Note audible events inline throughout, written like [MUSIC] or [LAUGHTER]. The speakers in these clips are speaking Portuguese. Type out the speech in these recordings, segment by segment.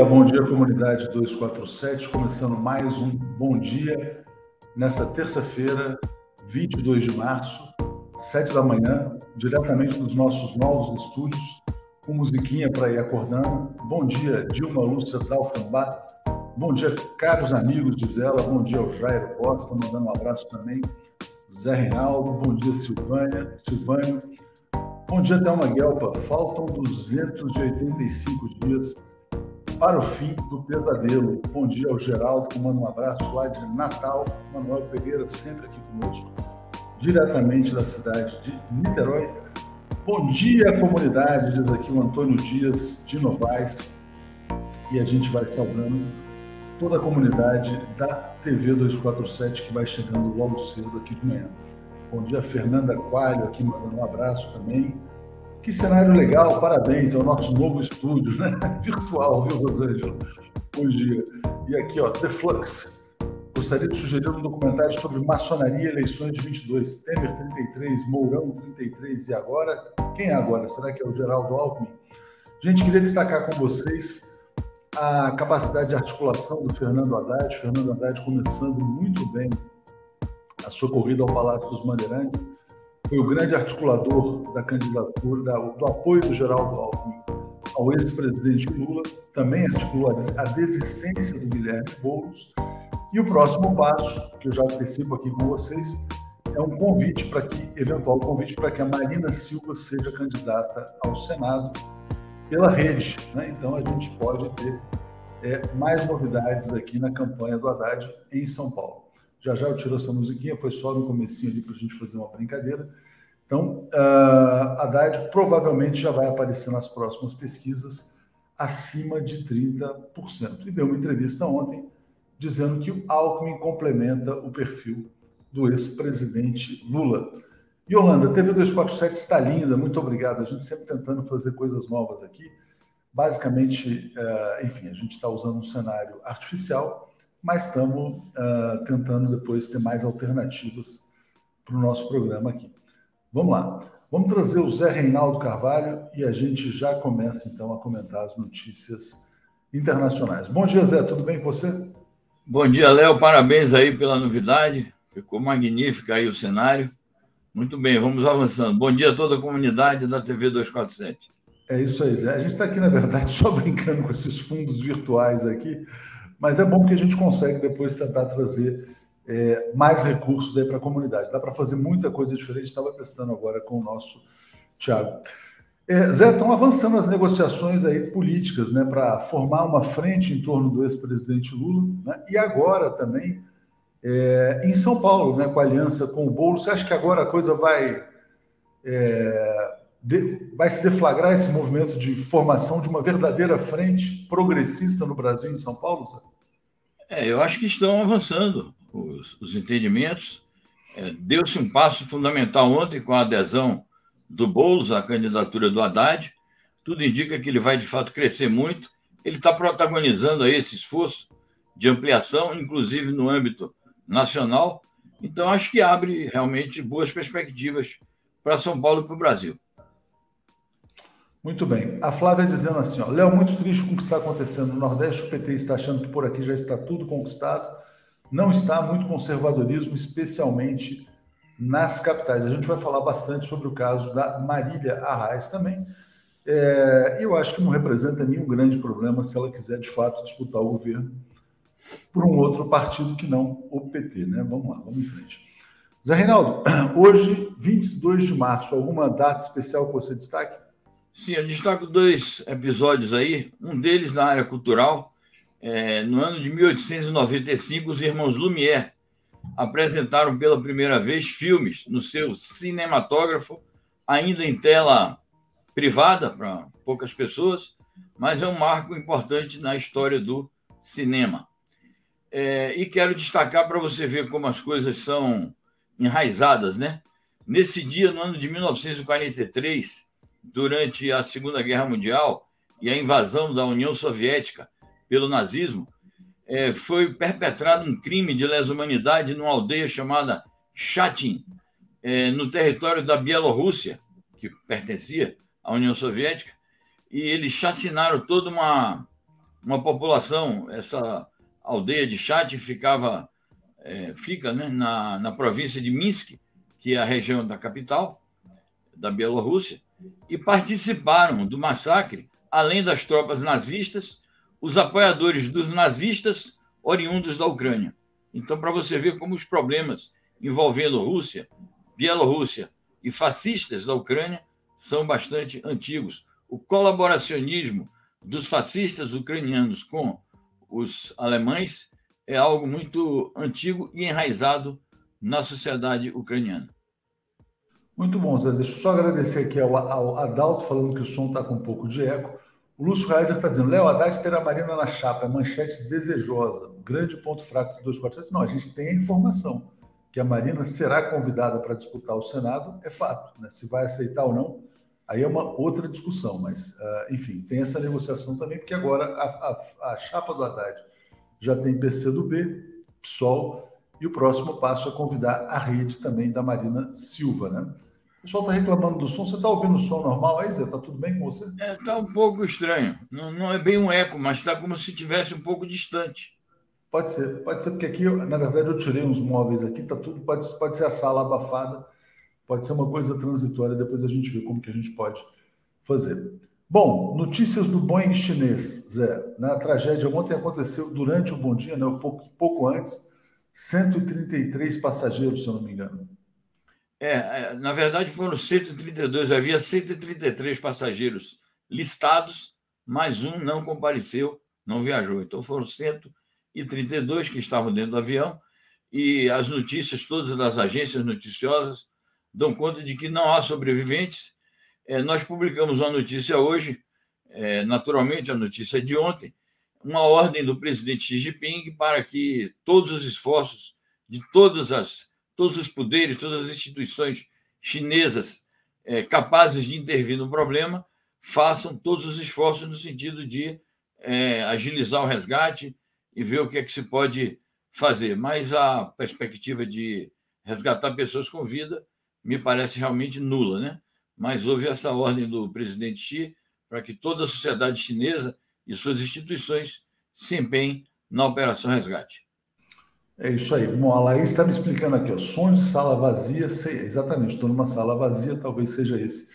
Bom dia, bom dia comunidade 247, começando mais um bom dia nessa terça-feira, 22 de março, 7 da manhã, diretamente dos nossos novos estúdios, com musiquinha para ir acordando. Bom dia, Dilma Lúcia Dalfambá. Bom dia, caros amigos, diz ela. Bom dia ao Jairo Costa, mandando um abraço também. Zé Reinaldo, bom dia, Silvânia, Silvânio. Bom dia, Thelma Guelpa. Faltam 285 dias para o fim do pesadelo. Bom dia ao Geraldo, que manda um abraço lá de Natal. Manuel Pereira, sempre aqui conosco, diretamente da cidade de Niterói. Bom dia, comunidade, diz aqui o Antônio Dias de Novaes. E a gente vai saudando toda a comunidade da TV 247 que vai chegando logo cedo aqui de manhã. Bom dia, Fernanda Coalho, aqui mandando um abraço também. Que cenário legal, parabéns, é o nosso novo estúdio, né? [LAUGHS] Virtual, viu, Rosângela? Bom dia. E aqui, ó, The Flux. Gostaria de sugerir um documentário sobre maçonaria e eleições de 22. Temer 33, Mourão 33 e agora? Quem é agora? Será que é o Geraldo Alckmin? Gente, queria destacar com vocês a capacidade de articulação do Fernando Haddad. Fernando Haddad começando muito bem a sua corrida ao Palácio dos Bandeirantes foi o grande articulador da candidatura, da, do apoio do Geraldo Alckmin ao ex-presidente Lula, também articulou a desistência do Guilherme Boulos. E o próximo passo, que eu já antecipo aqui com vocês, é um convite para que, eventual convite para que a Marina Silva seja candidata ao Senado pela rede. Né? Então a gente pode ter é, mais novidades aqui na campanha do Haddad em São Paulo. Já já eu tiro essa musiquinha, foi só no comecinho ali para a gente fazer uma brincadeira. Então, uh, Haddad provavelmente já vai aparecer nas próximas pesquisas acima de 30%. E deu uma entrevista ontem dizendo que o Alckmin complementa o perfil do ex-presidente Lula. Holanda, TV 247 está linda, muito obrigado. A gente sempre tentando fazer coisas novas aqui. Basicamente, uh, enfim, a gente está usando um cenário artificial mas estamos uh, tentando depois ter mais alternativas para o nosso programa aqui. Vamos lá. Vamos trazer o Zé Reinaldo Carvalho e a gente já começa então a comentar as notícias internacionais. Bom dia, Zé, tudo bem com você? Bom dia, Léo. Parabéns aí pela novidade. Ficou magnífico aí o cenário. Muito bem, vamos avançando. Bom dia a toda a comunidade da TV 247. É isso aí, Zé. A gente está aqui, na verdade, [LAUGHS] só brincando com esses fundos virtuais aqui, mas é bom porque a gente consegue depois tentar trazer é, mais recursos aí para a comunidade. Dá para fazer muita coisa diferente. Estava testando agora com o nosso Tiago. É, Zé, estão avançando as negociações aí políticas, né, para formar uma frente em torno do ex-presidente Lula, né, e agora também é, em São Paulo, né, com a aliança com o Bolo. Você acha que agora a coisa vai é, de, vai se deflagrar esse movimento de formação de uma verdadeira frente progressista no Brasil, em São Paulo? É, eu acho que estão avançando os, os entendimentos. É, Deu-se um passo fundamental ontem com a adesão do Boulos à candidatura do Haddad. Tudo indica que ele vai, de fato, crescer muito. Ele está protagonizando aí esse esforço de ampliação, inclusive no âmbito nacional. Então, acho que abre realmente boas perspectivas para São Paulo e para o Brasil. Muito bem. A Flávia dizendo assim, ó, Léo, muito triste com o que está acontecendo no Nordeste, o PT está achando que por aqui já está tudo conquistado. Não está muito conservadorismo, especialmente nas capitais. A gente vai falar bastante sobre o caso da Marília Arraes também. É, eu acho que não representa nenhum grande problema se ela quiser, de fato, disputar o governo por um outro partido que não o PT, né? Vamos lá, vamos em frente. Zé Reinaldo, [CLEARS THROAT] hoje, 22 de março, alguma data especial que você destaque? Sim, eu destaco dois episódios aí. Um deles na área cultural. É, no ano de 1895, os irmãos Lumière apresentaram pela primeira vez filmes no seu cinematógrafo, ainda em tela privada para poucas pessoas, mas é um marco importante na história do cinema. É, e quero destacar para você ver como as coisas são enraizadas, né? Nesse dia, no ano de 1943, durante a Segunda Guerra Mundial e a invasão da União Soviética pelo nazismo, é, foi perpetrado um crime de lesa humanidade numa aldeia chamada Chatin, é, no território da Bielorrússia, que pertencia à União Soviética, e eles chacinaram toda uma uma população, essa aldeia de Chat ficava, é, fica né, na, na província de Minsk, que é a região da capital da Bielorrússia, e participaram do massacre, além das tropas nazistas, os apoiadores dos nazistas oriundos da Ucrânia. Então, para você ver como os problemas envolvendo Rússia, Bielorrússia e fascistas da Ucrânia são bastante antigos. O colaboracionismo dos fascistas ucranianos com os alemães é algo muito antigo e enraizado na sociedade ucraniana. Muito bom, Zé. Deixa eu só agradecer aqui ao, ao Adalto, falando que o som está com um pouco de eco. O Lúcio Reiser está dizendo: Léo Haddad terá Marina na chapa, é manchete desejosa. Grande ponto fraco do 247. Não, a gente tem a informação que a Marina será convidada para disputar o Senado, é fato. Né? Se vai aceitar ou não, aí é uma outra discussão. Mas, uh, enfim, tem essa negociação também, porque agora a, a, a chapa do Haddad já tem PCdoB, PSOL, e o próximo passo é convidar a rede também da Marina Silva, né? O pessoal está reclamando do som. Você está ouvindo o som normal aí, Zé? Está tudo bem com você? Está é, tá um pouco estranho. Não, não é bem um eco, mas está como se estivesse um pouco distante. Pode ser, pode ser, porque aqui, na verdade, eu tirei uns móveis aqui, tá tudo, pode, pode ser a sala abafada, pode ser uma coisa transitória, depois a gente vê como que a gente pode fazer. Bom, notícias do Boeing chinês, Zé. Na tragédia ontem aconteceu durante o bom dia, né, pouco, pouco antes, 133 passageiros, se eu não me engano. É, é na verdade foram 132, havia 133 passageiros listados, mas um não compareceu, não viajou. Então foram 133 e 32 que estavam dentro do avião, e as notícias todas das agências noticiosas dão conta de que não há sobreviventes. É, nós publicamos uma notícia hoje, é, naturalmente a notícia de ontem, uma ordem do presidente Xi Jinping para que todos os esforços de todas as, todos os poderes, todas as instituições chinesas é, capazes de intervir no problema façam todos os esforços no sentido de é, agilizar o resgate, e ver o que é que se pode fazer. Mas a perspectiva de resgatar pessoas com vida me parece realmente nula, né? Mas houve essa ordem do presidente Xi para que toda a sociedade chinesa e suas instituições se empenhem na operação resgate. É isso aí. Bom, a Laís está me explicando aqui, ó, som de sala vazia, sei, exatamente, estou numa sala vazia, talvez seja esse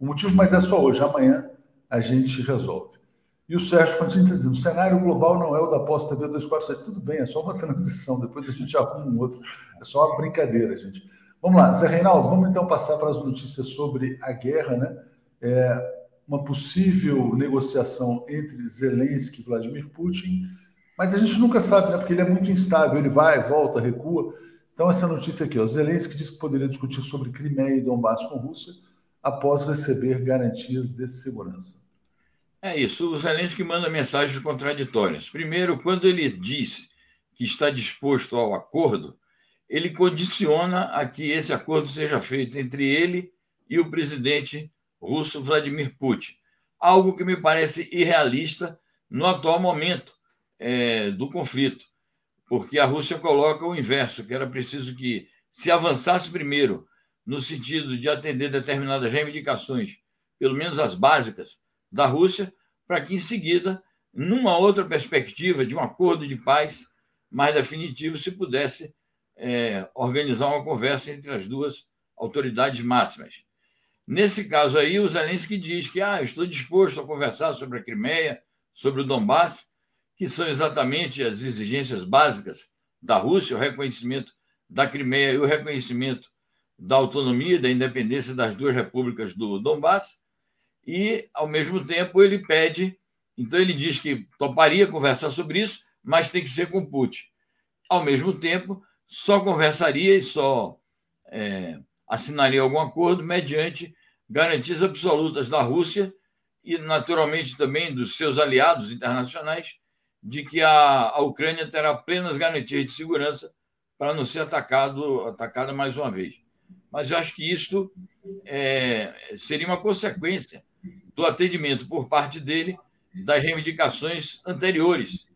o motivo, mas é só hoje, amanhã a gente resolve. E o Sérgio Fantini está dizendo: o cenário global não é o da Posta TV 247. Tudo bem, é só uma [LAUGHS] transição, depois a gente arruma um outro. É só uma brincadeira, gente. Vamos lá, Zé Reinaldo, vamos então passar para as notícias sobre a guerra, né? É, uma possível negociação entre Zelensky e Vladimir Putin, mas a gente nunca sabe, né? Porque ele é muito instável, ele vai, volta, recua. Então, essa notícia aqui, ó, Zelensky diz que poderia discutir sobre Crimeia e Donbass com Rússia após receber garantias de segurança. É isso. O Zelensky manda mensagens contraditórias. Primeiro, quando ele diz que está disposto ao acordo, ele condiciona a que esse acordo seja feito entre ele e o presidente russo Vladimir Putin. Algo que me parece irrealista no atual momento é, do conflito, porque a Rússia coloca o inverso, que era preciso que se avançasse primeiro no sentido de atender determinadas reivindicações, pelo menos as básicas, da Rússia, para que em seguida, numa outra perspectiva de um acordo de paz mais definitivo, se pudesse é, organizar uma conversa entre as duas autoridades máximas. Nesse caso aí, o Zelensky diz que ah, estou disposto a conversar sobre a Crimeia, sobre o Donbass, que são exatamente as exigências básicas da Rússia, o reconhecimento da Crimeia e o reconhecimento da autonomia e da independência das duas repúblicas do Donbass, e, ao mesmo tempo, ele pede. Então, ele diz que toparia conversar sobre isso, mas tem que ser com Putin. Ao mesmo tempo, só conversaria e só é, assinaria algum acordo mediante garantias absolutas da Rússia e, naturalmente, também dos seus aliados internacionais de que a, a Ucrânia terá plenas garantias de segurança para não ser atacado, atacada mais uma vez. Mas eu acho que isto é, seria uma consequência do atendimento por parte dele das reivindicações anteriores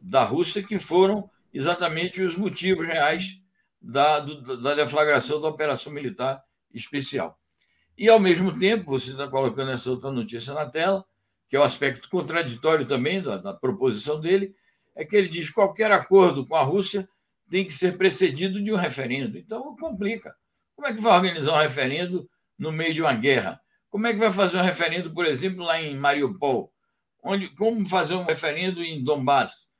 da Rússia, que foram exatamente os motivos reais da, do, da deflagração da operação militar especial. E, ao mesmo tempo, você está colocando essa outra notícia na tela, que é o aspecto contraditório também da, da proposição dele, é que ele diz que qualquer acordo com a Rússia tem que ser precedido de um referendo. Então, complica. Como é que vai organizar um referendo no meio de uma guerra? Como é que vai fazer um referendo, por exemplo, lá em Mariupol? Onde, como fazer um referendo em Donbass,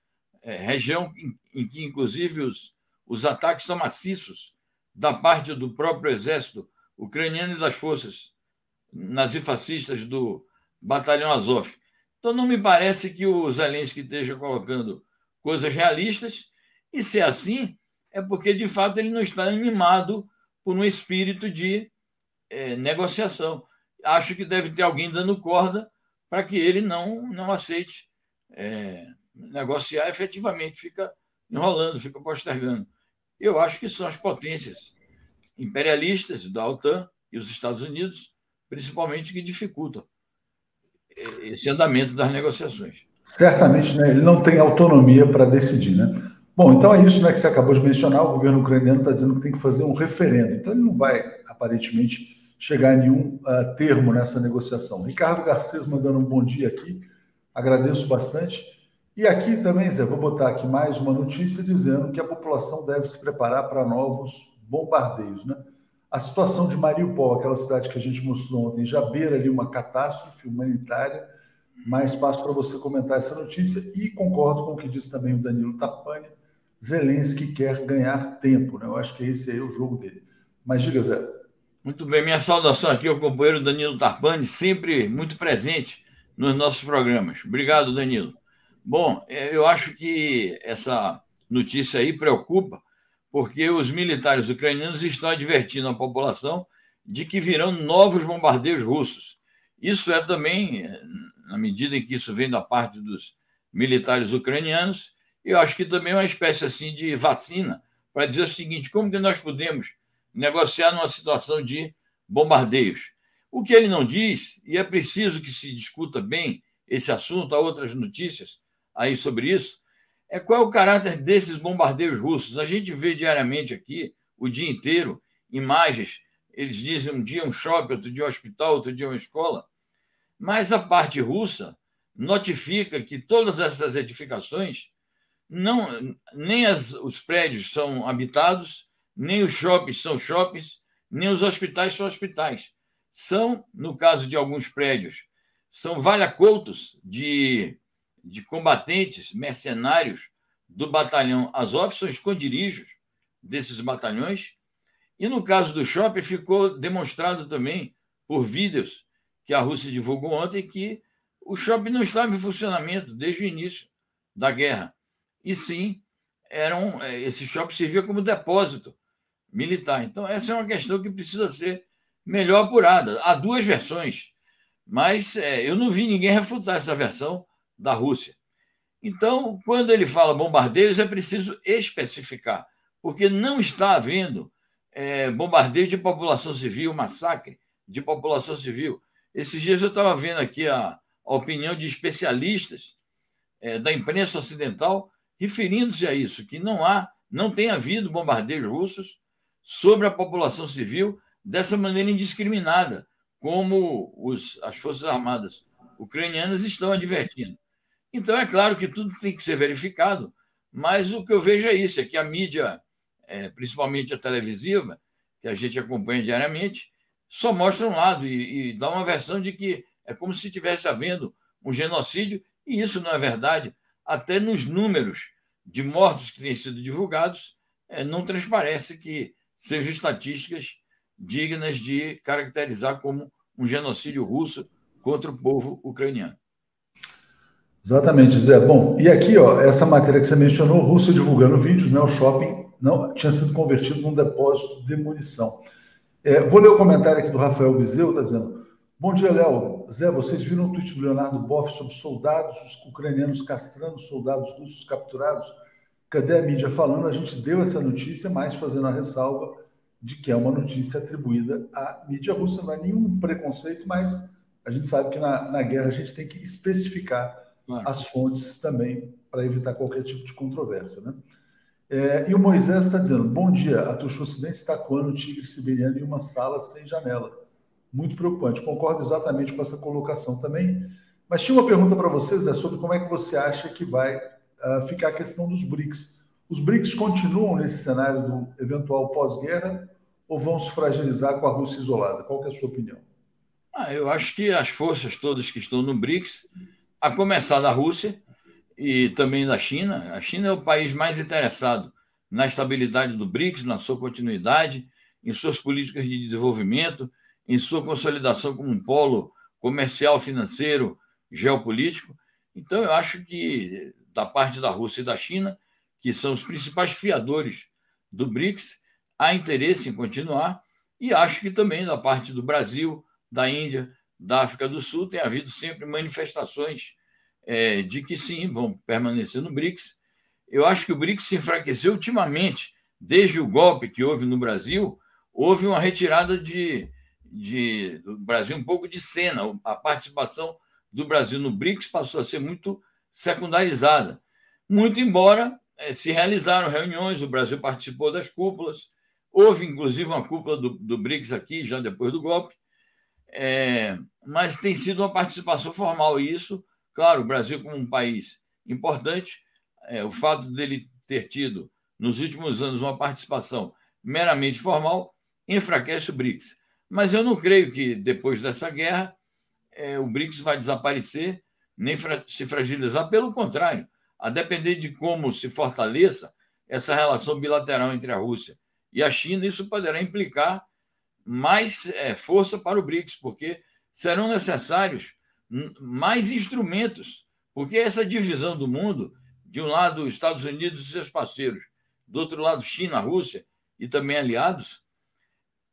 é, região em, em, que, inclusive, os, os ataques são maciços da parte do próprio exército ucraniano e das forças nazifascistas do Batalhão Azov. Então, não me parece que o Zelensky esteja colocando coisas realistas, e se é assim, é porque, de fato, ele não está animado por um espírito de é, negociação. Acho que deve ter alguém dando corda para que ele não, não aceite é, negociar efetivamente, fica enrolando, fica postergando. Eu acho que são as potências imperialistas da OTAN e os Estados Unidos, principalmente, que dificultam esse andamento das negociações. Certamente, né? ele não tem autonomia para decidir. Né? Bom, então é isso né, que você acabou de mencionar. O governo ucraniano está dizendo que tem que fazer um referendo. Então ele não vai, aparentemente, chegar a nenhum uh, termo nessa negociação. Ricardo Garcês mandando um bom dia aqui. Agradeço bastante. E aqui também, Zé, vou botar aqui mais uma notícia dizendo que a população deve se preparar para novos bombardeios. Né? A situação de Mariupol, aquela cidade que a gente mostrou ontem, já beira ali uma catástrofe humanitária, mas passo para você comentar essa notícia e concordo com o que disse também o Danilo Tapani, Zelensky quer ganhar tempo, né? Eu acho que esse é o jogo dele. Mas diga, Zé. Muito bem, minha saudação aqui ao companheiro Danilo Tarpani, sempre muito presente nos nossos programas. Obrigado, Danilo. Bom, é, eu acho que essa notícia aí preocupa, porque os militares ucranianos estão advertindo a população de que virão novos bombardeios russos. Isso é também, na medida em que isso vem da parte dos militares ucranianos, eu acho que também é uma espécie assim de vacina para dizer o seguinte: como que nós podemos negociar numa situação de bombardeios? O que ele não diz, e é preciso que se discuta bem esse assunto, há outras notícias aí sobre isso, é qual é o caráter desses bombardeios russos. A gente vê diariamente aqui, o dia inteiro, imagens. Eles dizem um dia um shopping, outro dia um hospital, outro dia uma escola. Mas a parte russa notifica que todas essas edificações, não, nem as, os prédios são habitados, nem os shoppings são shoppings, nem os hospitais são hospitais. São, no caso de alguns prédios, são valha-coutos de de combatentes mercenários do batalhão Azov, são esconderijos desses batalhões. E no caso do shopping, ficou demonstrado também por vídeos que a Rússia divulgou ontem que o shopping não estava em funcionamento desde o início da guerra. E sim, eram, é, esse shopping servia como depósito militar. Então, essa é uma questão que precisa ser melhor apurada. Há duas versões, mas é, eu não vi ninguém refutar essa versão da Rússia. Então, quando ele fala bombardeios, é preciso especificar, porque não está havendo é, bombardeio de população civil, massacre de população civil. Esses dias eu estava vendo aqui a, a opinião de especialistas é, da imprensa ocidental referindo-se a isso, que não há, não tem havido bombardeios russos sobre a população civil dessa maneira indiscriminada, como os, as Forças Armadas ucranianas estão advertindo. Então, é claro que tudo tem que ser verificado, mas o que eu vejo é isso: é que a mídia, é, principalmente a televisiva, que a gente acompanha diariamente, só mostra um lado e, e dá uma versão de que é como se estivesse havendo um genocídio, e isso não é verdade. Até nos números de mortos que têm sido divulgados, é, não transparece que sejam estatísticas dignas de caracterizar como um genocídio russo contra o povo ucraniano. Exatamente, Zé. Bom, e aqui, ó, essa matéria que você mencionou, Rússia divulgando vídeos, né? O shopping não tinha sido convertido num depósito de munição. É, vou ler o comentário aqui do Rafael Vizeu, está dizendo: Bom dia, Léo. Zé, vocês viram o tweet do Leonardo Boff sobre soldados ucranianos castrando soldados russos capturados? Cadê a mídia falando? A gente deu essa notícia, mas fazendo a ressalva de que é uma notícia atribuída à mídia russa. Não é nenhum preconceito, mas a gente sabe que na, na guerra a gente tem que especificar claro. as fontes também, para evitar qualquer tipo de controvérsia. Né? É, e o Moisés está dizendo: Bom dia, a Tuxu Ocidente está coando o tigre siberiano em uma sala sem janela. Muito preocupante. Concordo exatamente com essa colocação também. Mas tinha uma pergunta para vocês, é sobre como é que você acha que vai uh, ficar a questão dos BRICS. Os BRICS continuam nesse cenário do eventual pós-guerra ou vão se fragilizar com a Rússia isolada? Qual é a sua opinião? Ah, eu acho que as forças todas que estão no BRICS, a começar da Rússia e também da China, a China é o país mais interessado na estabilidade do BRICS, na sua continuidade, em suas políticas de desenvolvimento, em sua consolidação como um polo comercial, financeiro, geopolítico. Então, eu acho que, da parte da Rússia e da China, que são os principais fiadores do BRICS, há interesse em continuar, e acho que também da parte do Brasil, da Índia, da África do Sul, tem havido sempre manifestações é, de que sim, vão permanecer no BRICS. Eu acho que o BRICS se enfraqueceu ultimamente, desde o golpe que houve no Brasil, houve uma retirada de, de, do Brasil um pouco de cena. A participação do Brasil no BRICS passou a ser muito secundarizada. Muito embora é, se realizaram reuniões, o Brasil participou das cúpulas, houve inclusive uma cúpula do, do BRICS aqui, já depois do golpe, é, mas tem sido uma participação formal. E isso, claro, o Brasil, como um país importante, é, o fato dele ter tido, nos últimos anos, uma participação meramente formal, enfraquece o BRICS. Mas eu não creio que, depois dessa guerra, é, o BRICS vai desaparecer, nem fra se fragilizar. Pelo contrário, a depender de como se fortaleça essa relação bilateral entre a Rússia e a China, isso poderá implicar mais é, força para o BRICS, porque serão necessários mais instrumentos, porque essa divisão do mundo, de um lado Estados Unidos e seus parceiros, do outro lado China, Rússia e também aliados,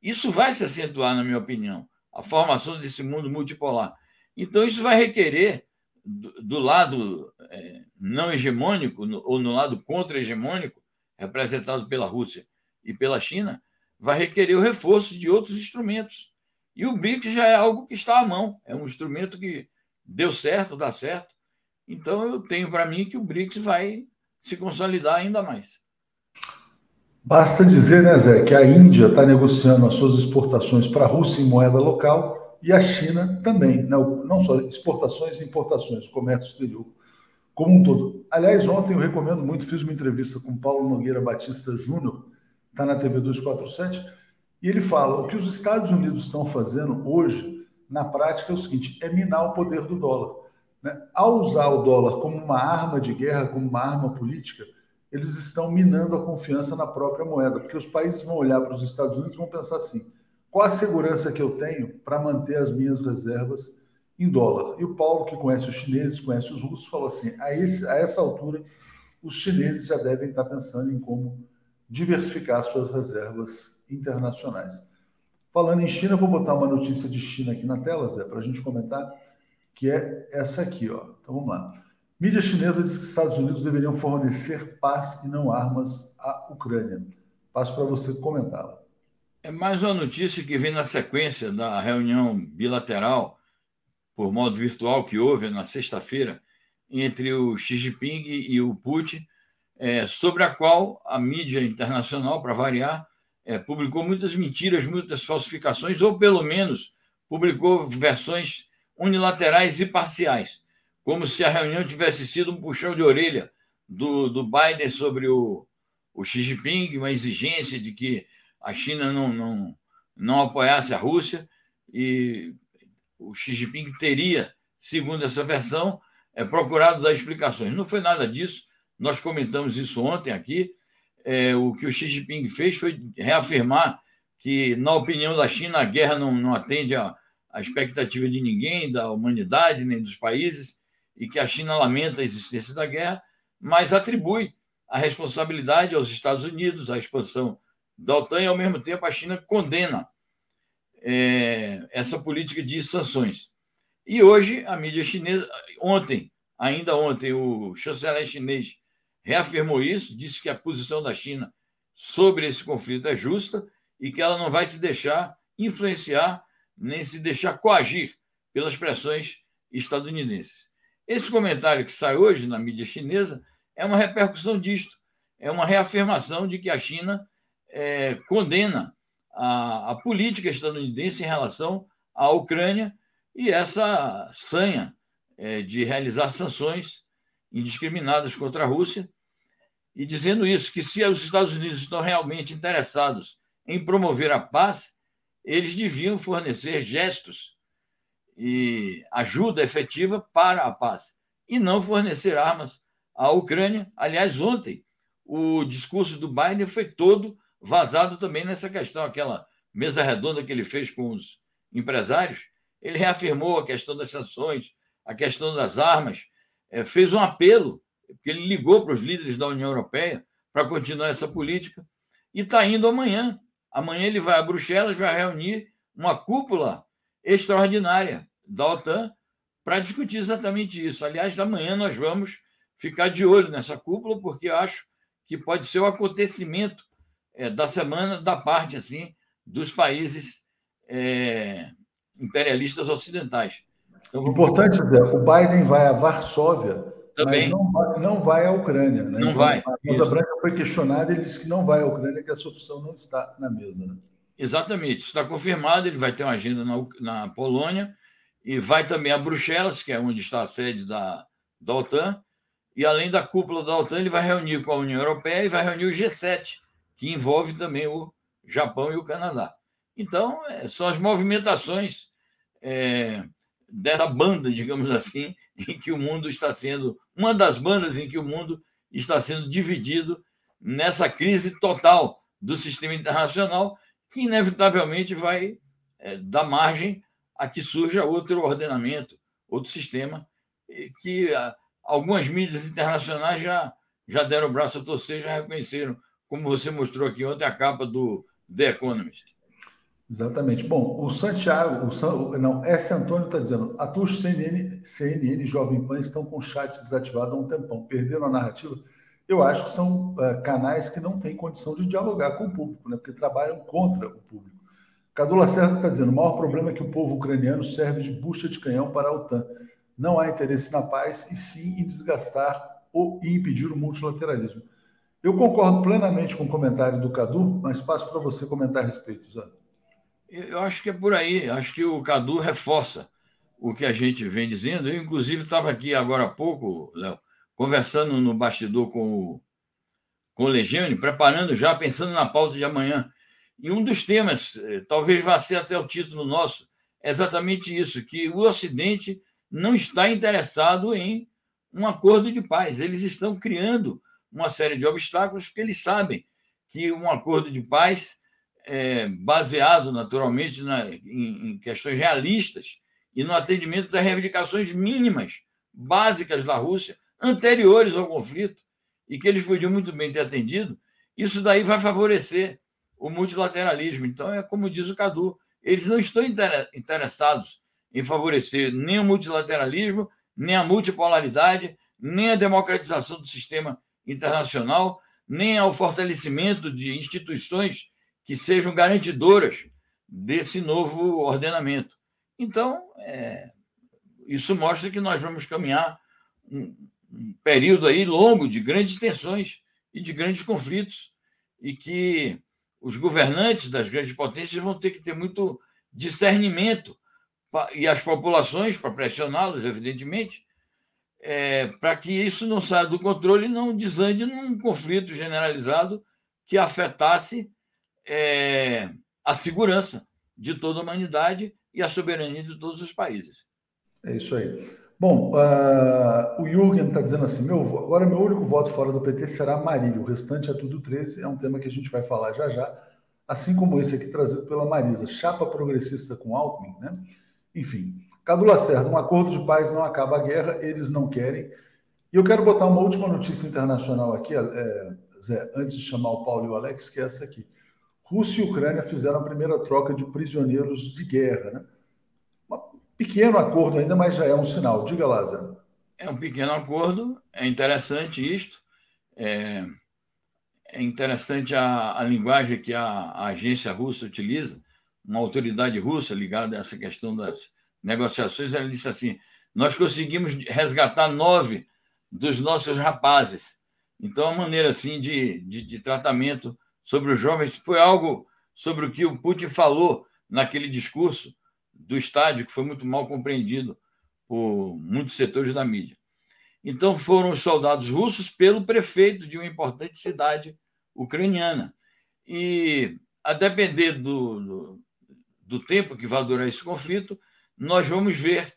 isso vai se acentuar, na minha opinião, a formação desse mundo multipolar. Então, isso vai requerer, do, do lado é, não hegemônico, no, ou no lado contra-hegemônico, representado pela Rússia e pela China, vai requerer o reforço de outros instrumentos. E o BRICS já é algo que está à mão, é um instrumento que deu certo, dá certo. Então, eu tenho para mim que o BRICS vai se consolidar ainda mais. Basta dizer, né, Zé, que a Índia está negociando as suas exportações para a Rússia em moeda local e a China também, né? não só exportações e importações, comércio exterior como um todo. Aliás, ontem eu recomendo muito, fiz uma entrevista com Paulo Nogueira Batista Júnior, está na TV 247, e ele fala: o que os Estados Unidos estão fazendo hoje, na prática, é o seguinte: é minar o poder do dólar. Né? Ao usar o dólar como uma arma de guerra, como uma arma política, eles estão minando a confiança na própria moeda, porque os países vão olhar para os Estados Unidos e vão pensar assim: qual a segurança que eu tenho para manter as minhas reservas em dólar? E o Paulo, que conhece os chineses, conhece os russos, falou assim: a, esse, a essa altura, os chineses já devem estar pensando em como diversificar suas reservas internacionais. Falando em China, vou botar uma notícia de China aqui na tela, Zé, para a gente comentar, que é essa aqui, ó. Então vamos lá. Mídia chinesa diz que Estados Unidos deveriam fornecer paz e não armas à Ucrânia. Passo para você comentá-la. É mais uma notícia que vem na sequência da reunião bilateral, por modo virtual, que houve na sexta-feira, entre o Xi Jinping e o Putin, é, sobre a qual a mídia internacional, para variar, é, publicou muitas mentiras, muitas falsificações, ou pelo menos publicou versões unilaterais e parciais como se a reunião tivesse sido um puxão de orelha do, do Biden sobre o, o Xi Jinping, uma exigência de que a China não, não, não apoiasse a Rússia, e o Xi Jinping teria, segundo essa versão, é, procurado dar explicações. Não foi nada disso, nós comentamos isso ontem aqui. É, o que o Xi Jinping fez foi reafirmar que, na opinião da China, a guerra não, não atende à, à expectativa de ninguém, da humanidade, nem dos países, e que a China lamenta a existência da guerra, mas atribui a responsabilidade aos Estados Unidos, à expansão da OTAN, e, ao mesmo tempo, a China condena é, essa política de sanções. E hoje, a mídia chinesa, ontem, ainda ontem, o chanceler chinês reafirmou isso, disse que a posição da China sobre esse conflito é justa e que ela não vai se deixar influenciar nem se deixar coagir pelas pressões estadunidenses. Esse comentário que sai hoje na mídia chinesa é uma repercussão disto, é uma reafirmação de que a China é, condena a, a, política estadunidense em relação à Ucrânia e essa sanha é, de realizar sanções indiscriminadas contra a Rússia, e dizendo isso, que se os Estados Unidos estão realmente interessados em promover a paz, eles deviam fornecer gestos e ajuda efetiva para a paz, e não fornecer armas à Ucrânia. Aliás, ontem, o discurso do Biden foi todo vazado também nessa questão, aquela mesa redonda que ele fez com os empresários. Ele reafirmou a questão das sanções, a questão das armas, fez um apelo, porque ele ligou para os líderes da União Europeia para continuar essa política, e está indo amanhã. Amanhã ele vai a Bruxelas, vai reunir uma cúpula extraordinária da OTAN para discutir exatamente isso. Aliás, amanhã nós vamos ficar de olho nessa cúpula, porque acho que pode ser o acontecimento é, da semana da parte assim dos países é, imperialistas ocidentais. Importante, Zé, o Biden vai a Varsóvia, Também. mas não vai, não vai à Ucrânia. Né? Não então, vai. A Conta Branca foi questionada e ele disse que não vai à Ucrânia, que essa opção não está na mesa. Né? Exatamente, está confirmado. Ele vai ter uma agenda na, na Polônia e vai também a Bruxelas, que é onde está a sede da, da OTAN. E além da cúpula da OTAN, ele vai reunir com a União Europeia e vai reunir o G7, que envolve também o Japão e o Canadá. Então, é, são as movimentações é, dessa banda, digamos assim, [LAUGHS] em que o mundo está sendo uma das bandas em que o mundo está sendo dividido nessa crise total do sistema internacional, que inevitavelmente vai é, dar margem a que surja outro ordenamento, outro sistema, que a, algumas mídias internacionais já, já deram o braço a torcer, já reconheceram, como você mostrou aqui ontem, a capa do The Economist. Exatamente. Bom, o Santiago, o, não, S. Antônio está dizendo: atuos CNN, CNN e Jovem Pan estão com o chat desativado há um tempão. Perderam a narrativa? Eu acho que são uh, canais que não têm condição de dialogar com o público, né, porque trabalham contra o público. Cadu Lacerda está dizendo: o maior problema é que o povo ucraniano serve de bucha de canhão para a OTAN. Não há interesse na paz e sim em desgastar ou impedir o multilateralismo. Eu concordo plenamente com o comentário do Cadu, mas passo para você comentar a respeito, Zé. Eu acho que é por aí. Acho que o Cadu reforça o que a gente vem dizendo. Eu, inclusive, estava aqui agora há pouco, Léo, conversando no bastidor com o, com o Legione, preparando já, pensando na pauta de amanhã. E um dos temas, eh, talvez vá ser até o título nosso, é exatamente isso: que o Ocidente não está interessado em um acordo de paz. Eles estão criando uma série de obstáculos porque eles sabem que um acordo de paz é, baseado naturalmente na, em, em, questões realistas e no atendimento das reivindicações mínimas, básicas da Rússia, anteriores ao conflito, e que eles podiam muito bem ter atendido, isso daí vai favorecer o multilateralismo. Então, é como diz o Cadu, eles não estão interessados em favorecer nem o multilateralismo, nem a multipolaridade, nem a democratização do sistema internacional, nem ao fortalecimento de instituições que sejam garantidoras desse novo ordenamento. Então, é, isso mostra que nós vamos caminhar um, um período aí longo de grandes tensões e de grandes conflitos e que os governantes das grandes potências vão ter que ter muito discernimento e as populações para pressioná-los, evidentemente, é, para que isso não saia do controle e não desande num conflito generalizado que afetasse é, a segurança de toda a humanidade e a soberania de todos os países. É isso aí. Bom, uh, o Jürgen está dizendo assim: meu, agora meu único voto fora do PT será Marília, o restante é tudo 13, é um tema que a gente vai falar já já, assim como esse aqui trazido pela Marisa, chapa progressista com Alckmin, né? Enfim, Cadu Lacerda, um acordo de paz não acaba a guerra, eles não querem. E eu quero botar uma última notícia internacional aqui, é, Zé, antes de chamar o Paulo e o Alex, que é essa aqui. Rússia e Ucrânia fizeram a primeira troca de prisioneiros de guerra. Né? Um pequeno acordo ainda, mas já é um sinal. Diga lá, Zé. É um pequeno acordo, é interessante isto. É, é interessante a, a, linguagem que a, a, agência russa utiliza, uma autoridade russa ligada a essa questão das negociações. Ela disse assim: Nós conseguimos resgatar nove dos nossos rapazes. Então, a maneira assim de, de, de tratamento sobre os jovens foi algo sobre o que o Putin falou naquele discurso do estádio, que foi muito mal compreendido por muitos setores da mídia. Então foram os soldados russos pelo prefeito de uma importante cidade ucraniana. E a depender do, do, do tempo que vai durar esse conflito, nós vamos ver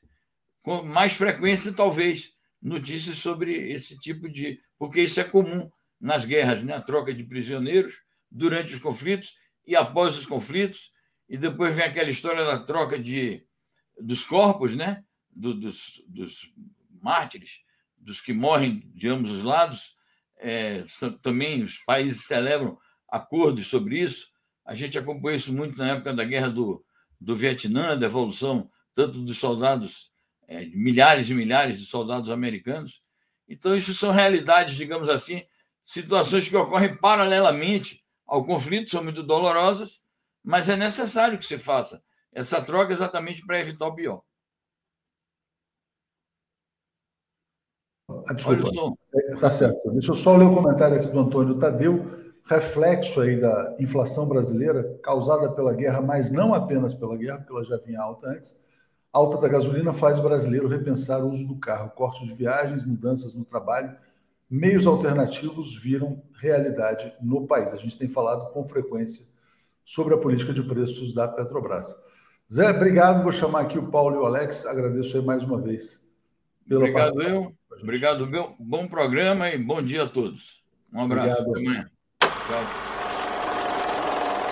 com mais frequência, talvez, notícias sobre esse tipo de. Porque isso é comum nas guerras, né? a troca de prisioneiros durante os conflitos e após os conflitos, e depois vem aquela história da troca de, dos corpos, né? Do, dos, dos mártires, dos que morrem de ambos os lados. É, também os países celebram acordos sobre isso. A gente acompanhou isso muito na época da guerra do, do Vietnã, da evolução tanto dos soldados, é, milhares e milhares de soldados americanos. Então, isso são realidades, digamos assim, situações que ocorrem paralelamente ao conflito, são muito dolorosas, mas é necessário que se faça essa troca exatamente para evitar o pior. Ah, desculpa, está certo. Deixa eu só ler o comentário aqui do Antônio Tadeu reflexo aí da inflação brasileira causada pela guerra, mas não apenas pela guerra, porque ela já vinha alta antes. A alta da gasolina faz o brasileiro repensar o uso do carro, corte de viagens, mudanças no trabalho, meios alternativos viram realidade no país. A gente tem falado com frequência sobre a política de preços da Petrobras. Zé, obrigado. Vou chamar aqui o Paulo e o Alex. Agradeço aí mais uma vez. obrigado, eu. Obrigado, meu. Bom programa e bom dia a todos. Um abraço. Obrigado. Até amanhã.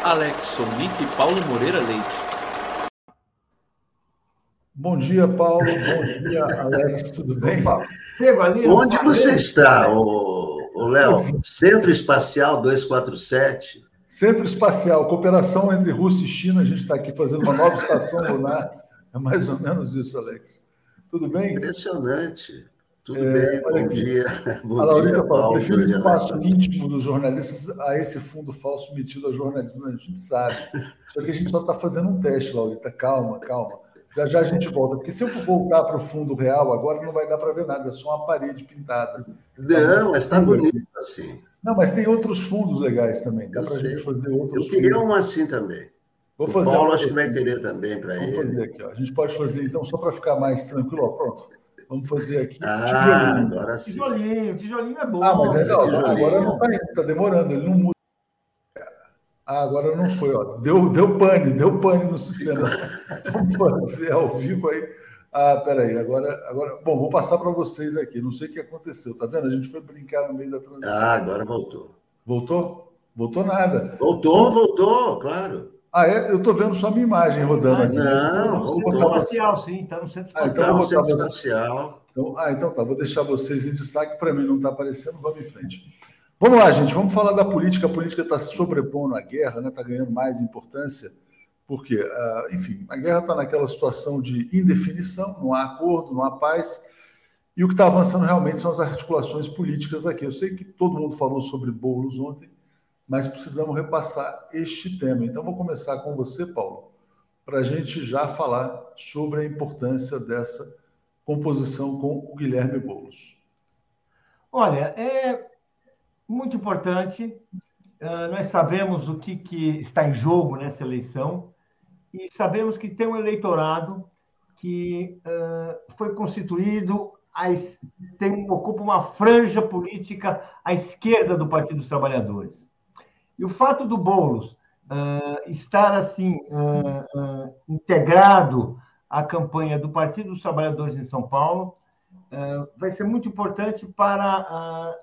Alex Sonic e Paulo Moreira Leite. Bom dia, Paulo. Bom dia, Alex. Tudo bem? Onde você está, o, Léo? Centro Espacial 247. Centro Espacial, cooperação entre Rússia e China. A gente está aqui fazendo uma nova estação lunar. É mais ou menos isso, Alex. Tudo bem? Impressionante. Tudo é, bem, bom aqui. dia. [LAUGHS] Bom a Laurita dia, fala, prefiro o espaço íntimo dos jornalistas a esse fundo falso metido a jornalismo, a gente sabe. Só que a gente só está fazendo um teste, Laurita, calma, calma. Já já a gente volta, porque se eu voltar para o fundo real agora não vai dar para ver nada, é só uma parede pintada. Não, mas está bonito assim. Não, mas tem outros fundos legais também, dá para a gente fazer outros Eu queria fundos. um assim também. Vou fazer o Paulo acho que vai querer também para ele. Fazer aqui, ó. A gente pode fazer, então, só para ficar mais tranquilo, ó, pronto. Vamos fazer aqui. Ah, tijolinho. agora sim. Tijolinho, tijolinho é bom. Ah, mas é, não, agora não está tá demorando, ele não muda. Ah, agora não foi, ó. Deu, deu pane, deu pane no sistema. Vamos fazer ao vivo aí. Ah, peraí, agora, agora. Bom, vou passar para vocês aqui. Não sei o que aconteceu, tá vendo? A gente foi brincar no meio da transição. Ah, agora voltou. Voltou? Voltou nada. Voltou, voltou, claro. Ah, é? Eu estou vendo só a minha imagem rodando aqui. Não, no centro espacial, sim, está no centro espacial. Ah, então tá no centro espacial. Então, ah, então tá, vou deixar vocês em destaque, para mim não está aparecendo, vamos em frente. Vamos lá, gente, vamos falar da política. A política está se sobrepondo à guerra, está né? Tá ganhando mais importância, porque, uh, enfim, a guerra está naquela situação de indefinição, não há acordo, não há paz, e o que está avançando realmente são as articulações políticas aqui. Eu sei que todo mundo falou sobre bolos ontem, mas precisamos repassar este tema. Então, vou começar com você, Paulo, para a gente já falar sobre a importância dessa composição com o Guilherme Boulos. Olha, é muito importante. Uh, nós sabemos o que, que está em jogo nessa eleição e sabemos que tem um eleitorado que uh, foi constituído, tem, ocupa uma franja política à esquerda do Partido dos Trabalhadores. E o fato do Boulos uh, estar assim integrado à campanha do Partido dos Trabalhadores em São Paulo vai ser muito importante para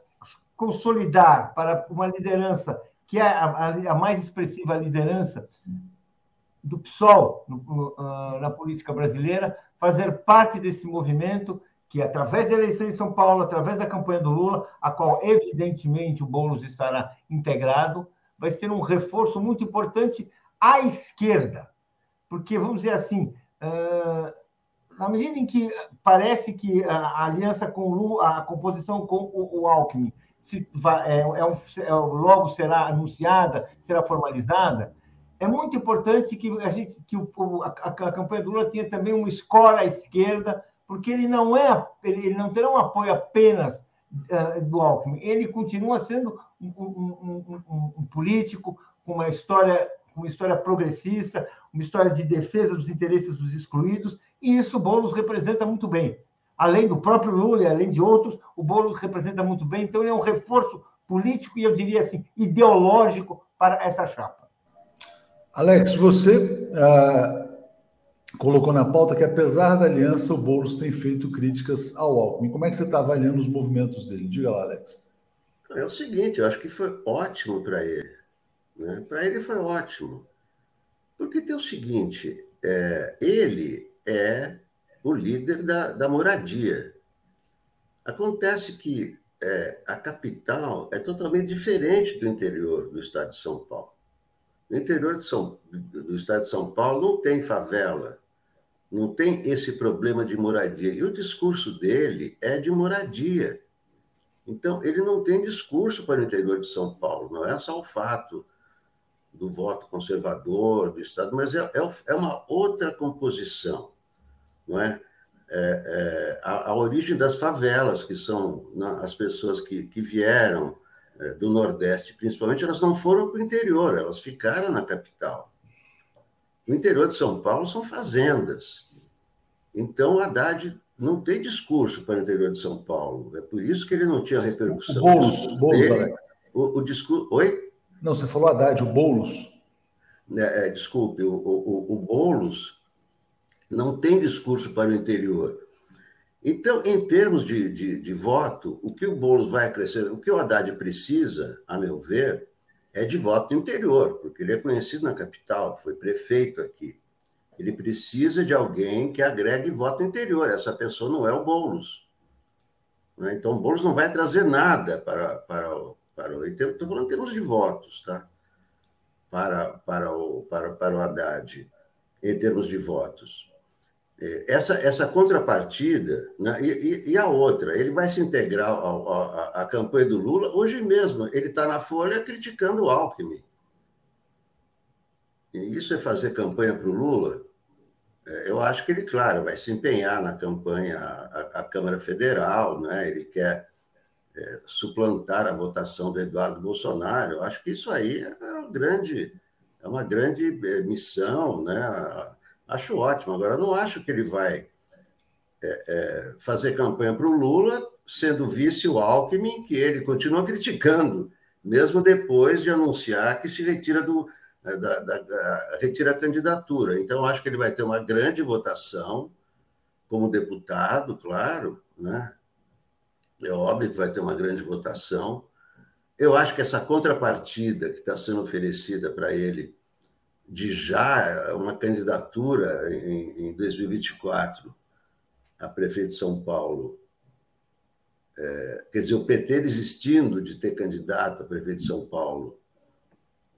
consolidar para uma liderança que é a, a, a mais expressiva liderança do PSOL no, no, na política brasileira, fazer parte desse movimento que, através da eleição em São Paulo, através da campanha do Lula, a qual, evidentemente, o Boulos estará integrado, vai ser um reforço muito importante à esquerda. Porque, vamos dizer assim, na medida em que parece que a aliança com o Lula, a composição com o, Alckmin, se é, é um, é, logo será anunciada, será formalizada, é muito importante que a gente que o, a, a, campanha do Lula tenha também uma escola à esquerda, porque ele não é ele não terá um apoio apenas uh, do Alckmin, ele continua sendo um, um, um, um político com uma história uma história progressista, uma história de defesa dos interesses dos excluídos, e isso Boulos representa muito bem. Além do próprio Lula e além de outros, o Boulos representa muito bem, então ele é um reforço político e eu diria assim, ideológico para essa chapa. Alex, você ah, colocou na pauta que apesar da aliança, o Boulos tem feito críticas ao Alckmin. Como é que você está avaliando os movimentos dele? Diga lá, Alex. É o seguinte, eu acho que foi ótimo para ele. Né? Para ele foi ótimo. Porque tem o seguinte, é, ele é o líder da, da moradia. Acontece que é, a capital é totalmente diferente do interior do estado de São Paulo. No interior de São, do estado de São Paulo não tem favela, não tem esse problema de moradia. E o discurso dele é de moradia. Então, ele não tem discurso para o interior de São Paulo, não é só o fato do voto conservador do Estado, mas é, é, é uma outra composição, não é? é, é a, a, origem das favelas, que são as pessoas que, que vieram é, do Nordeste, principalmente, elas não foram para o interior, elas ficaram na capital. No interior de São Paulo são fazendas. Então, o Haddad não tem discurso para o interior de São Paulo. É por isso que ele não tinha repercussão. O Boulos, Boulos dele, o, o discurso. Oi? Não, você falou Haddad, o Boulos. É, é, desculpe, o, o, o Boulos não tem discurso para o interior. Então, em termos de, de, de, voto, o que o Boulos vai crescer, o que o Haddad precisa, a meu ver, é de voto interior, porque ele é conhecido na capital, foi prefeito aqui. Ele precisa de alguém que agregue voto interior. Essa pessoa não é o Boulos. Né? Então, o Boulos não vai trazer nada para, para, para o. Estou falando em termos de votos, tá? Para, para, o, para, para o Haddad, em termos de votos. É, essa, essa contrapartida, né? e, e, a outra, ele vai se integrar à campanha do Lula. Hoje mesmo, ele está na Folha criticando o Alckmin. E isso é fazer campanha para o Lula? É, eu acho que ele, claro, vai se empenhar na campanha à, Câmara Federal, né? ele quer é, suplantar a votação do Eduardo Bolsonaro. Eu acho que isso aí é uma grande, é uma grande é, missão, né? Acho ótimo. Agora, não acho que ele vai é, é, fazer campanha para o Lula, sendo vice o Alckmin, que ele continua criticando, mesmo depois de anunciar que se retira do da, da, da, retira a candidatura. Então, acho que ele vai ter uma grande votação como deputado, claro, né? É óbvio que vai ter uma grande votação. Eu acho que essa contrapartida que está sendo oferecida para ele de já uma candidatura em, em 2024 a prefeito de São Paulo, é, quer dizer, o PT desistindo de ter candidato a prefeito de São Paulo,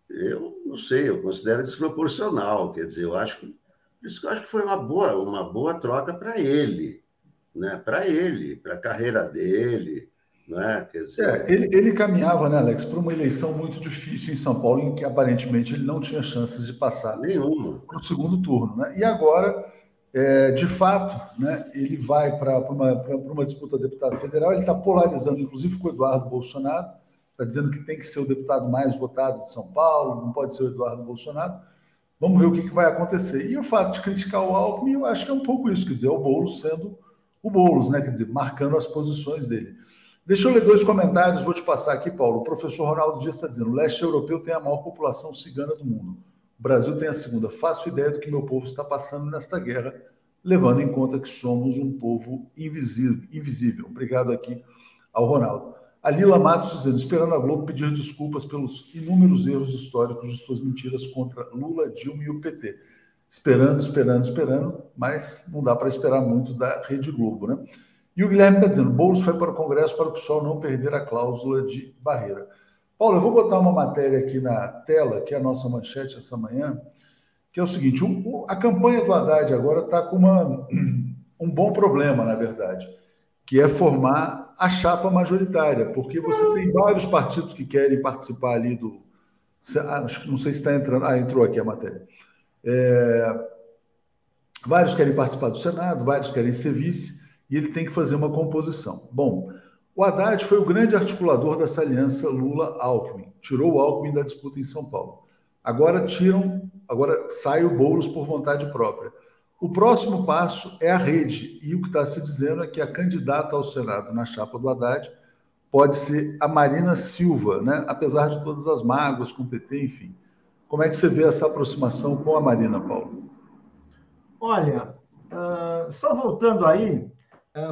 eu não sei, eu considero desproporcional, quer dizer, eu acho que isso eu acho que foi uma boa, uma boa troca para ele né, para ele, para a carreira dele. Né? Dizer... É, ele, ele caminhava, né, Alex, para uma eleição muito difícil em São Paulo, em que aparentemente ele não tinha chances de passar nenhuma para o segundo turno. Né? E agora, é, de fato, né, ele vai para uma, uma disputa de deputado federal, ele está polarizando, inclusive, com o Eduardo Bolsonaro, está dizendo que tem que ser o deputado mais votado de São Paulo, não pode ser o Eduardo Bolsonaro. Vamos ver o que, que vai acontecer. E o fato de criticar o Alckmin, eu acho que é um pouco isso, quer dizer, é o Boulos sendo o Boulos, né? Quer dizer, marcando as posições dele. Deixa eu ler dois comentários, vou te passar aqui, Paulo. O professor Ronaldo Dias está dizendo: o leste europeu tem a maior população cigana do mundo. O Brasil tem a segunda. Faço ideia do que meu povo está passando nesta guerra, levando em conta que somos um povo invisível. Obrigado aqui ao Ronaldo. A Lila Matos dizendo, esperando a Globo pedir desculpas pelos inúmeros erros históricos de suas mentiras contra Lula, Dilma e o PT esperando, esperando, esperando, mas não dá para esperar muito da Rede Globo, né? E o Guilherme está dizendo: Boulos foi para o Congresso para o pessoal não perder a cláusula de barreira. Paulo, eu vou botar uma matéria aqui na tela, que é a nossa manchete essa manhã, que é o seguinte: a campanha do Haddad agora está com uma, um bom problema, na verdade, que é formar a chapa majoritária, porque você tem vários partidos que querem participar ali do. Ah, não sei se está entrando. Ah, entrou aqui a matéria é, vários querem participar do Senado, vários querem ser vice, e ele tem que fazer uma composição. Bom, o Haddad foi o grande articulador dessa aliança Lula-Alckmin, tirou o Alckmin da disputa em São Paulo. Agora tiram, agora sai o Boulos por vontade própria. O próximo passo é a rede, e o que está se dizendo é que a candidata ao Senado na chapa do Haddad pode ser a Marina Silva, né? apesar de todas as mágoas com o PT, enfim. Como é que você vê essa aproximação com a Marina, Paulo? Olha, uh, só voltando aí,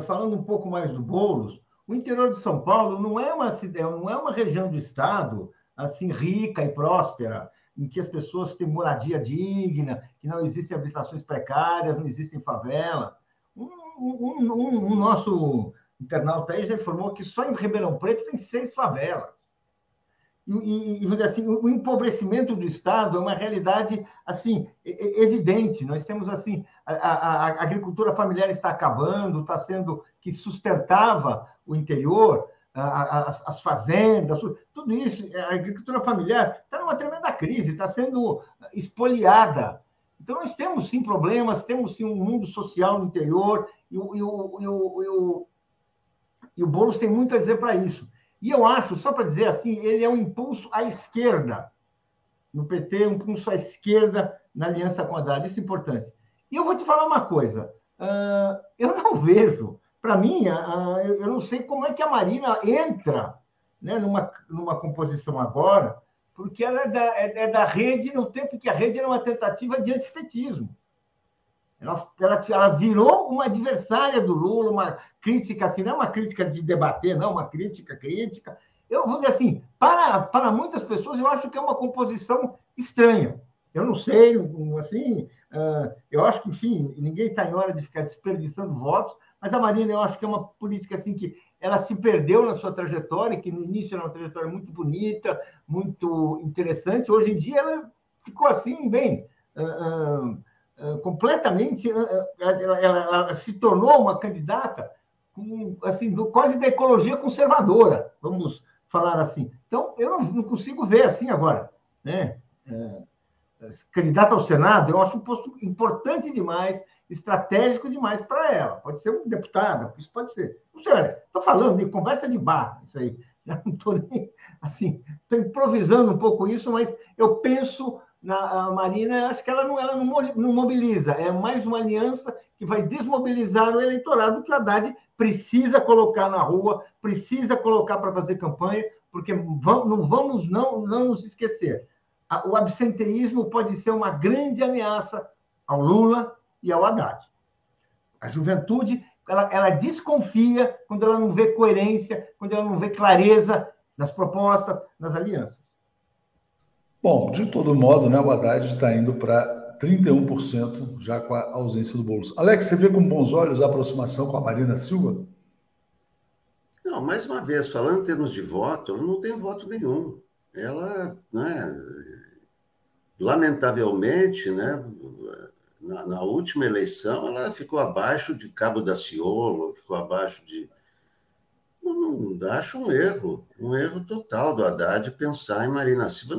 falando um pouco mais do Boulos, o interior de São Paulo não é uma não é uma região do estado assim rica e próspera, em que as pessoas têm moradia digna, que não existem habitações precárias, não existem favelas. Um, um, um, um nosso internauta aí já informou que só em Ribeirão Preto tem seis favelas. E, e, assim, o empobrecimento do Estado é uma realidade assim evidente. Nós temos assim a, a, a agricultura familiar está acabando, está sendo que sustentava o interior, a, as fazendas, tudo isso. A agricultura familiar está numa tremenda crise, está sendo espoliada. Então nós temos sim problemas, temos sim um mundo social no interior e o, e o, e o, e o, e o Boulos tem muito a dizer para isso. E eu acho, só para dizer assim, ele é um impulso à esquerda. No PT, um impulso à esquerda na aliança com a Haddad. Isso é importante. E eu vou te falar uma coisa. Uh, eu não vejo, para mim, uh, eu não sei como é que a Marina entra né, numa, numa composição agora, porque ela é da, é, é da rede no tempo que a rede era uma tentativa de antifetismo. Ela, ela, ela, virou uma adversária do Lula, uma crítica, assim, não é uma crítica de debater, não, uma crítica crítica. Eu vou dizer assim, para, para muitas pessoas, eu acho que é uma composição estranha. Eu não sei, assim, uh, eu acho que, enfim, ninguém está em hora de ficar desperdiçando votos, mas a Marina, eu acho que é uma política, assim, que ela se perdeu na sua trajetória, que no início era uma trajetória muito bonita, muito interessante, hoje em dia ela ficou assim, bem... Uh, uh, completamente, eh, eh, ela, ela, ela, se tornou uma candidata com, assim, do, quase da ecologia conservadora, vamos falar assim. Então, eu não, não consigo ver assim agora. Né? É, candidata ao Senado, eu acho um posto importante demais, estratégico demais para ela. Pode ser uma deputada, isso pode ser. Não sei, estou falando de conversa de bar, isso aí. [LAUGHS] Já não estou nem, assim, estou improvisando um pouco isso, mas eu penso na Marina, acho que ela não, ela não mobiliza, é mais uma aliança que vai desmobilizar o eleitorado que o Haddad precisa colocar na rua, precisa colocar para fazer campanha, porque vamos, não vamos não, não nos esquecer. O absenteísmo pode ser uma grande ameaça ao Lula e ao Haddad. A juventude ela, ela desconfia quando ela não vê coerência, quando ela não vê clareza nas propostas, nas alianças. Bom, de todo modo, né, o Haddad está indo para 31% já com a ausência do Boulos. Alex, você vê com bons olhos a aproximação com a Marina Silva? Não, mais uma vez, falando em termos de voto, ela não tem voto nenhum. Ela, né, lamentavelmente, né, na, na última eleição, ela ficou abaixo de Cabo da Ciolo, ficou abaixo de acho um erro, um erro total do Haddad pensar em Marina Silva,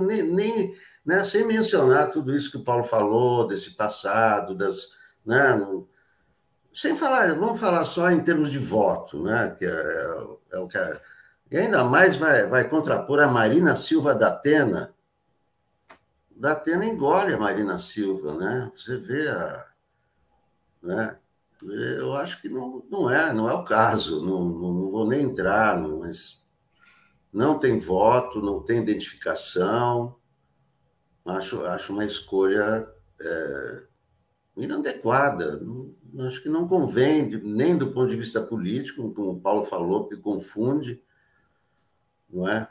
nem, nem né, sem mencionar tudo isso que o Paulo falou, desse passado, das, né, sem falar, vamos falar só em termos de voto, né, que é, é, é o que é, e ainda mais vai, vai contrapor a Marina Silva da Atena. Da Atena engole a Marina Silva, né? Você vê a, né? Eu acho que não, não é, não é o caso, não, não vou nem entrar, mas não tem voto, não tem identificação, acho, acho uma escolha é, inadequada, não, acho que não convém, nem do ponto de vista político, como o Paulo falou, que confunde, não é?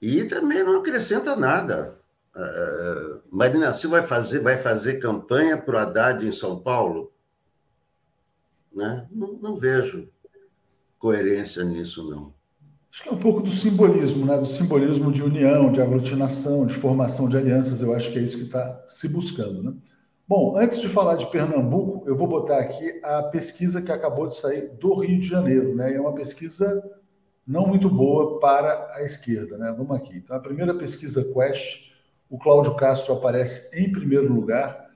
E também não acrescenta nada. É, Marina Silva vai fazer, vai fazer campanha para o Haddad em São Paulo? Né? Não, não vejo coerência nisso, não. Acho que é um pouco do simbolismo, né? do simbolismo de união, de aglutinação, de formação de alianças. Eu acho que é isso que está se buscando. Né? Bom, antes de falar de Pernambuco, eu vou botar aqui a pesquisa que acabou de sair do Rio de Janeiro. Né? É uma pesquisa não muito boa para a esquerda. Né? Vamos aqui. Então, a primeira pesquisa Quest, o Cláudio Castro aparece em primeiro lugar.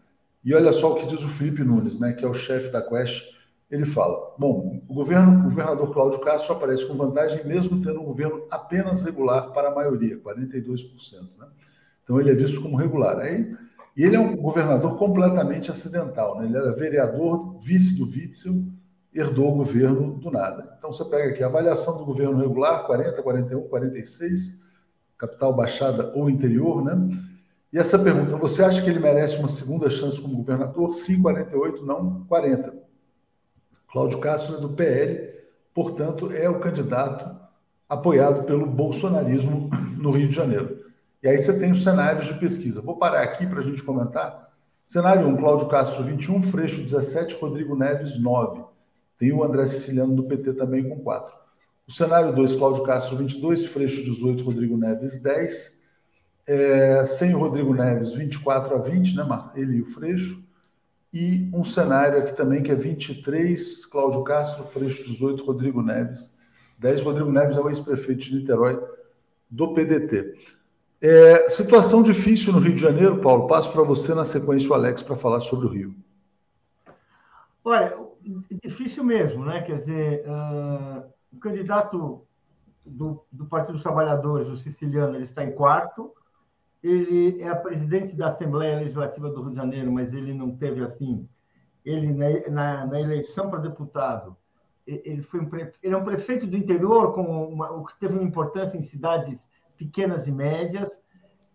E olha só o que diz o Felipe Nunes, né? que é o chefe da Quest ele fala: bom, o governo, o governador Cláudio Castro aparece com vantagem, mesmo tendo um governo apenas regular para a maioria, 42%. Né? Então ele é visto como regular. Aí, e ele é um governador completamente acidental. Né? Ele era vereador, vice do Witzel, herdou o governo do nada. Então você pega aqui a avaliação do governo regular, 40, 41, 46, capital baixada ou interior, né? E essa pergunta, você acha que ele merece uma segunda chance como governador? Sim, 48, não 40. Cláudio Castro é do PL, portanto, é o candidato apoiado pelo bolsonarismo [CLEARS THROAT] no Rio de Janeiro. E aí você tem os cenários de pesquisa. Vou parar aqui para a gente comentar. Cenário 1, Cláudio Castro 21, Freixo 17, Rodrigo Neves 9. Tem o André Siciliano do PT também com 4. O cenário 2, Cláudio Castro 22, Freixo 18, Rodrigo Neves 10. É, sem o Rodrigo Neves, 24 a 20, né, ele e o Freixo. E um cenário aqui também que é 23, Cláudio Castro, Freixo 18, Rodrigo Neves 10. Rodrigo Neves é o ex-prefeito de Niterói do PDT. É, situação difícil no Rio de Janeiro, Paulo. Passo para você na sequência o Alex para falar sobre o Rio. Olha, difícil mesmo, né? Quer dizer, uh, o candidato do, do, Partido dos Trabalhadores, o siciliano, ele está em quarto. Ele é presidente da Assembleia Legislativa do Rio de Janeiro, mas ele não teve assim. Ele na, na, na eleição para deputado, ele foi um, ele é um prefeito do interior com uma, o que teve uma importância em cidades pequenas e médias.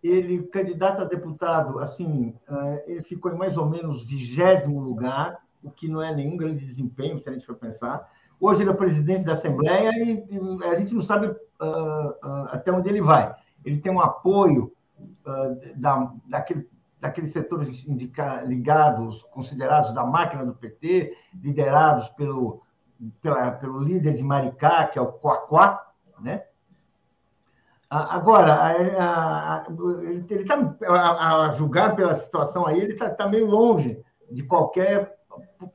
Ele, candidato a deputado, assim, eh, ele ficou em mais ou menos vigésimo lugar, o que não é nenhum grande desempenho, se a gente for pensar. Hoje ele é presidente da Assembleia e, a gente não sabe uh, uh, até onde ele vai. Ele tem um apoio da, daquele, daqueles setores indica, ligados, considerados da máquina do PT, liderados pelo, pela, pelo líder de Maricá, que é o Coaquá, né? Agora, ele está, a, julgar pela situação aí, ele está tá meio longe de qualquer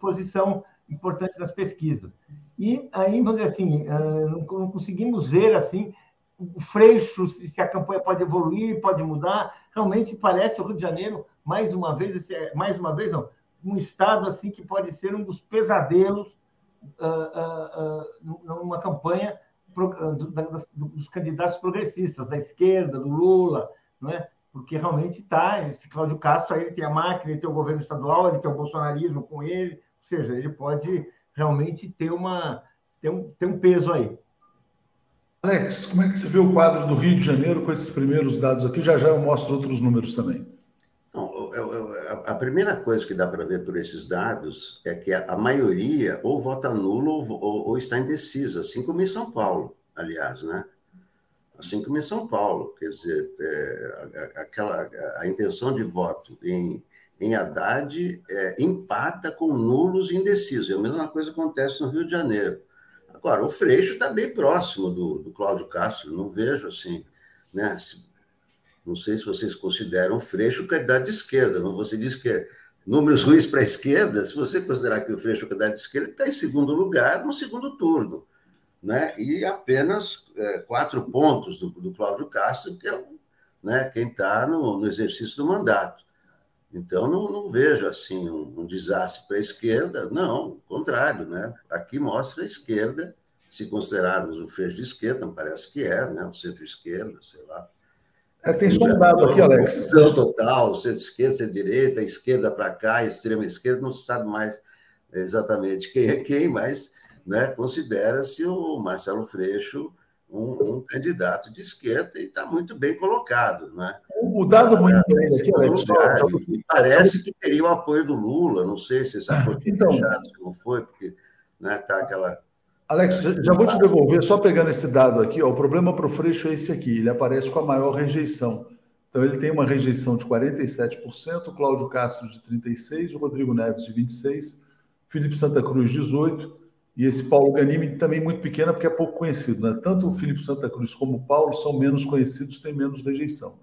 posição importante nas pesquisas. E aí, vamos dizer assim, não conseguimos ver assim o freixo, se a campanha pode evoluir, pode mudar. Realmente parece o Rio de Janeiro, mais uma vez, é, mais uma vez não, um estado assim que pode ser um dos pesadelos uh, uh, uh, numa campanha dos candidatos progressistas, da esquerda, do Lula, não é? porque realmente está, esse Cláudio Castro, aí ele tem a máquina, ele tem o governo estadual, ele tem o bolsonarismo com ele, ou seja, ele pode realmente ter, uma, ter, um, ter um peso aí. Alex, como é que você vê o quadro do Rio de Janeiro com esses primeiros dados aqui? Já já eu mostro outros números também. Não, eu, eu, a primeira coisa que dá para ver por esses dados é que a, a maioria ou vota nulo ou, ou, ou, está indecisa, assim como em São Paulo, aliás, né? Assim como em São Paulo, quer dizer, é, aquela, a intenção de voto em, em Haddad é, empata com nulos e indecisos. E a mesma coisa acontece no Rio de Janeiro. Agora, o Freixo está bem próximo do, do Cláudio Castro, não vejo assim, né? Não sei se vocês consideram o Freixo candidato de esquerda. Não você diz que é números ruins para a esquerda. Se você considerar que o Freixo é candidato de esquerda, está em segundo lugar no segundo turno. Né? E apenas é, quatro pontos do, do Cláudio Castro, que é né, quem está no, no, exercício do mandato. Então, não, não vejo assim um, um desastre para a esquerda, não, o contrário. Né? Aqui mostra a esquerda, se considerarmos o Freixo de esquerda, não parece que é, né? o centro-esquerda, sei lá. É, tem só um dado aqui, Alex. total, centro-esquerda, centro-direita, esquerda para cá, extrema-esquerda, não se sabe mais exatamente quem é quem, mas né, considera-se o Marcelo Freixo um, um, candidato de esquerda e está muito bem colocado. Né? O dado ruim é, aqui, Alex, parece que teria o apoio do Lula, não sei se esse apoio então, fechado, se não foi, porque está né, tá aquela Alex, já vou te devolver, só pegando esse dado aqui, ó, o problema para o Freixo é esse aqui, ele aparece com a maior rejeição. Então, ele tem uma rejeição de 47%, o Cláudio Castro de 36%, o Rodrigo Neves de 26%, Felipe Santa Cruz, 18%, e esse Paulo Ganimi também muito pequeno, porque é pouco conhecido. Né? Tanto o Felipe Santa Cruz como o Paulo são menos conhecidos, têm menos rejeição.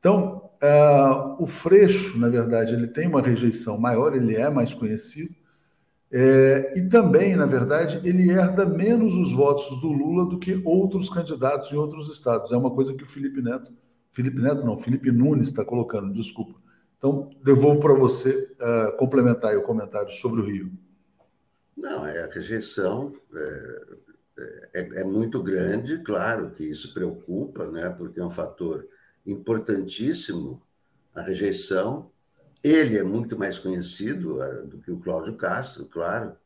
Então, uh, o Freixo, na verdade, ele tem uma rejeição maior, ele é mais conhecido, é, e também, na verdade, ele herda menos os votos do Lula do que outros candidatos em outros estados. É uma coisa que o Felipe Neto, Felipe Neto não, Felipe Nunes está colocando, desculpa. Então, devolvo para você uh, complementar o comentário sobre o Rio. Não, é, a rejeição é, é, é, muito grande, claro que isso preocupa, né, porque é um fator importantíssimo a rejeição. Ele é muito mais conhecido uh, do que o Cláudio Castro, claro.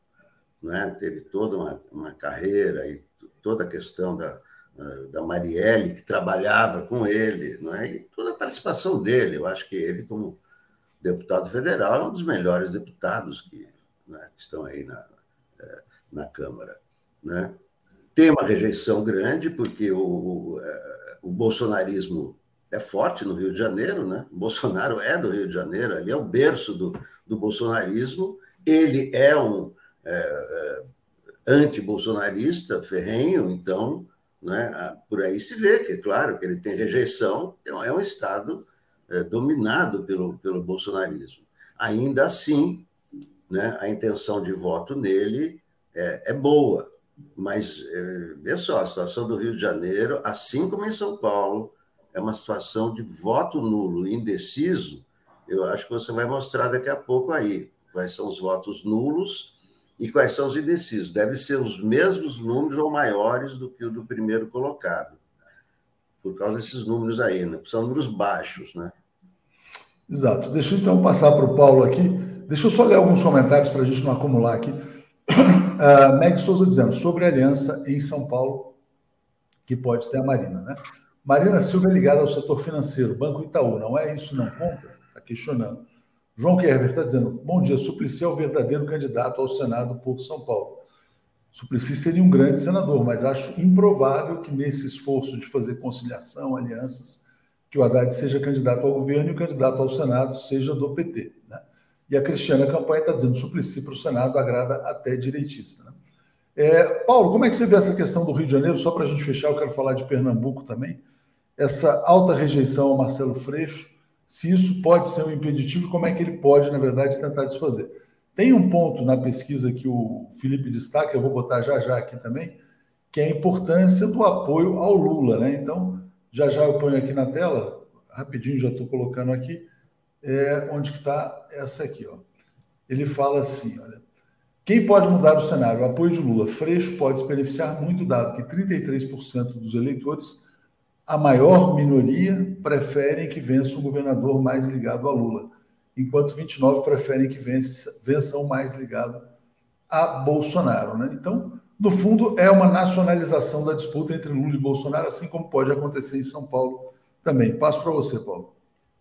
Né? Teve toda uma, uma carreira e toda a questão da, da Marielle, que trabalhava com ele, não é? e toda a participação dele. Eu acho que ele, como deputado federal, é um dos melhores deputados que, né, que estão aí na, na Câmara. Né? Tem uma rejeição grande, porque o, o, o bolsonarismo é forte no Rio de Janeiro, né? Bolsonaro é do Rio de Janeiro, ali é o berço do, do bolsonarismo. Ele é um é, é, anti-bolsonarista ferrenho, então, né, por aí se vê que, é claro, que ele tem rejeição, então é um Estado é, dominado pelo, pelo bolsonarismo. Ainda assim, né, a intenção de voto nele é, é boa, mas é, vê só, a situação do Rio de Janeiro, assim como em São Paulo, é uma situação de voto nulo, indeciso. Eu acho que você vai mostrar daqui a pouco aí quais são os votos nulos e quais são os indecisos. Deve ser os mesmos números ou maiores do que o do primeiro colocado, por causa desses números aí, né? São números baixos, né? Exato. Deixa eu então passar para o Paulo aqui. Deixa eu só ler alguns comentários para a gente não acumular aqui. Uh, [COUGHS] Meg Souza dizendo sobre a aliança em São Paulo, que pode ter a Marina, né? Marina Silva é ligada ao setor financeiro, Banco Itaú, não é isso, não conta? Está questionando. João Kerber está dizendo: bom dia, Suplicy é o verdadeiro candidato ao Senado por São Paulo. Suplicy seria um grande senador, mas acho improvável que nesse esforço de fazer conciliação, alianças, que o Haddad seja candidato ao governo e o candidato ao Senado seja do PT. E a Cristiana Campanha está dizendo: Suplicy para o Senado agrada até direitista. Né? É, Paulo, como é que você vê essa questão do Rio de Janeiro? Só para a gente fechar, eu quero falar de Pernambuco também essa alta rejeição ao Marcelo Freixo, se isso pode ser um impeditivo, como é que ele pode, na verdade, tentar desfazer. Tem um ponto na pesquisa que o Felipe destaca, eu vou botar já já aqui também, que é a importância do apoio ao Lula, né? Então, já já eu ponho aqui na tela, rapidinho já estou colocando aqui, é, onde está essa aqui, ó. Ele fala assim, olha, quem pode mudar o cenário? O apoio de Lula. Freixo pode se beneficiar muito, dado que 33% dos eleitores a maior minoria preferem que vença um governador mais ligado a Lula, enquanto 29 preferem que vença, um mais ligado a Bolsonaro. Né? Então, no fundo, é uma nacionalização da disputa entre Lula e Bolsonaro, assim como pode acontecer em São Paulo também. Passo para você, Paulo.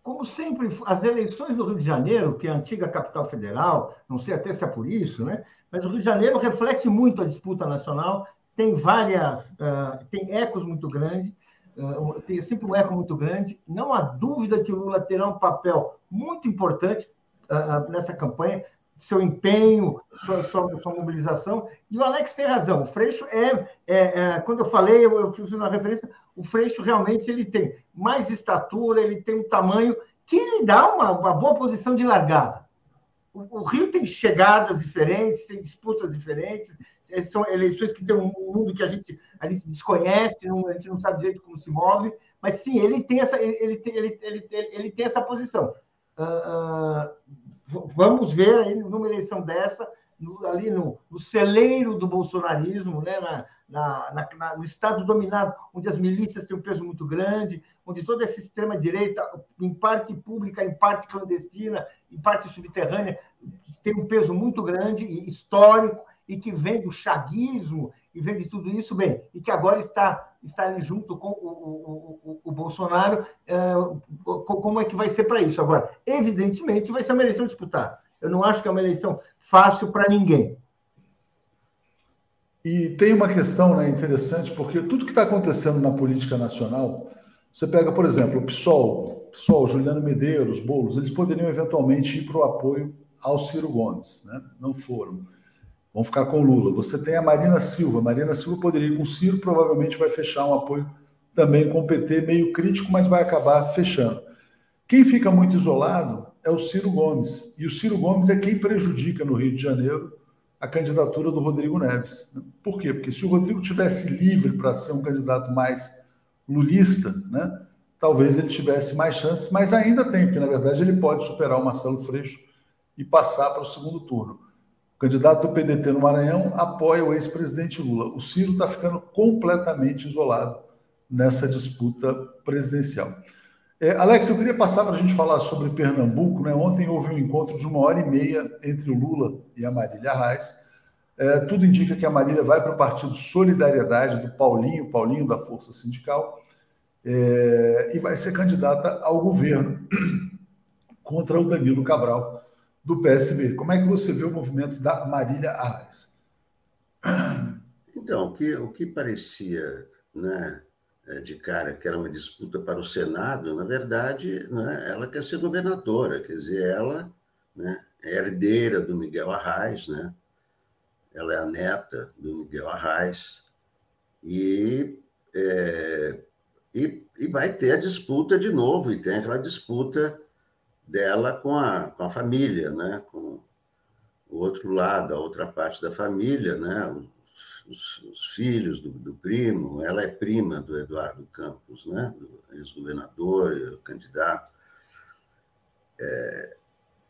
Como sempre, as eleições do Rio de Janeiro, que é a antiga capital federal, não sei até se é por isso, né? mas o Rio de Janeiro reflete muito a disputa nacional, tem várias, uh, tem ecos muito grandes, eh, tem sempre um eco muito grande. Não há dúvida que o Lula terá um papel muito importante uh, nessa campanha, seu empenho, sua, sua, sua, mobilização. E o Alex tem razão. O Freixo é, é, é quando eu falei, eu, eu fiz uma referência, o Freixo realmente ele tem mais estatura, ele tem um tamanho que lhe dá uma, uma boa posição de largada. O, o Rio tem chegadas diferentes, tem disputas diferentes, são eleições que tem um mundo que a gente, a gente desconhece, não, a gente não sabe direito como se move, mas sim, ele tem essa, ele tem, ele, ele, ele tem essa posição. Uh, vamos ver aí numa eleição dessa, no, ali no, no, celeiro do bolsonarismo, né, na, na, na, no Estado dominado, onde as milícias têm um peso muito grande, onde toda essa extrema-direita, em parte pública, em parte clandestina, em parte subterrânea, tem um peso muito grande e histórico, e que vem do chaguismo e vem de tudo isso, bem, e que agora está, está junto com o, o, o, o Bolsonaro, é, como é que vai ser para isso? Agora, evidentemente, vai ser uma eleição disputada. Eu não acho que é uma eleição fácil para ninguém. E tem uma questão né, interessante, porque tudo que está acontecendo na política nacional, você pega, por exemplo, o PSOL, PSOL, Juliano Medeiros, Boulos, eles poderiam eventualmente ir para o apoio ao Ciro Gomes, né? não foram vão ficar com Lula. Você tem a Marina Silva. Marina Silva poderia ir com o Ciro, provavelmente vai fechar um apoio também com o PT, meio crítico, mas vai acabar fechando. Quem fica muito isolado é o Ciro Gomes. E o Ciro Gomes é quem prejudica no Rio de Janeiro a candidatura do Rodrigo Neves. Por quê? Porque se o Rodrigo tivesse livre para ser um candidato mais lulista, né, talvez ele tivesse mais chances, mas ainda tem, porque na verdade ele pode superar o Marcelo Freixo e passar para o segundo turno. O candidato do PDT no Maranhão apoia o ex-presidente Lula. O Ciro está ficando completamente isolado nessa disputa presidencial. É, Alex, eu queria passar para a gente falar sobre Pernambuco. Né? Ontem houve um encontro de uma hora e meia entre o Lula e a Marília Reis. É, tudo indica que a Marília vai para o partido Solidariedade do Paulinho, Paulinho da Força Sindical, é, e vai ser candidata ao governo [CLEARS THROAT] contra o Danilo Cabral, do PSB. Como é que você vê o movimento da Marília Reis? Então, o que, o que parecia né, de cara que era uma disputa para o Senado, na verdade, né, ela quer ser governadora, quer dizer, ela né, é herdeira do Miguel Arraes, né? ela é a neta do Miguel Arraes, e, é, e, e, vai ter a disputa de novo, e tem aquela disputa dela com a, com a família, né? com o outro lado, a outra parte da família, né? Os, os filhos do, do, primo, ela é prima do Eduardo Campos, né? do ex-governador, candidato. É,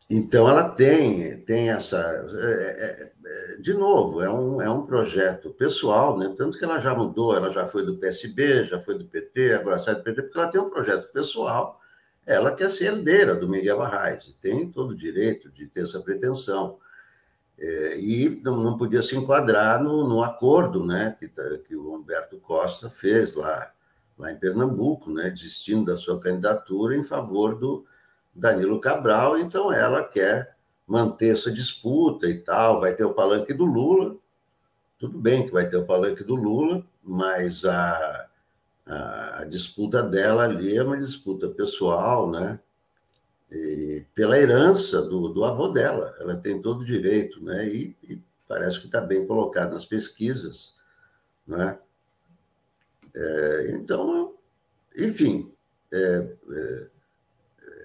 então, ela tem, tem essa. É, é, é, de novo, é um, é um projeto pessoal, né? tanto que ela já mudou, ela já foi do PSB, já foi do PT, agora sai do PT, porque ela tem um projeto pessoal. Ela quer ser herdeira do Miguel Arraes, tem todo o direito de ter essa pretensão. É, e não, podia se enquadrar no, no acordo né, que, tá, que, o Humberto Costa fez lá, lá em Pernambuco, né, desistindo da sua candidatura em favor do Danilo Cabral. Então, ela quer manter essa disputa e tal. Vai ter o palanque do Lula, tudo bem que vai ter o palanque do Lula, mas a, a disputa dela ali é uma disputa pessoal, né? E, pela herança do, do, avô dela. Ela tem todo o direito, né? E, e parece que está bem colocado nas pesquisas, né? É, então, enfim, é, é,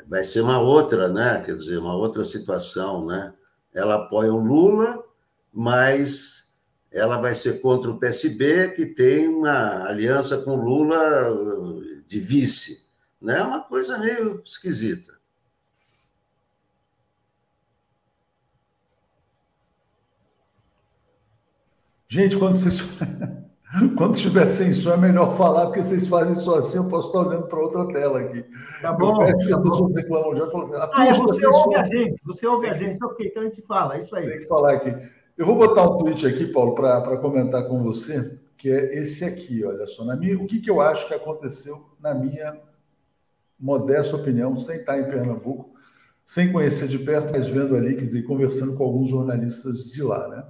vai ser uma outra, né? Quer dizer, uma outra situação, né? Ela apoia o Lula, mas ela vai ser contra o PSB, que tem uma aliança com o Lula de vice. Né? É uma coisa meio esquisita. Gente, quando vocês. [LAUGHS] Quando estiver sem som, é melhor falar, porque vocês fazem só assim, eu posso estar olhando para outra tela aqui. Tá bom. Eu fecho, as pessoas reclamam já. Falam assim, ah, é, você ouve a gente, você ouve a gente. Ok, então a gente fala, é isso aí. Tem que falar aqui. Eu vou botar um tweet aqui, Paulo, para comentar com você, que é esse aqui, olha só. Na minha, o que, que eu acho que aconteceu, na minha modesta opinião, sem estar em Pernambuco, sem conhecer de perto, mas vendo ali, quer dizer, conversando com alguns jornalistas de lá, né?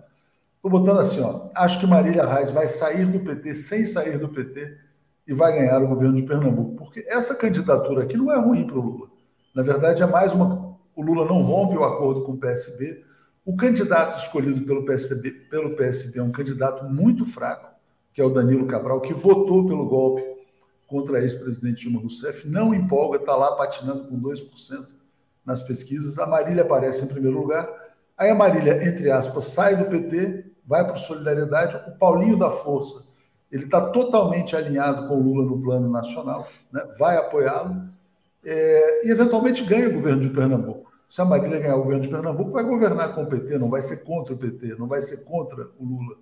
Estou botando assim, ó. Acho que Marília Reis vai sair do PT sem sair do PT e vai ganhar o governo de Pernambuco. Porque essa candidatura aqui não é ruim para o Lula. Na verdade, é mais uma. O Lula não rompe o acordo com o PSB. O candidato escolhido pelo PSB, pelo PSB é um candidato muito fraco, que é o Danilo Cabral, que votou pelo golpe contra a ex-presidente Dilma Rousseff. Não empolga, está lá patinando com 2% nas pesquisas. A Marília aparece em primeiro lugar. Aí a Marília, entre aspas, sai do PT vai para o Solidariedade. O Paulinho da Força, ele está totalmente alinhado com o Lula no plano nacional, né? vai apoiá-lo é, e eventualmente ganha o governo de Pernambuco. Se a Marília ganhar o governo de Pernambuco, vai governar com o PT, não vai ser contra o PT, não vai ser contra o Lula.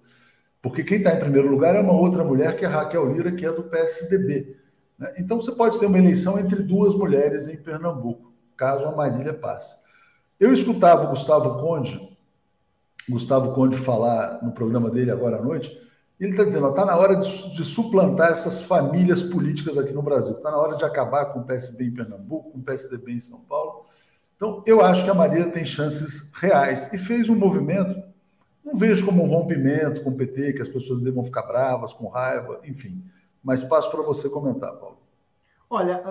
Porque quem está em primeiro lugar é uma outra mulher, que é Raquel Lira, que é do PSDB. Né? Então você pode ter uma eleição entre duas mulheres em Pernambuco, caso a Marília passe. Eu escutava o Gustavo Conde, Gustavo Conde falar no programa dele agora à noite, ele está dizendo: está na hora de, de, suplantar essas famílias políticas aqui no Brasil, está na hora de acabar com o PSB em Pernambuco, com o PSDB em São Paulo. Então, eu acho que a Maria tem chances reais e fez um movimento. Não vejo como um rompimento com o PT, que as pessoas devam ficar bravas, com raiva, enfim. Mas passo para você comentar, Paulo. Olha,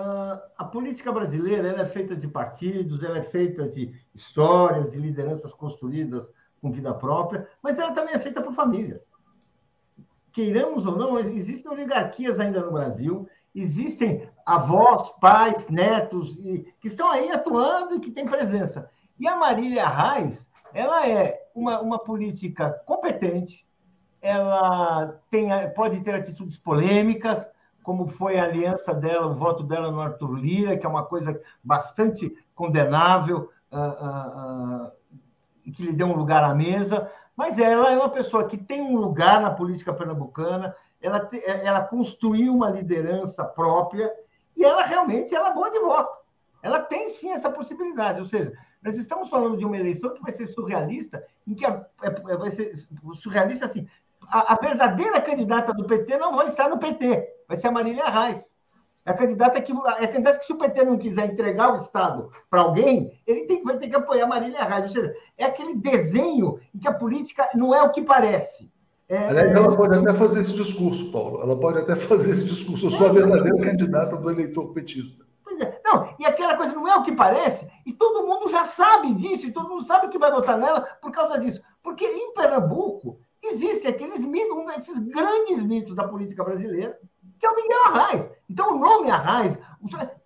a política brasileira é feita de partidos, ela é feita de histórias, de lideranças construídas com vida própria, mas ela também é feita por famílias. Queiramos ou não, existem oligarquias ainda no Brasil, existem avós, pais, netos, que estão aí atuando e que têm presença. E a Marília Reis, ela é uma, uma política competente, ela tem, pode ter atitudes polêmicas, como foi a aliança dela, o voto dela no Arthur Lira, que é uma coisa bastante condenável, uh, uh, uh, que lhe deu um lugar à mesa, mas ela é uma pessoa que tem um lugar na política pernambucana, ela, ela construiu uma liderança própria e ela realmente ela é boa de voto. Ela tem sim essa possibilidade, ou seja, nós estamos falando de uma eleição que vai ser surrealista, em que a, é, é, vai ser surrealista assim, a, a, verdadeira candidata do PT não vai estar no PT, vai ser a Marília Reis. É a candidata que, é candidata que se o PT não quiser entregar o Estado para alguém, ele tem, vai ter que apoiar a Marília. Ou seja, é aquele desenho em que a política não é o que parece. É, Aliás, ela pode até fazer esse discurso, Paulo. Ela pode até fazer esse discurso. Eu sou a verdadeira candidata do eleitor petista. Pois é. Não, e aquela coisa não é o que parece, e todo mundo já sabe disso, e todo mundo sabe que vai votar nela por causa disso. Porque em Pernambuco existem aqueles mitos, um desses grandes mitos da política brasileira, que é o Miguel Arraes. Então, o nome Arraes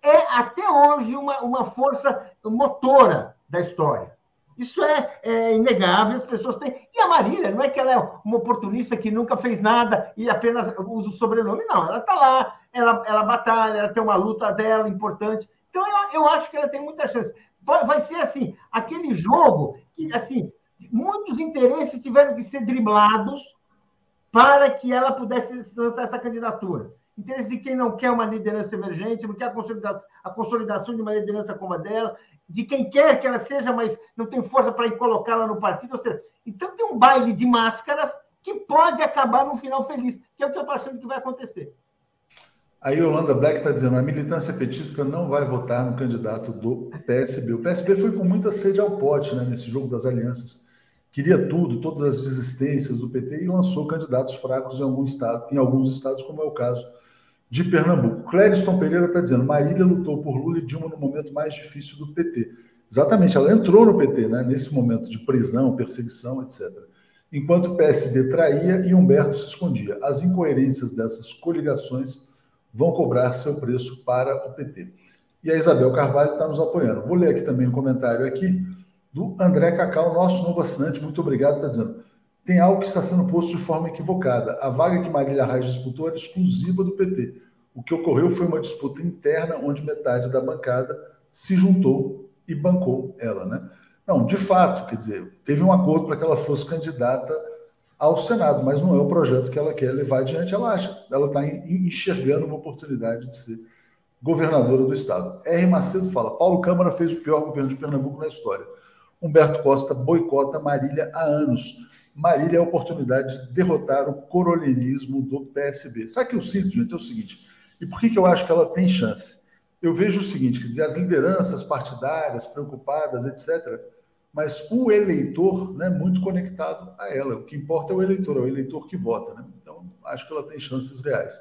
é até hoje uma, uma força motora da história. Isso é, é, inegável, as pessoas têm. E a Marília, não é que ela é uma oportunista que nunca fez nada e apenas usa o sobrenome, não. Ela está lá, ela, ela batalha, ela tem uma luta dela importante. Então, eu, eu acho que ela tem muita chance. Vai, vai ser assim, aquele jogo que, assim, muitos interesses tiveram que ser driblados para que ela pudesse lançar essa candidatura. Interesse de quem não quer uma liderança emergente, não quer a consolidação, a consolidação de uma liderança como a dela, de quem quer que ela seja, mas não tem força para colocá-la no partido. Ou seja, então tem um baile de máscaras que pode acabar num final feliz, que é o que eu estou achando que vai acontecer. A Yolanda Black está dizendo: a militância petista não vai votar no candidato do PSB. O PSB foi com muita sede ao pote né, nesse jogo das alianças. Queria tudo, todas as desistências do PT e lançou candidatos fracos em, algum estado, em alguns estados, como é o caso de Pernambuco. Clériston Pereira está dizendo: Marília lutou por Lula e Dilma no momento mais difícil do PT. Exatamente, ela entrou no PT, né, nesse momento de prisão, perseguição, etc. Enquanto o PSB traía e Humberto se escondia. As incoerências dessas coligações vão cobrar seu preço para o PT. E a Isabel Carvalho está nos apoiando. Vou ler aqui também um comentário aqui do André Cacau, nosso novo assinante. Muito obrigado, está dizendo tem algo que está sendo posto de forma equivocada. A vaga que Marília Reis disputou era exclusiva do PT. O que ocorreu foi uma disputa interna onde metade da bancada se juntou e bancou ela, né? Não, de fato, quer dizer, teve um acordo para que ela fosse candidata ao Senado, mas não é o projeto que ela quer levar adiante. Ela acha, ela está enxergando uma oportunidade de ser governadora do estado. R. Macedo fala: Paulo Câmara fez o pior governo de Pernambuco na história. Humberto Costa boicota Marília há anos. Marília é a oportunidade de derrotar o coronelismo do PSB. Sabe o que eu sinto, gente? É o seguinte. E por que, que eu acho que ela tem chance? Eu vejo o seguinte, quer dizer, as lideranças partidárias preocupadas, etc., mas o eleitor né, muito conectado a ela. O que importa é o eleitor, é o eleitor que vota. Né? Então, acho que ela tem chances reais.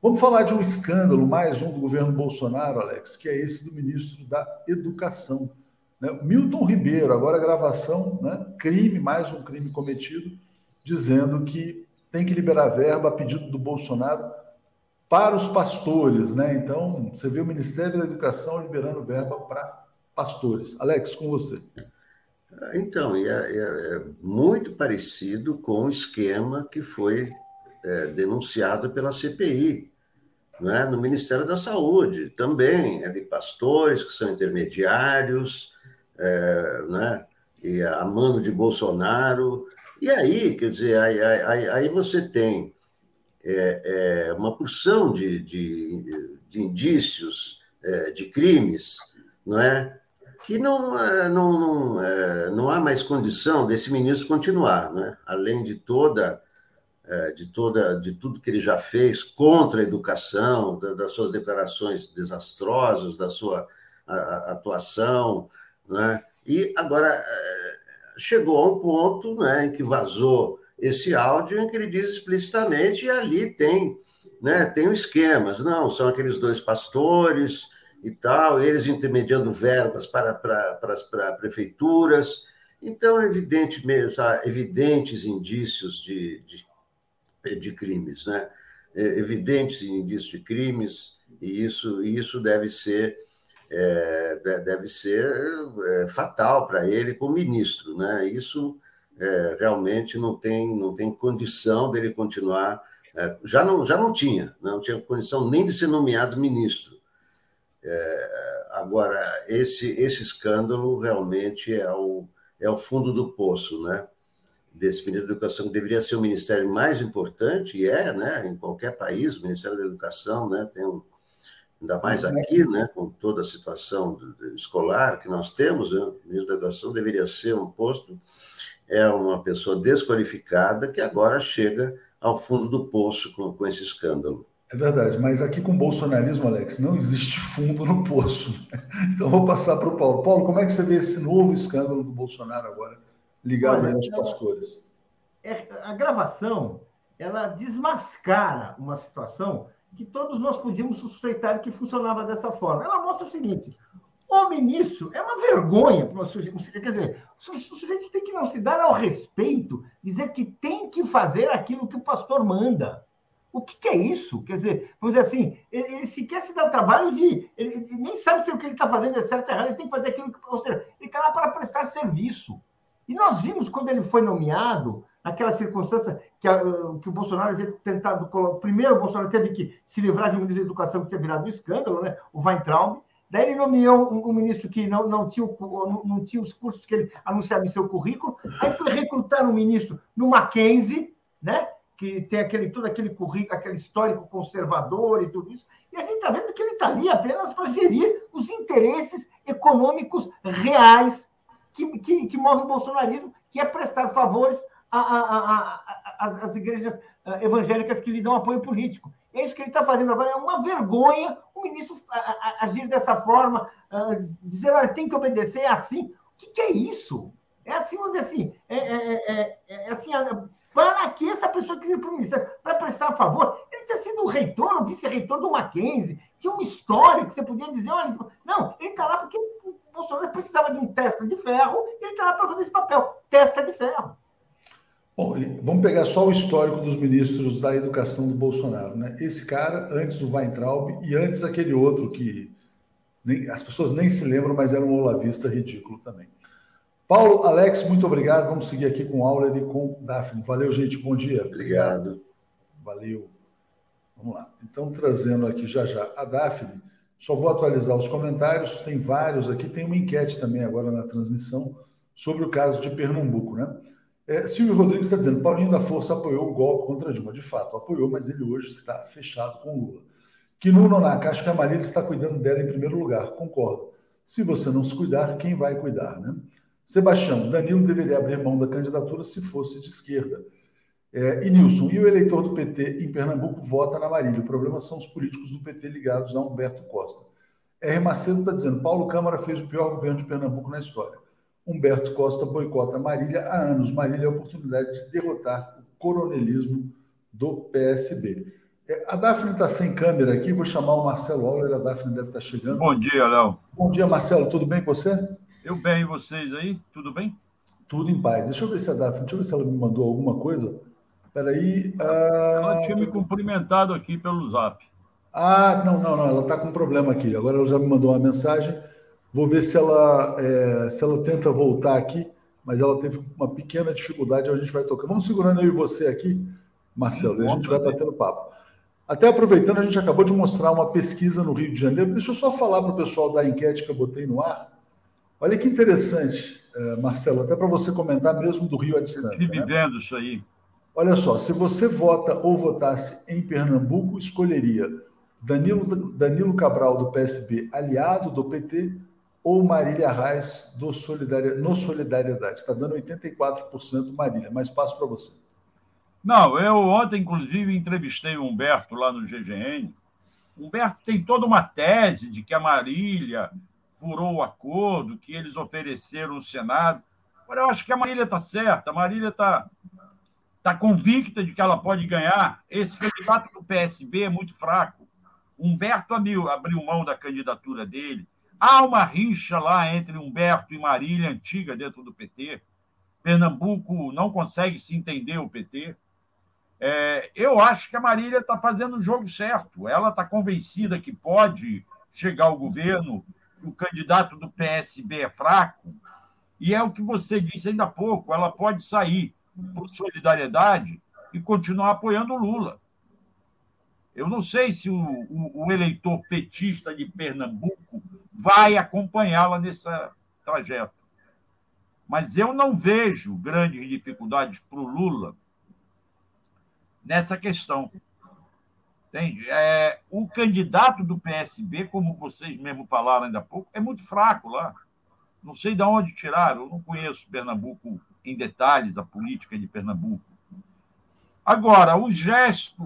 Vamos falar de um escândalo, mais um do governo Bolsonaro, Alex, que é esse do ministro da Educação. Né? Milton Ribeiro, agora a gravação, né? crime, mais um crime cometido, dizendo que tem que liberar verba a pedido do Bolsonaro para os pastores. Né? Então, você vê o Ministério da Educação liberando verba para pastores. Alex, com você. Então, é, é, é muito parecido com o esquema que foi é, denunciado pela CPI, né? no Ministério da Saúde, também, de pastores que são intermediários, é, né? e a mano de Bolsonaro. E aí, quer dizer, aí, aí, aí você tem é, é, uma porção de, de, de indícios é, de crimes, não é? Que não, é, não, não, é, não há mais condição desse ministro continuar, né? além de toda de toda de tudo que ele já fez contra a educação, das suas declarações desastrosas, da sua atuação, né? E agora eh, chegou a um ponto né, em que vazou esse áudio em que ele diz explicitamente, e ali tem, né, tem esquemas, não, são aqueles dois pastores e tal, eles intermediando verbas para, para, para, para prefeituras. Então, evidente mesmo, há evidentes indícios de, de, de crimes, né? É, evidentes indícios de crimes, e isso, isso deve ser é, deve ser é, fatal para ele como ministro. Né? Isso é, realmente não tem, não tem condição dele continuar. É, já, não, já não tinha, né? não tinha condição nem de ser nomeado ministro. É, agora, esse, esse escândalo realmente é o, é o fundo do poço, né? Desse Ministério da Educação, que deveria ser o ministério mais importante, e é, né? Em qualquer país, o Ministério da Educação né? tem um, Ainda mais aqui, né, com toda a situação escolar que nós temos, né, o ministro da Educação deveria ser um posto, é uma pessoa desqualificada que agora chega ao fundo do poço com, com esse escândalo. É verdade, mas aqui com o bolsonarismo, Alex, não existe fundo no poço. [LAUGHS] Então vou passar para o Paulo. Paulo, como é que você vê esse novo escândalo do Bolsonaro agora, ligado Olha, aí aos pastores? É, a gravação, ela desmascara uma situação que todos nós podíamos suspeitar que funcionava dessa forma. Ela mostra o seguinte: o ministro é uma vergonha para o sujeito. Quer dizer, o sujeito tem que não se dar ao respeito, dizer que tem que fazer aquilo que o pastor manda. O que, que é isso? Quer dizer, vamos dizer assim, ele, ele sequer se dá o trabalho de. Ele, ele nem sabe se o que ele está fazendo é certo ou errado, ele tem que fazer aquilo que. Ou seja, ele está lá para prestar serviço. E nós vimos quando ele foi nomeado, naquela circunstância que, a, que o Bolsonaro havia tentado. Primeiro, o Bolsonaro teve que se livrar de um ministro da Educação que tinha virado um escândalo, né? o Weintraub. Daí ele nomeou um, um ministro que não, não, tinha o, não, não, tinha os cursos que ele anunciava em seu currículo. Aí foi recrutar um ministro no Mackenzie, né? que tem aquele todo aquele currículo, aquele histórico conservador e tudo isso. E a gente está vendo que ele está ali apenas para gerir os interesses econômicos reais que, que, que movem o bolsonarismo, que é prestar favores às igrejas ah, evangélicas que lhe dão apoio político. É isso que ele está fazendo agora. É uma vergonha o ministro agir dessa forma, ah, dizer, olha, tem que obedecer, é assim. O que, que é isso? É assim, vamos dizer assim, é, é, é, é assim, para que essa pessoa queria para o ministério? Para prestar favor? Ele tinha sido o reitor, o vice-reitor do Mackenzie, tinha uma história que você podia dizer, olha, não, ele está lá porque o Bolsonaro precisava de um testa de ferro, e ele está lá para fazer esse papel, testa de ferro. Bom, vamos pegar só o histórico dos ministros da educação do Bolsonaro, né? Esse cara, antes do Weintraub e antes aquele outro que nem, as pessoas nem se lembram, mas era um olavista ridículo também. Paulo, Alex, muito obrigado. Vamos seguir aqui com Auler e com Daphne. Valeu, gente. Bom dia. Obrigado. Valeu. Vamos lá. Então, trazendo aqui já já a Daphne, só vou atualizar os comentários. Tem vários aqui. Tem uma enquete também agora na transmissão sobre o caso de Pernambuco, né? É, Silvio Rodrigues está dizendo: Paulinho da Força apoiou o golpe contra Dilma. De fato, apoiou, mas ele hoje está fechado com Lula. Que no Nonaca, acho que a Marília está cuidando dela em primeiro lugar. Concordo. Se você não se cuidar, quem vai cuidar, né? Sebastião, Danilo deveria abrir mão da candidatura se fosse de esquerda. É, e Nilson, e o eleitor do PT em Pernambuco vota na Marília. O problema são os políticos do PT ligados a Humberto Costa. R. Macedo está dizendo: Paulo Câmara fez o pior governo de Pernambuco na história. Humberto Costa boicota Marília há anos. Marília é a oportunidade de derrotar o coronelismo do PSB. É, a Daphne está sem câmera aqui, vou chamar o Marcelo Auler, a Daphne deve estar tá chegando. Bom dia, Léo. Bom dia, Marcelo, tudo bem com você? Eu bem, e vocês aí? Tudo bem? Tudo em paz. Deixa eu ver se a Daphne, deixa eu ver se ela me mandou alguma coisa. Peraí. Uh... Ela tinha me cumprimentado aqui pelo zap. Ah, não, não, não. Ela está com um problema aqui. Agora ela já me mandou uma mensagem. Vou ver se ela, é, se ela tenta voltar aqui, mas ela teve uma pequena dificuldade. A gente vai tocar. Vamos segurando eu e você aqui, Marcelo, e a gente vai batendo papo. Até aproveitando, a gente acabou de mostrar uma pesquisa no Rio de Janeiro. Deixa eu só falar para o pessoal da enquete que eu botei no ar. Olha que interessante, eh, Marcelo, até para você comentar mesmo do Rio à distância. Estive né? vendo isso aí. Olha só, se você vota ou votasse em Pernambuco, escolheria Danilo, Danilo Cabral, do PSB, aliado do PT, ou Marília Reis, do Solidaria, no Solidariedade. Está dando 84% Marília, mas passo para você. Não, eu ontem, inclusive, entrevistei o Humberto lá no GGN. Humberto tem toda uma tese de que a Marília furou o acordo, que eles ofereceram no Senado. Agora, eu acho que a Marília está certa, a Marília está tá convicta de que ela pode ganhar. Esse candidato do PSB é muito fraco. Humberto abriu, abriu mão da candidatura dele. Há uma rixa lá entre Humberto e Marília, antiga, dentro do PT. Pernambuco não consegue se entender o PT. É, eu acho que a Marília está fazendo o jogo certo. Ela está convencida que pode chegar ao governo o candidato do PSB é fraco, e é o que você disse ainda há pouco, ela pode sair por solidariedade e continuar apoiando o Lula. Eu não sei se o, o, o eleitor petista de Pernambuco vai acompanhá-la nessa trajeto. Mas eu não vejo grandes dificuldades para o Lula nessa questão. Entende? É, o candidato do PSB, como vocês mesmo falaram ainda há pouco, é muito fraco lá. Não sei de onde tiraram, não conheço Pernambuco em detalhes, a política de Pernambuco. Agora, o gesto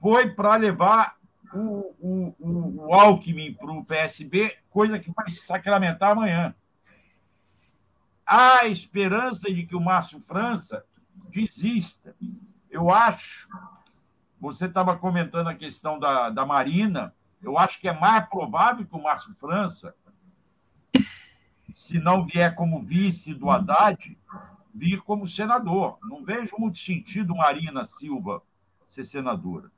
foi para levar o, o, o, o Alckmin para o PSB, coisa que vai sacramentar amanhã. Há esperança de que o Márcio França desista. Eu acho. Você estava comentando a questão da, da Marina. Eu acho que é mais provável que o Márcio França, se não vier como vice do Haddad, vir como senador. Não vejo muito sentido Marina Silva ser senadora.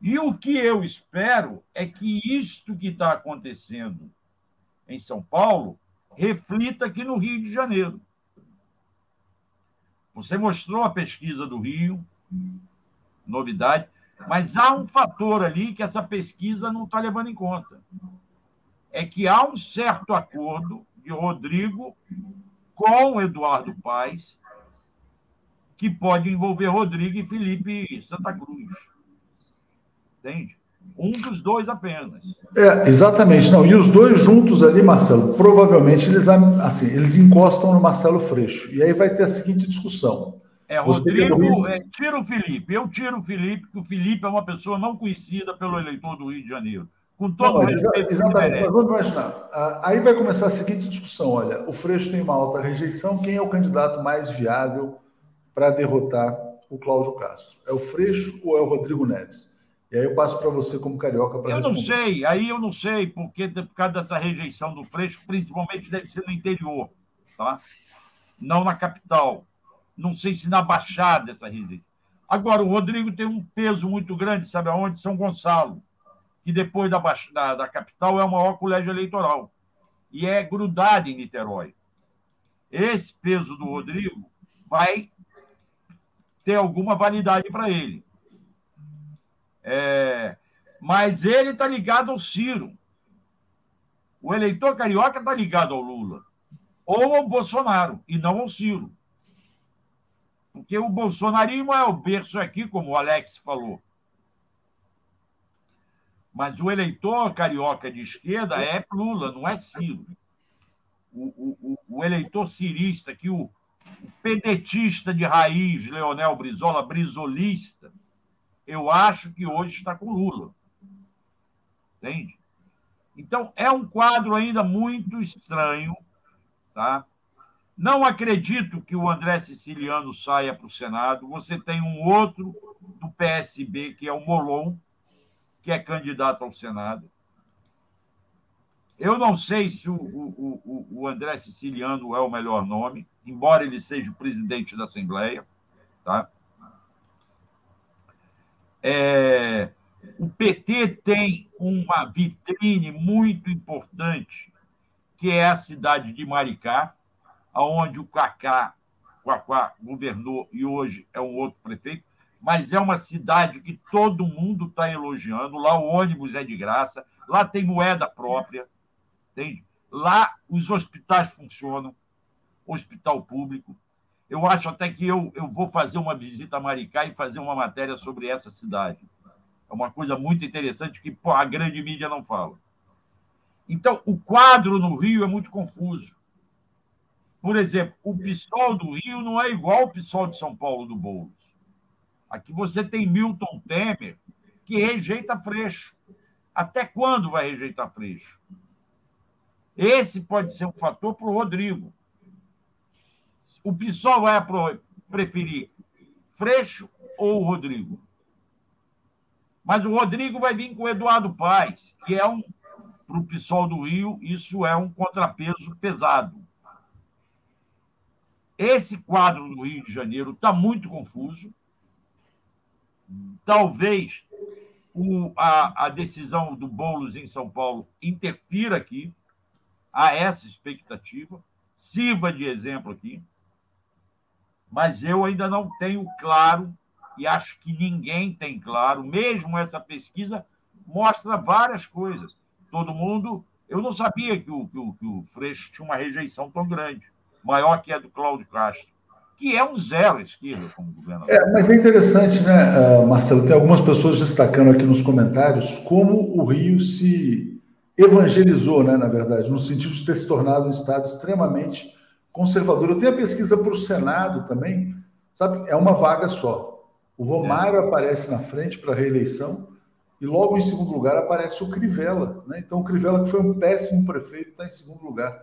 E o que eu espero é que isto que está acontecendo em São Paulo reflita aqui no Rio de Janeiro. Você mostrou a pesquisa do Rio, novidade, mas há um fator ali que essa pesquisa não está levando em conta. É que há um certo acordo de Rodrigo com Eduardo Paes, que pode envolver Rodrigo e Felipe Santa Cruz. Entende? Um dos dois apenas. É, exatamente. Não, e os dois juntos ali, Marcelo, provavelmente eles, assim, eles encostam no Marcelo Freixo. E aí vai ter a seguinte discussão. É, Rodrigo, é, tira o Felipe. Eu tiro o Felipe, porque o Felipe é uma pessoa não conhecida pelo eleitor do Rio de Janeiro. Com todo não, respeito. Exatamente. Mas vamos imaginar. Aí vai começar a seguinte discussão: olha, o Freixo tem uma alta rejeição, quem é o candidato mais viável para derrotar o Cláudio Castro? É o Freixo ou é o Rodrigo Neves? E aí eu passo para você como carioca para Eu responder. não sei, aí eu não sei, porque por causa dessa rejeição do Freixo, principalmente deve ser no interior, tá? Não na capital. Não sei se na Baixada essa rejeição. Agora, o Rodrigo tem um peso muito grande, sabe aonde? São Gonçalo, que depois da, da, da capital é o maior colégio eleitoral. E é grudado em Niterói. Esse peso do Rodrigo vai ter alguma validade para ele. É, mas ele está ligado ao Ciro. O eleitor carioca está ligado ao Lula. Ou ao Bolsonaro, e não ao Ciro. Porque o bolsonarismo é o berço aqui, como o Alex falou. Mas o eleitor carioca de esquerda é Lula, não é Ciro. O, o, o eleitor cirista, que o, o pedetista de raiz, Leonel Brizola, brizolista, eu acho que hoje está com Lula. Entende? Então, é um quadro ainda muito estranho. Tá? Não acredito que o André Siciliano saia para o Senado. Você tem um outro do PSB, que é o Molon, que é candidato ao Senado. Eu não sei se o, o, o, André Siciliano é o melhor nome, embora ele seja o presidente da Assembleia. Tá? É, o PT tem uma vitrine muito importante, que é a cidade de Maricá, onde o Cacá Quaquá governou e hoje é um outro prefeito, mas é uma cidade que todo mundo está elogiando. Lá o ônibus é de graça, lá tem moeda própria, entende? Lá os hospitais funcionam, hospital público. Eu acho até que eu, eu vou fazer uma visita a Maricá e fazer uma matéria sobre essa cidade. É uma coisa muito interessante que pô, a grande mídia não fala. Então, o quadro no Rio é muito confuso. Por exemplo, o PSOL do Rio não é igual ao PSOL de São Paulo do Boulos. Aqui você tem Milton Temer, que rejeita Freixo. Até quando vai rejeitar Freixo? Esse pode ser um fator para o Rodrigo. O PSOL vai preferir Freixo ou o Rodrigo? Mas o Rodrigo vai vir com o Eduardo Paes, que é um, para o PSOL do Rio, isso é um contrapeso pesado. Esse quadro do Rio de Janeiro está muito confuso. Talvez o, a, a decisão do Boulos em São Paulo interfira aqui. Há essa expectativa. Sirva de exemplo aqui mas eu ainda não tenho claro, e acho que ninguém tem claro, mesmo essa pesquisa mostra várias coisas. Todo mundo. Eu não sabia que o, que o, que o Freixo tinha uma rejeição tão grande, maior que a do Cláudio Castro. que é um zero esquerda como governador. É, mas é interessante, né, ah, Marcelo? Tem algumas pessoas destacando aqui nos comentários como o Rio se evangelizou, né, na verdade, no sentido de ter se tornado um Estado extremamente conservador. Eu tenho a pesquisa para o Senado também, sabe? É uma vaga só. O Romário é. aparece na frente para a reeleição e logo em segundo lugar aparece o Crivella. Né? Então, o Crivella, que foi um péssimo prefeito, está em segundo lugar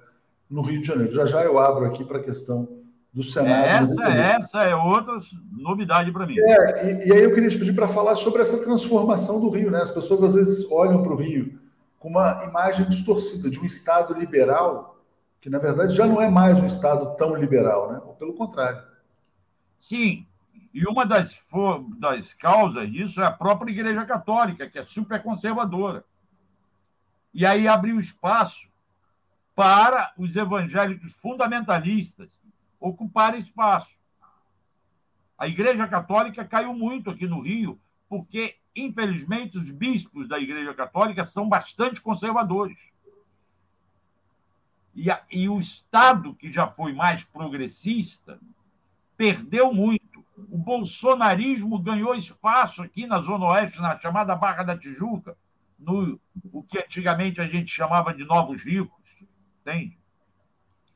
no Rio de Janeiro. Já já eu abro aqui para a questão do Senado. Essa, essa é outra novidade para mim. É, e, e, aí eu queria te pedir para falar sobre essa transformação do Rio. Né? As pessoas às vezes olham para o Rio com uma imagem distorcida de um Estado liberal, que na verdade já não é mais um Estado tão liberal, né? ou pelo contrário. Sim, e uma das, das causas disso é a própria Igreja Católica, que é super conservadora. E aí abriu espaço para os evangélicos fundamentalistas ocuparem espaço. A Igreja Católica caiu muito aqui no Rio, porque, infelizmente, os bispos da Igreja Católica são bastante conservadores. E, a, e o Estado, que já foi mais progressista, perdeu muito o bolsonarismo ganhou espaço aqui na Zona Oeste, na chamada Barra da Tijuca, no o que antigamente a gente chamava de novos ricos, entende?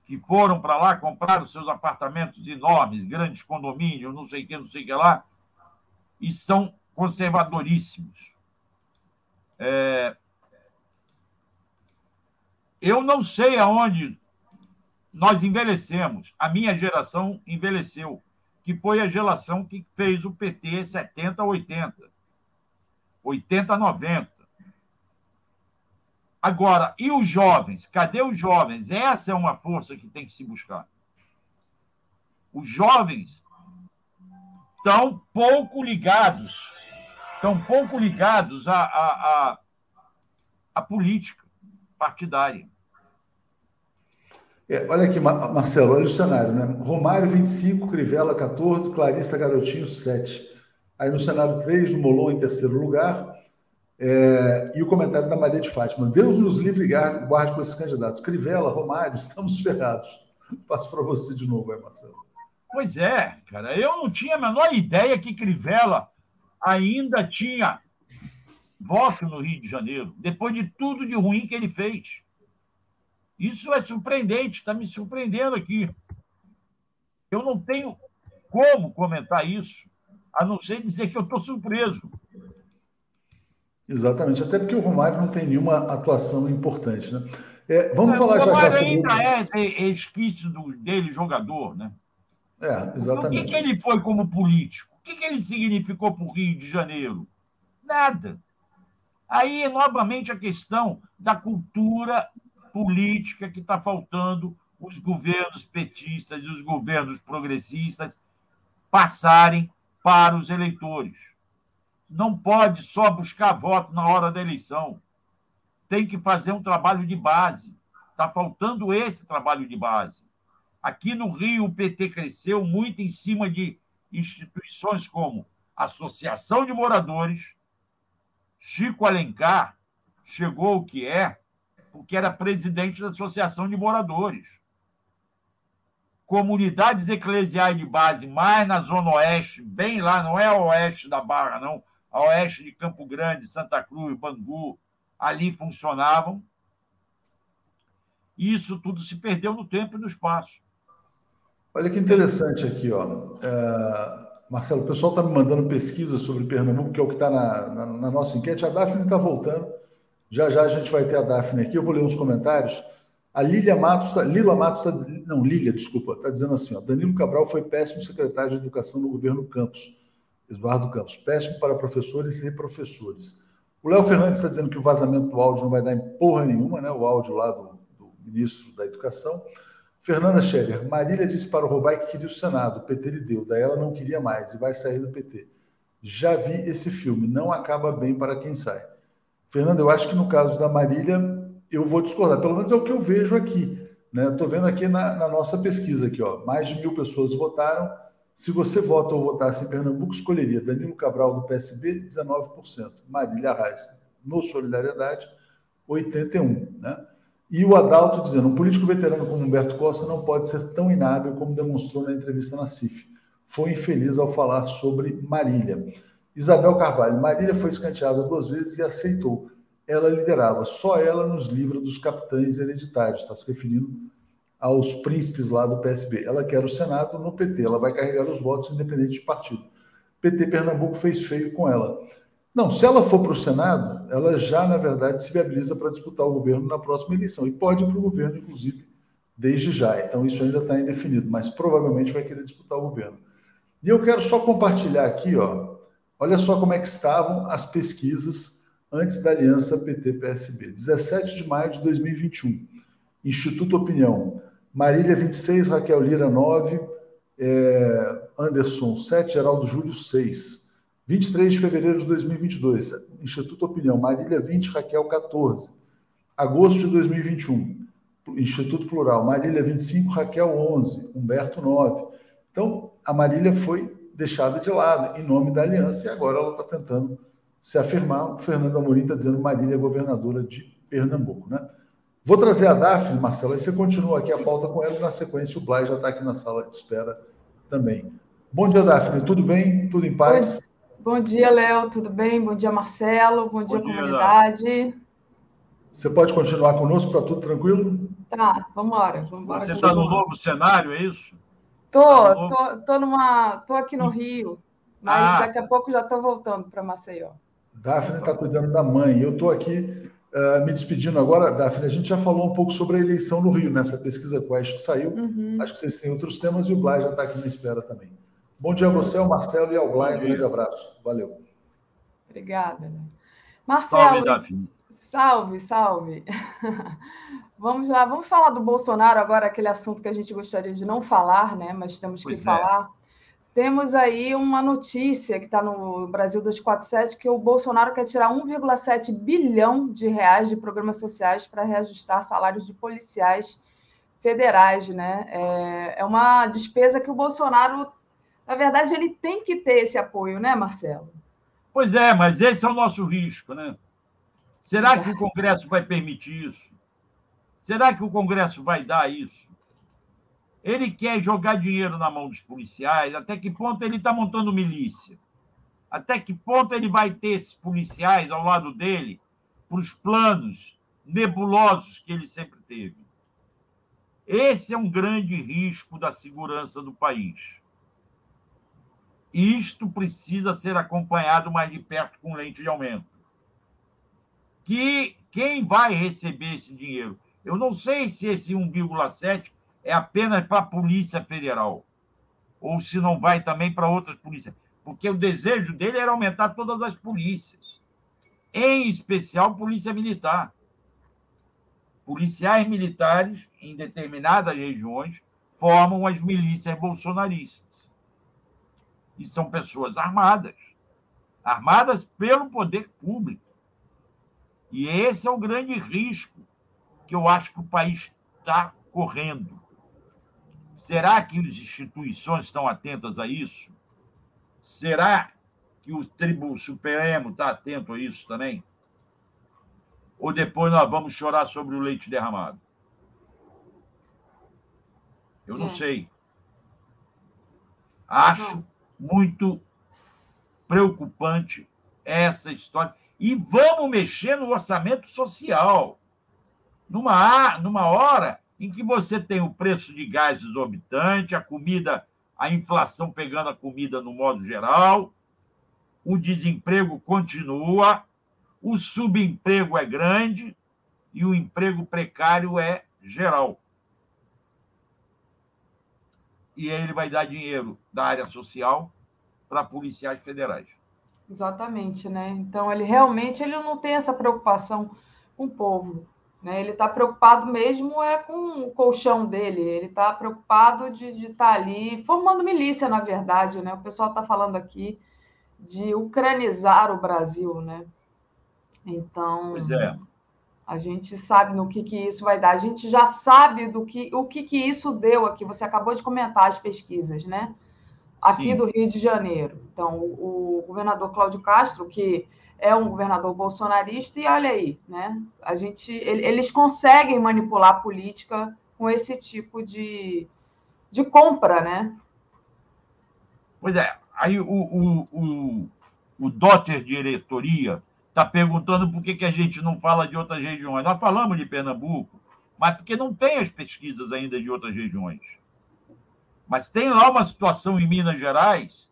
Que foram para lá, compraram seus apartamentos enormes, grandes condomínios, não sei o que, não sei o que lá, e são conservadoríssimos. É... Eu não sei aonde nós envelhecemos. A minha geração envelheceu que foi a geração que fez o PT 70 80, 80 90. Agora, e os jovens? Cadê os jovens? Essa é uma força que tem que se buscar. Os jovens estão pouco ligados, estão pouco ligados à, à, à, à política partidária. É, olha aqui, Marcelo, olha o cenário, né? Romário, 25, Crivella, 14, Clarissa Garotinho, 7. Aí no cenário 3, o Molon em terceiro lugar. É, e o comentário da Maria de Fátima. Deus nos livre guarde com esses candidatos. Crivella, Romário, estamos ferrados. Passo para você de novo aí, Marcelo. Pois é, cara. Eu não tinha a menor ideia que Crivella ainda tinha voto no Rio de Janeiro, depois de tudo de ruim que ele fez. Isso é surpreendente, está me surpreendendo aqui. Eu não tenho como comentar isso, a não ser dizer que eu estou surpreso. Exatamente, até porque o Romário não tem nenhuma atuação importante, né? É, vamos é, falar já, já sobre... ainda é, é, é esquício dele jogador, né? É, exatamente. O que, que ele foi como político? O que, que ele significou para o Rio de Janeiro? Nada. Aí, novamente, a questão da cultura política que está faltando os governos petistas e os governos progressistas passarem para os eleitores. Não pode só buscar voto na hora da eleição. Tem que fazer um trabalho de base. Está faltando esse trabalho de base. Aqui no Rio, o PT cresceu muito em cima de instituições como Associação de Moradores, Chico Alencar chegou o que é, porque era presidente da Associação de Moradores. Comunidades eclesiais de base, mais na Zona Oeste, bem lá, não é a oeste da Barra, não, a oeste de Campo Grande, Santa Cruz, Bangu, ali funcionavam. E isso tudo se perdeu no tempo e no espaço. Olha que interessante aqui, ó. É... Marcelo, o pessoal está me mandando pesquisa sobre Pernambuco, que é o que está na, na, na, nossa enquete. A Daphne está voltando. Já já a gente vai ter a Daphne aqui, eu vou ler uns comentários. A Lília Matos, tá, Lila Matos, tá, não, Lília, desculpa, está dizendo assim: ó, Danilo Cabral foi péssimo secretário de educação no governo Campos, Eduardo Campos, péssimo para professores e professores. O Léo Fernandes está dizendo que o vazamento do áudio não vai dar em porra nenhuma, né? O áudio lá do, do ministro da Educação. Fernanda Scheller, Marília disse para o Rovai que queria o Senado, o PT lhe deu, daí ela não queria mais e vai sair do PT. Já vi esse filme, não acaba bem para quem sai. Fernando, eu acho que no caso da Marília, eu vou discordar, pelo menos é o que eu vejo aqui. Né? Estou vendo aqui na, na, nossa pesquisa aqui, ó, mais de mil pessoas votaram. Se você vota ou votasse em Pernambuco, escolheria Danilo Cabral do PSB, 19%, Marília Reis no Solidariedade, 81%. Né? E o Adalto dizendo: um político veterano como Humberto Costa não pode ser tão inábil como demonstrou na entrevista na CIF. Foi infeliz ao falar sobre Marília. Isabel Carvalho: Marília foi escanteada duas vezes e aceitou. Ela liderava, só ela nos livra dos capitães hereditários. Está se referindo aos príncipes lá do PSB. Ela quer o Senado no PT, ela vai carregar os votos independente de partido. PT Pernambuco fez feio com ela. Não, se ela for para o Senado, ela já, na verdade, se viabiliza para disputar o governo na próxima eleição. E pode ir para o governo, inclusive, desde já. Então, isso ainda está indefinido, mas provavelmente vai querer disputar o governo. E eu quero só compartilhar aqui, ó. Olha só como é que estavam as pesquisas antes da aliança PT-PSB. 17 de maio de 2021. Instituto Opinião. Marília 26, Raquel Lira 9, é, Anderson 7, Geraldo Júlio 6. 23 de fevereiro de 2022, Instituto Opinião, Marília 20, Raquel 14. Agosto de 2021, Instituto Plural, Marília 25, Raquel 11, Humberto 9. Então, a Marília foi deixada de lado em nome da aliança e agora ela está tentando se afirmar. O Fernando Amorim está dizendo Marília é governadora de Pernambuco, né? Vou trazer a Daphne, Marcelo, aí você continua aqui a pauta com ela e na sequência o Blay já está aqui na sala de espera também. Bom dia, Daphne. Tudo bem? Tudo em paz? Bom dia, Léo. Tudo bem? Bom dia, Marcelo. Bom dia, Bom dia comunidade. Você pode continuar conosco? Está tudo tranquilo? Tá, vamos embora. Você está no novo cenário, é isso? Tô, tô, tô, numa, tô aqui no Rio, mas ah. daqui a pouco já estou voltando para Maceió. Daphne está cuidando da mãe. Eu estou aqui Uh, me despedindo agora, Daphne, a gente já falou um pouco sobre a eleição no Rio, nessa pesquisa Quest que saiu. Uhum. Acho que vocês têm outros temas e o Blay já está aqui na espera também. Bom dia a você, ao Marcelo e ao Blay. Um grande abraço. Valeu. Obrigada. Marcelo. Salve, Daphne. Salve, salve. [LAUGHS] vamos lá, vamos falar do Bolsonaro agora, aquele assunto que a gente gostaria de não falar, né? Mas temos que pois é. falar. É. Temos aí uma notícia que está no Brasil 247 que o Bolsonaro quer tirar 1,7 bilhão de reais de programas sociais para reajustar salários de policiais federais, né? É, é uma despesa que o Bolsonaro, na verdade, ele tem que ter esse apoio, né, Marcelo? Pois é, mas esse é o nosso risco, né? Será que o Congresso vai permitir isso? Será que o Congresso vai dar isso? Ele quer jogar dinheiro na mão dos policiais. Até que ponto ele está montando milícia? Até que ponto ele vai ter esses policiais ao lado dele para os planos nebulosos que ele sempre teve? Esse é um grande risco da segurança do país. Isto precisa ser acompanhado mais de perto com lente de aumento. Que quem vai receber esse dinheiro? Eu não sei se esse 1,7 é apenas para a Polícia Federal, ou se não vai também para outras polícias, porque o desejo dele era aumentar todas as polícias, em especial Polícia Militar. Policiais militares, em determinadas regiões, formam as milícias bolsonaristas. E são pessoas armadas armadas pelo poder público. E esse é o grande risco que eu acho que o país está correndo. Será que as instituições estão atentas a isso? Será que o Tribunal Supremo está atento a isso também? Ou depois nós vamos chorar sobre o leite derramado? Eu não é. sei. Acho muito preocupante essa história. E vamos mexer no orçamento social. Numa, numa hora em que você tem o preço de gás exorbitante, a comida, a inflação pegando a comida no modo geral, o desemprego continua, o subemprego é grande e o emprego precário é geral. E aí ele vai dar dinheiro da área social para policiais federais. Exatamente, né? Então ele realmente ele não tem essa preocupação com o povo. Né? Ele está preocupado mesmo é com o colchão dele, ele está preocupado de estar tá ali formando milícia, na verdade. Né? O pessoal está falando aqui de ucranizar o Brasil. Né? Então, pois é. a gente sabe no que, que isso vai dar. A gente já sabe do que, o que, que isso deu aqui. Você acabou de comentar as pesquisas, né? Aqui Sim. do Rio de Janeiro. Então, o, o governador Cláudio Castro, que é um governador bolsonarista e olha aí, né? A gente, eles conseguem manipular a política com esse tipo de, de compra, né? Pois é, aí o, o, o, o Dotter Diretoria está perguntando por que, que a gente não fala de outras regiões. Nós falamos de Pernambuco, mas porque não tem as pesquisas ainda de outras regiões. Mas tem lá uma situação em Minas Gerais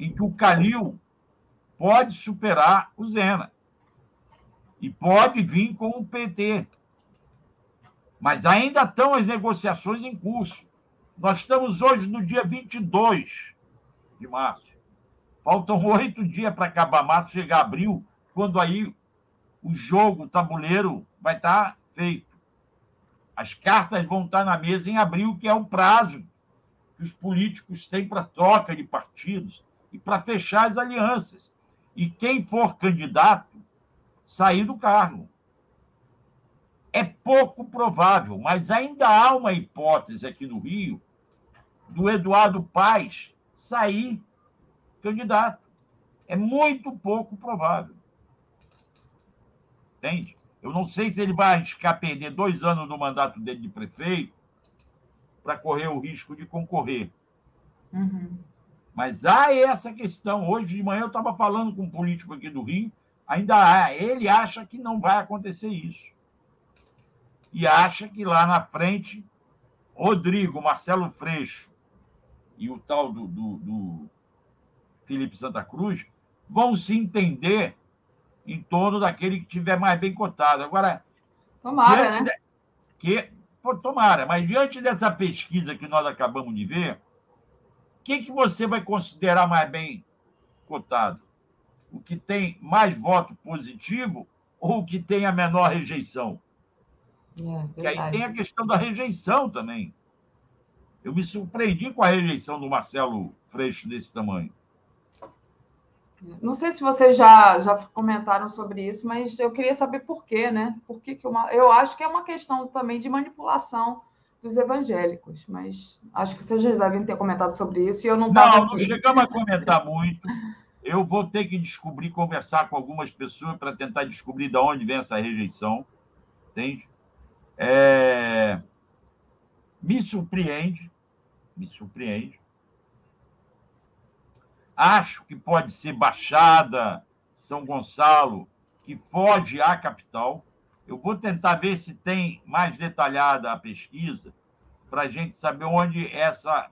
em que o Calil pode superar o Zena. E pode vir com o PT. Mas ainda estão as negociações em curso. Nós estamos hoje no dia 22 de março. Faltam oito dias para acabar março, chegar abril, quando aí o jogo, o tabuleiro vai estar tá feito. As cartas vão estar tá na mesa em abril, que é o prazo que os políticos têm para troca de partidos e para fechar as alianças. E quem for candidato, sair do cargo. É pouco provável, mas ainda há uma hipótese aqui no Rio do Eduardo Paes sair candidato. É muito pouco provável. Entende? Eu não sei se ele vai arriscar perder dois anos no mandato dele de prefeito para correr o risco de concorrer. Uhum. Mas há essa questão. Hoje de manhã eu estava falando com um político aqui do Rio, ainda há. Ele acha que não vai acontecer isso. E acha que lá na frente, Rodrigo, Marcelo Freixo e o tal do, do, do Felipe Santa Cruz vão se entender em torno daquele que tiver mais bem cotado. Agora, tomara, né? De, que, pô, tomara, mas diante dessa pesquisa que nós acabamos de ver, que, que você vai considerar mais bem cotado? O que tem mais voto positivo ou o que tem a menor rejeição? É, aí tem a questão da rejeição também. Eu me surpreendi com a rejeição do Marcelo Freixo desse tamanho. Não sei se vocês já, já comentaram sobre isso, mas eu queria saber por quê, né? Por que, que uma, eu acho que é uma questão também de manipulação dos evangélicos, mas acho que vocês já devem ter comentado sobre isso e eu não Não, não chegamos a comentar muito. Eu vou ter que descobrir, conversar com algumas pessoas para tentar descobrir de onde vem essa rejeição, entende? É... Me surpreende, me surpreende, Acho que pode ser Baixada, São Gonçalo, que foge à capital. Eu vou tentar ver se tem mais detalhada a pesquisa para a gente saber onde essa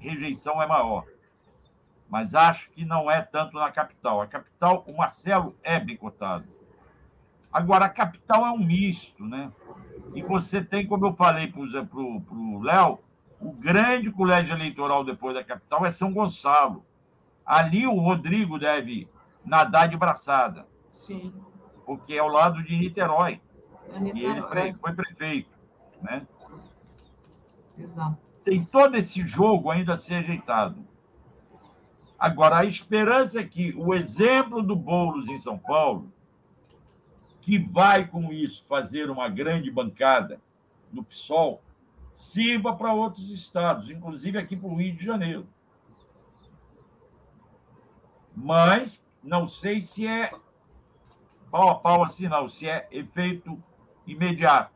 rejeição é maior. Mas acho que não é tanto na capital. A capital, o Marcelo é bem cotado. Agora, a capital é um misto, né? E você tem, como eu falei para o Léo, o grande colégio eleitoral depois da capital é São Gonçalo. Ali o Rodrigo deve nadar de braçada. Sim. Porque é ao lado de Niterói. É. E ele foi prefeito. Né? Exato. Tem todo esse jogo ainda a ser ajeitado. Agora, a esperança é que o exemplo do Boulos em São Paulo, que vai com isso fazer uma grande bancada no PSOL, sirva para outros estados, inclusive aqui para o Rio de Janeiro mas não sei se é pau a pau assim, não, se é efeito imediato.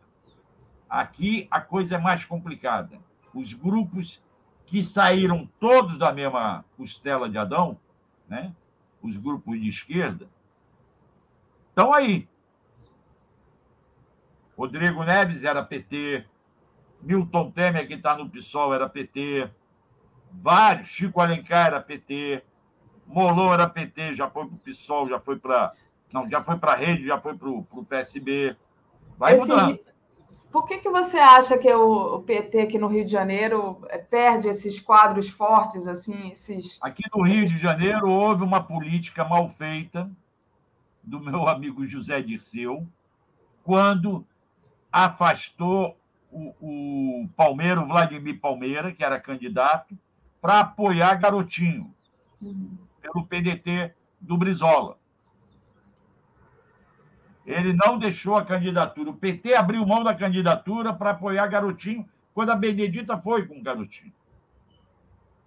Aqui a coisa é mais complicada. Os grupos que saíram todos da mesma costela de Adão, né? os grupos de esquerda, estão aí. Rodrigo Neves era PT, Milton Temer, que está no PSOL, era PT, vários, Chico Alencar era PT, Molou era PT, já foi para o PSOL, já foi para. Não, já foi para a rede, já foi para o PSB. Vai Esse, mudando. Por que, que você acha que o, PT aqui no Rio de Janeiro é, perde esses quadros fortes, assim, esses. Aqui no Rio de Janeiro houve uma política mal feita do meu amigo José Dirceu, quando afastou o, o Palmeiro, Vladimir Palmeira, que era candidato, para apoiar Garotinho. Uhum pelo PDT do Brizola. Ele não deixou a candidatura. O PT abriu mão da candidatura para apoiar Garotinho, quando a Benedita foi com Garotinho,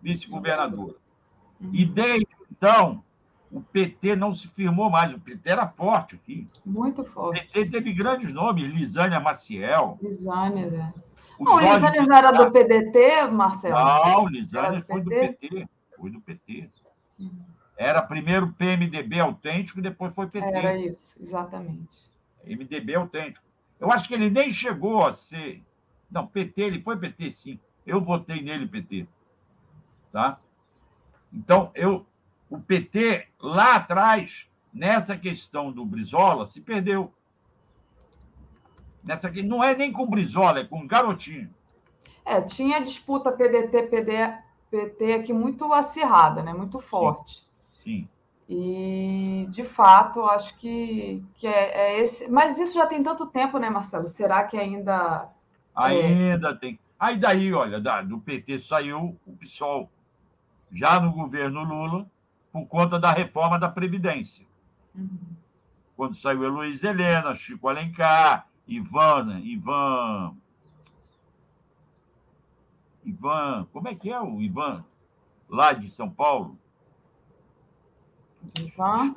vice-governadora. E desde então, o PT não se firmou mais. O PT era forte aqui. Muito forte. O PT teve grandes nomes, Lisânia Maciel. Lisânia, né? Não, Lisânia não era do PDT, Marcelo? Não, Lisânia foi do PT. Foi do PT. Era primeiro PMDB autêntico e depois foi PT. Era isso, exatamente. MDB autêntico. Eu acho que ele nem chegou a ser. Não, PT, ele foi PT, sim. Eu votei nele, PT. Tá? Então, eu, o PT, lá atrás, nessa questão do Brizola, se perdeu. Nessa, não é nem com o Brizola, é com o Garotinho. É, tinha disputa PDT, PD, PT aqui muito acirrada, né? muito forte. Sim. Sim. E, de fato, acho que, que é, é, esse. Mas isso já tem tanto tempo, né, Marcelo? Será que ainda. Ainda é... tem. Aí daí, olha, do PT saiu o PSOL, já no governo Lula, por conta da reforma da Previdência. Uhum. Quando saiu a Luiz Helena, Chico Alencar, Ivan, né? Ivan. Ivan, como é que é o Ivan? Lá de São Paulo? Ivan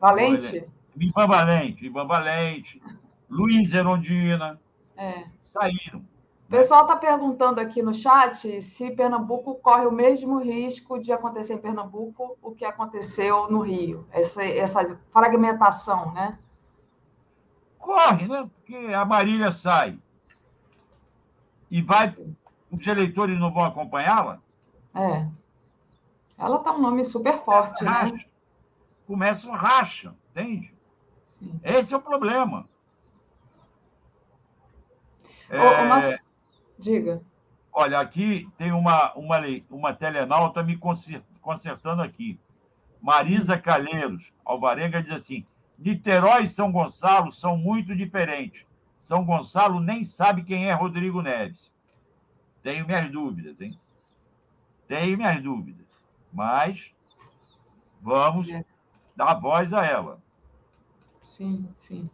Valente? Ivan Valente, Ivan Valente, Luiz Erondina. É. Saíram. O pessoal está perguntando aqui no chat se Pernambuco corre o mesmo risco de acontecer em Pernambuco o que aconteceu no Rio. Essa, essa fragmentação, né? Corre, né? Porque a Marília sai e vai. Os eleitores não vão acompanhá-la? É. Ela tá um nome super forte, racha. né? Começa o racha, entende? Sim. Esse é o problema. É... Mas... Diga. Olha, aqui tem uma, uma, uma telenauta me consertando aqui. Marisa Calheiros, Alvarenga, diz assim: Niterói e São Gonçalo são muito diferentes. São Gonçalo nem sabe quem é Rodrigo Neves. Tenho minhas dúvidas, hein? Tenho minhas dúvidas mas vamos é. dar voz a ela. Sim, sim.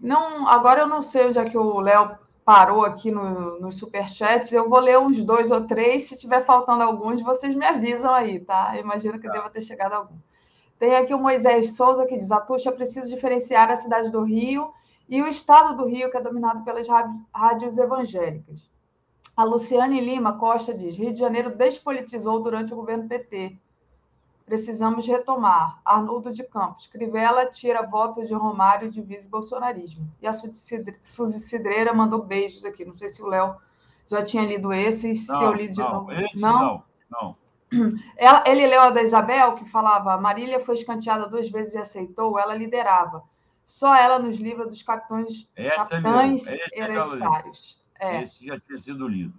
Não, agora eu não sei onde é que o Léo parou aqui no, nos superchats. Eu vou ler uns dois ou três. Se tiver faltando alguns, vocês me avisam aí, tá? Eu imagino que tá. deva ter chegado algum. Tem aqui o Moisés Souza que diz: Atuxa, preciso diferenciar a cidade do Rio e o estado do Rio, que é dominado pelas rádios evangélicas. A Luciane Lima Costa diz: Rio de Janeiro despolitizou durante o governo PT. Precisamos retomar. Arnoldo de Campos. Crivella tira voto de Romário de vice bolsonarismo. E a Suzy Cidreira mandou beijos aqui. Não sei se o Léo já tinha lido esse, não, se eu li de não, novo. Esse não, não. [CLEARS THROAT] Ela, ele leu a da Isabel, que falava: Marília foi escanteada duas vezes e aceitou, ela liderava. Só ela nos livra dos capitães, capitães hereditários. É. Esse já tinha sido lido.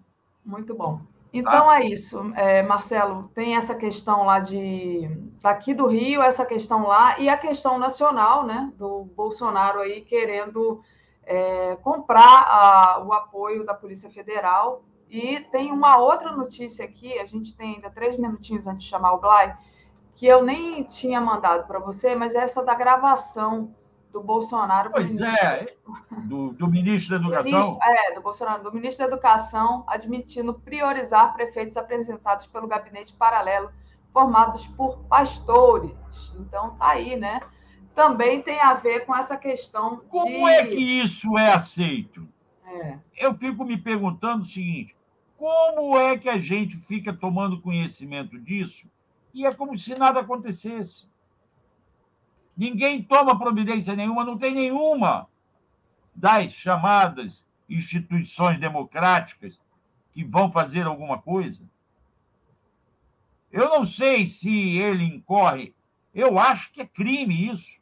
Muito bom. Então tá. é isso, é, Marcelo. Tem essa questão lá de daqui do Rio, essa questão lá, e a questão nacional, né? Do Bolsonaro aí querendo é, comprar a, o apoio da Polícia Federal. E tem uma outra notícia aqui, a gente tem ainda três minutinhos antes de chamar o Blay, que eu nem tinha mandado para você, mas é essa da gravação do Bolsonaro. Pois ministro... é, do, do, ministro da Educação. Ministro, é, do Bolsonaro, do ministro da Educação, admitindo priorizar prefeitos apresentados pelo gabinete paralelo, formados por pastores. Então, tá aí, né? Também tem a ver com essa questão Como é que isso é aceito? É. Eu fico me perguntando o seguinte: como é que a gente fica tomando conhecimento disso e é como se nada acontecesse? Ninguém toma providência nenhuma, não tem nenhuma das chamadas instituições democráticas que vão fazer alguma coisa. Eu não sei se ele incorre, eu acho que é crime isso.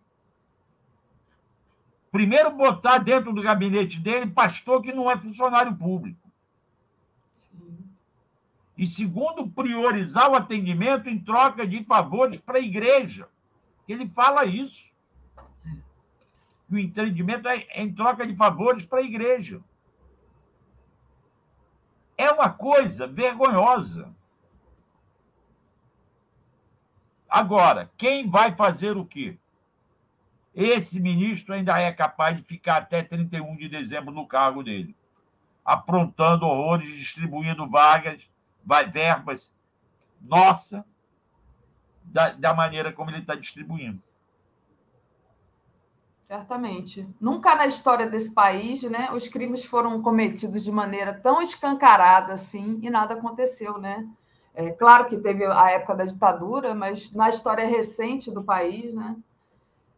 Primeiro, botar dentro do gabinete dele pastor que não é funcionário público. E segundo, priorizar o atendimento em troca de favores para a igreja. Ele fala isso. o entendimento é em troca de favores para a igreja. É uma coisa vergonhosa. Agora, quem vai fazer o quê? Esse ministro ainda é capaz de ficar até 31 de dezembro no cargo dele, aprontando horrores, distribuindo vagas, vai verbas. Nossa, da, da maneira como ele está distribuindo. Certamente. Nunca na história desse país, né, os crimes foram cometidos de maneira tão escancarada assim e nada aconteceu, né? É claro que teve a época da ditadura, mas na história recente do país, né,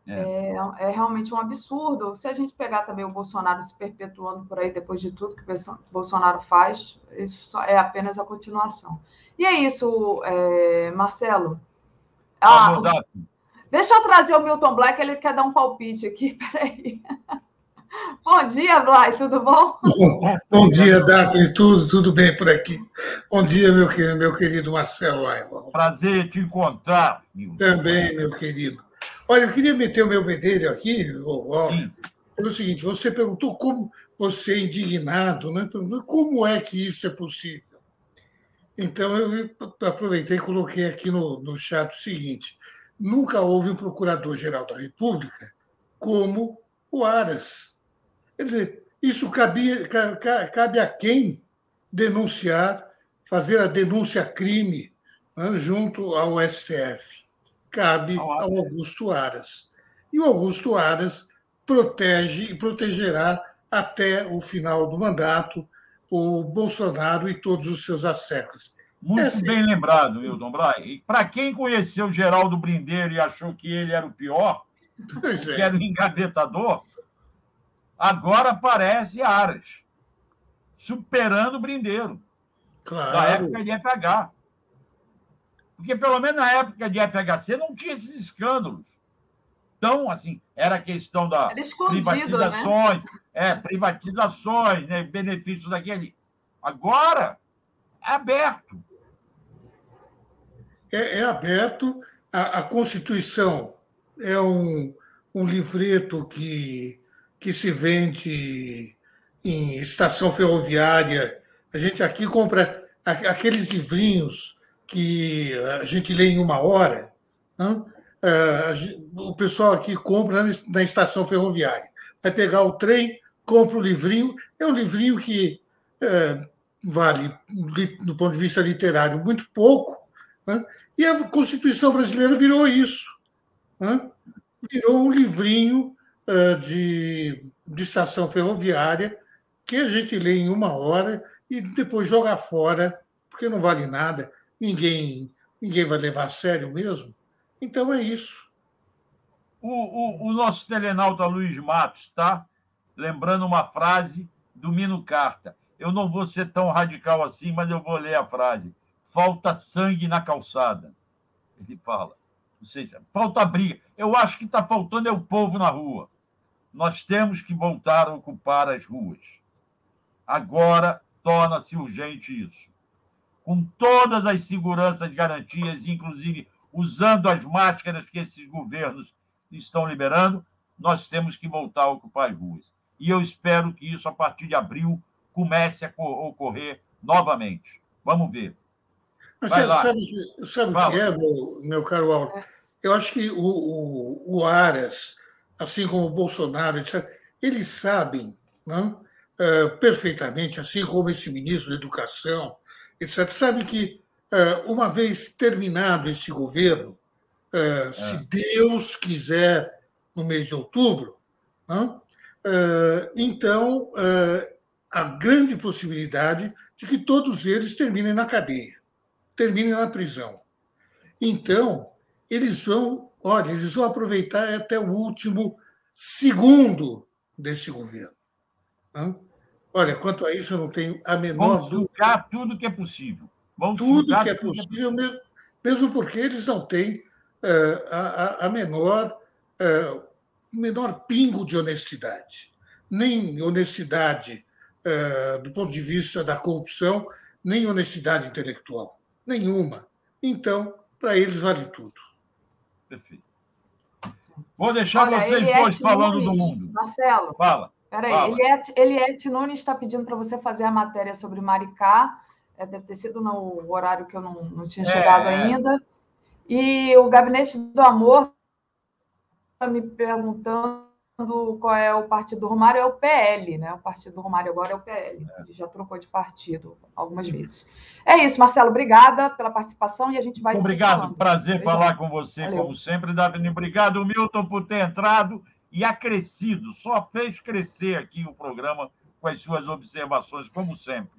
é. É, é. realmente um absurdo. Se a gente pegar também o Bolsonaro se perpetuando por aí depois de tudo que o Bolsonaro faz, isso é apenas a continuação. E é isso, é, Marcelo. Ah, Deixa eu trazer o Milton Black, ele quer dar um palpite aqui, [LAUGHS] peraí. Bom dia, Blay, tudo bom? bom? Bom dia, Daphne, tudo, tudo bem por aqui. Bom dia, meu, meu querido Marcelo Aiva. Prazer te encontrar. Milton. Também, meu querido. Olha, eu queria meter o meu bedelho aqui, pelo seguinte, você perguntou como você é indignado, né? como é que isso é possível? Então, eu aproveitei e coloquei aqui no, no chat o seguinte, nunca houve um procurador-geral da República como o Aras. Quer dizer, isso cabia, cabe a quem denunciar, fazer a denúncia crime né, junto ao STF. Cabe ao Augusto Aras. E o Augusto Aras protege e protegerá até o final do mandato o Bolsonaro e todos os seus asseclas. Muito Essa... bem lembrado, Wildon Bray. Para quem conheceu Geraldo Brindeiro e achou que ele era o pior, é. que era o engavetador, agora aparece Aras, superando o Brindeiro, claro. da época de FH. Porque, pelo menos na época de FHC, não tinha esses escândalos. Então, assim, era a questão da né? privatizações, né? é, privatizações, né, benefícios daquele. Agora é aberto é, é aberto. A, a, Constituição é um, um livreto que, que se vende em estação ferroviária. A gente aqui compra aqueles livrinhos que a gente lê em uma hora. Né? o pessoal aqui compra na estação ferroviária. Vai pegar o trem, compra o livrinho. É um livrinho que é, vale, do ponto de vista literário, muito pouco, né? E a Constituição brasileira virou isso. Né? Virou um livrinho uh, de, de estação ferroviária que a gente lê em uma hora e depois joga fora, porque não vale nada, ninguém, ninguém vai levar a sério mesmo. Então é isso. O, o, o nosso telenauta Luiz Matos está lembrando uma frase do Mino Carta. Eu não vou ser tão radical assim, mas eu vou ler a frase falta sangue na calçada. Ele fala. Ou seja, falta briga. Eu acho que está faltando é o povo na rua. Nós temos que voltar a ocupar as ruas. Agora torna-se urgente isso. Com todas as seguranças, garantias, inclusive usando as máscaras que esses governos estão liberando, nós temos que voltar a ocupar as ruas. E eu espero que isso, a partir de abril, comece a ocorrer novamente. Vamos ver. Mas você sabe, sabe o que é, meu, meu caro Álvaro? Eu acho que o, o, o, Aras, assim como o Bolsonaro, etc., eles sabem não? Uh, perfeitamente, assim como esse ministro da Educação, etc., sabe que uma vez terminado esse governo, uh, é. se Deus quiser, no mês de outubro, não? então a grande possibilidade de que todos eles terminem na cadeia termine na prisão. Então, eles vão, olha, eles vão aproveitar até o último segundo desse governo. Olha, quanto a isso, eu não tenho a menor Vamos dúvida. tudo que é possível. Vamos tudo que é possível, é possível, mesmo porque eles não têm uh, a, a, menor, uh, menor pingo de honestidade. Nem honestidade uh, do ponto de vista da corrupção, nem honestidade intelectual. Nenhuma. Então, para eles vale tudo. Perfeito. Vou deixar Olha, vocês dois falando do mundo. Marcelo. Fala. Peraí, Eliette, Eliette Nunes está pedindo para você fazer a matéria sobre Maricá. É, deve ter sido no horário que eu não, não tinha é, chegado é. ainda. E o Gabinete do Amor está me perguntando qual é o partido do Romário, é o PL, né? O partido do Romário agora é o PL. Ele já trocou de partido algumas vezes. É isso, Marcelo, obrigada pela participação e a gente vai Obrigado, prazer Obrigado. falar com você, Valeu. como sempre, Davi. Obrigado, Milton, por ter entrado e acrescido, só fez crescer aqui o programa com as suas observações, como sempre.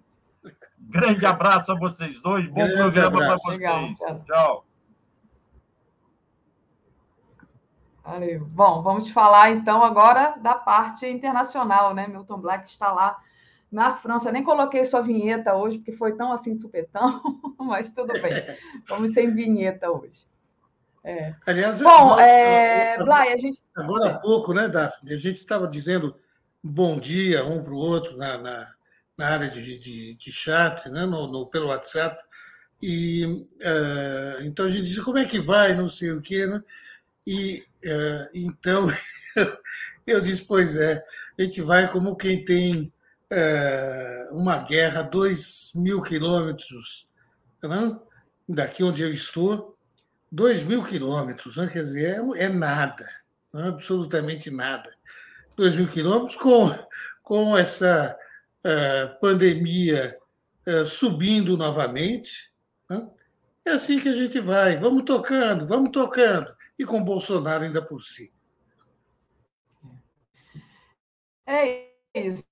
Grande abraço a vocês dois, bom Grande programa para vocês. Legal, Tchau. Valeu. Bom, vamos falar então agora da parte internacional, né? Milton Black está lá na França. Nem coloquei sua vinheta hoje, porque foi tão assim supetão, [LAUGHS] mas tudo bem. Vamos sem vinheta hoje. É. Aliás, bom, agora, é... Blay, a gente. Agora há pouco, né, Daphne? A gente estava dizendo bom dia um para o outro na, na, na, área de, de, de chat, né, no, no, pelo WhatsApp. E uh, então a gente disse como é que vai, não sei o quê, né? E é, então, [LAUGHS] eu disse, pois é, a gente vai como quem tem é, uma guerra dois mil quilômetros né? daqui onde eu estou, dois mil quilômetros, né? quer dizer, é, é nada, né? absolutamente nada. Dois mil quilômetros com, com essa pandemia uh, subindo novamente. Né? É assim que a gente vai, vamos tocando, vamos tocando e com Bolsonaro ainda por si. É isso.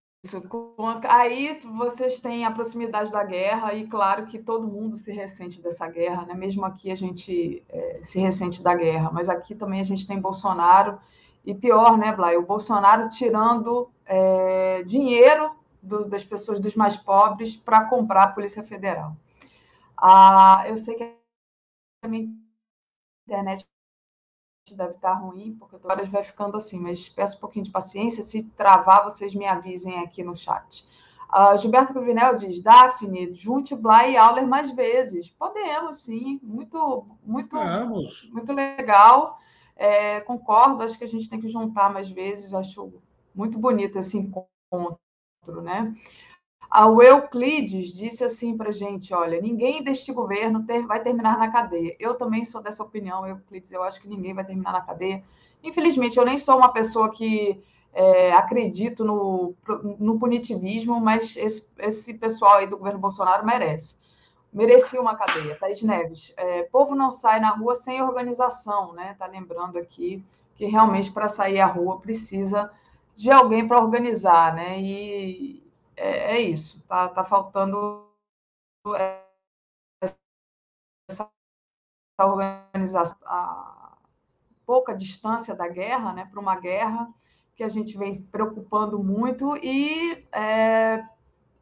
Aí vocês têm a proximidade da guerra e claro que todo mundo se ressente dessa guerra, né? Mesmo aqui a gente é, se ressente da guerra, mas aqui também a gente tem Bolsonaro e pior, né, Blay? O Bolsonaro tirando é, dinheiro do, das pessoas dos mais pobres para comprar a Polícia Federal. Ah, eu sei que a minha internet deve estar ruim, porque horas vai ficando assim, mas peço um pouquinho de paciência. Se travar, vocês me avisem aqui no chat. Uh, Gilberto Cruvinel diz: Daphne, junte Bly e Auler mais vezes. Podemos, sim. Muito, muito, Vamos. muito legal. É, concordo, acho que a gente tem que juntar mais vezes. Acho muito bonito esse encontro, né? O Euclides disse assim para gente: olha, ninguém deste governo ter, vai terminar na cadeia. Eu também sou dessa opinião, Euclides. Eu acho que ninguém vai terminar na cadeia. Infelizmente, eu nem sou uma pessoa que é, acredito no, no punitivismo, mas esse, esse pessoal aí do governo Bolsonaro merece. Merecia uma cadeia. Thaís Neves, é, povo não sai na rua sem organização, né? Tá lembrando aqui que realmente para sair à rua precisa de alguém para organizar, né? E, é, é isso. Tá, tá faltando essa organização, a pouca distância da guerra, né, para uma guerra que a gente vem se preocupando muito e é,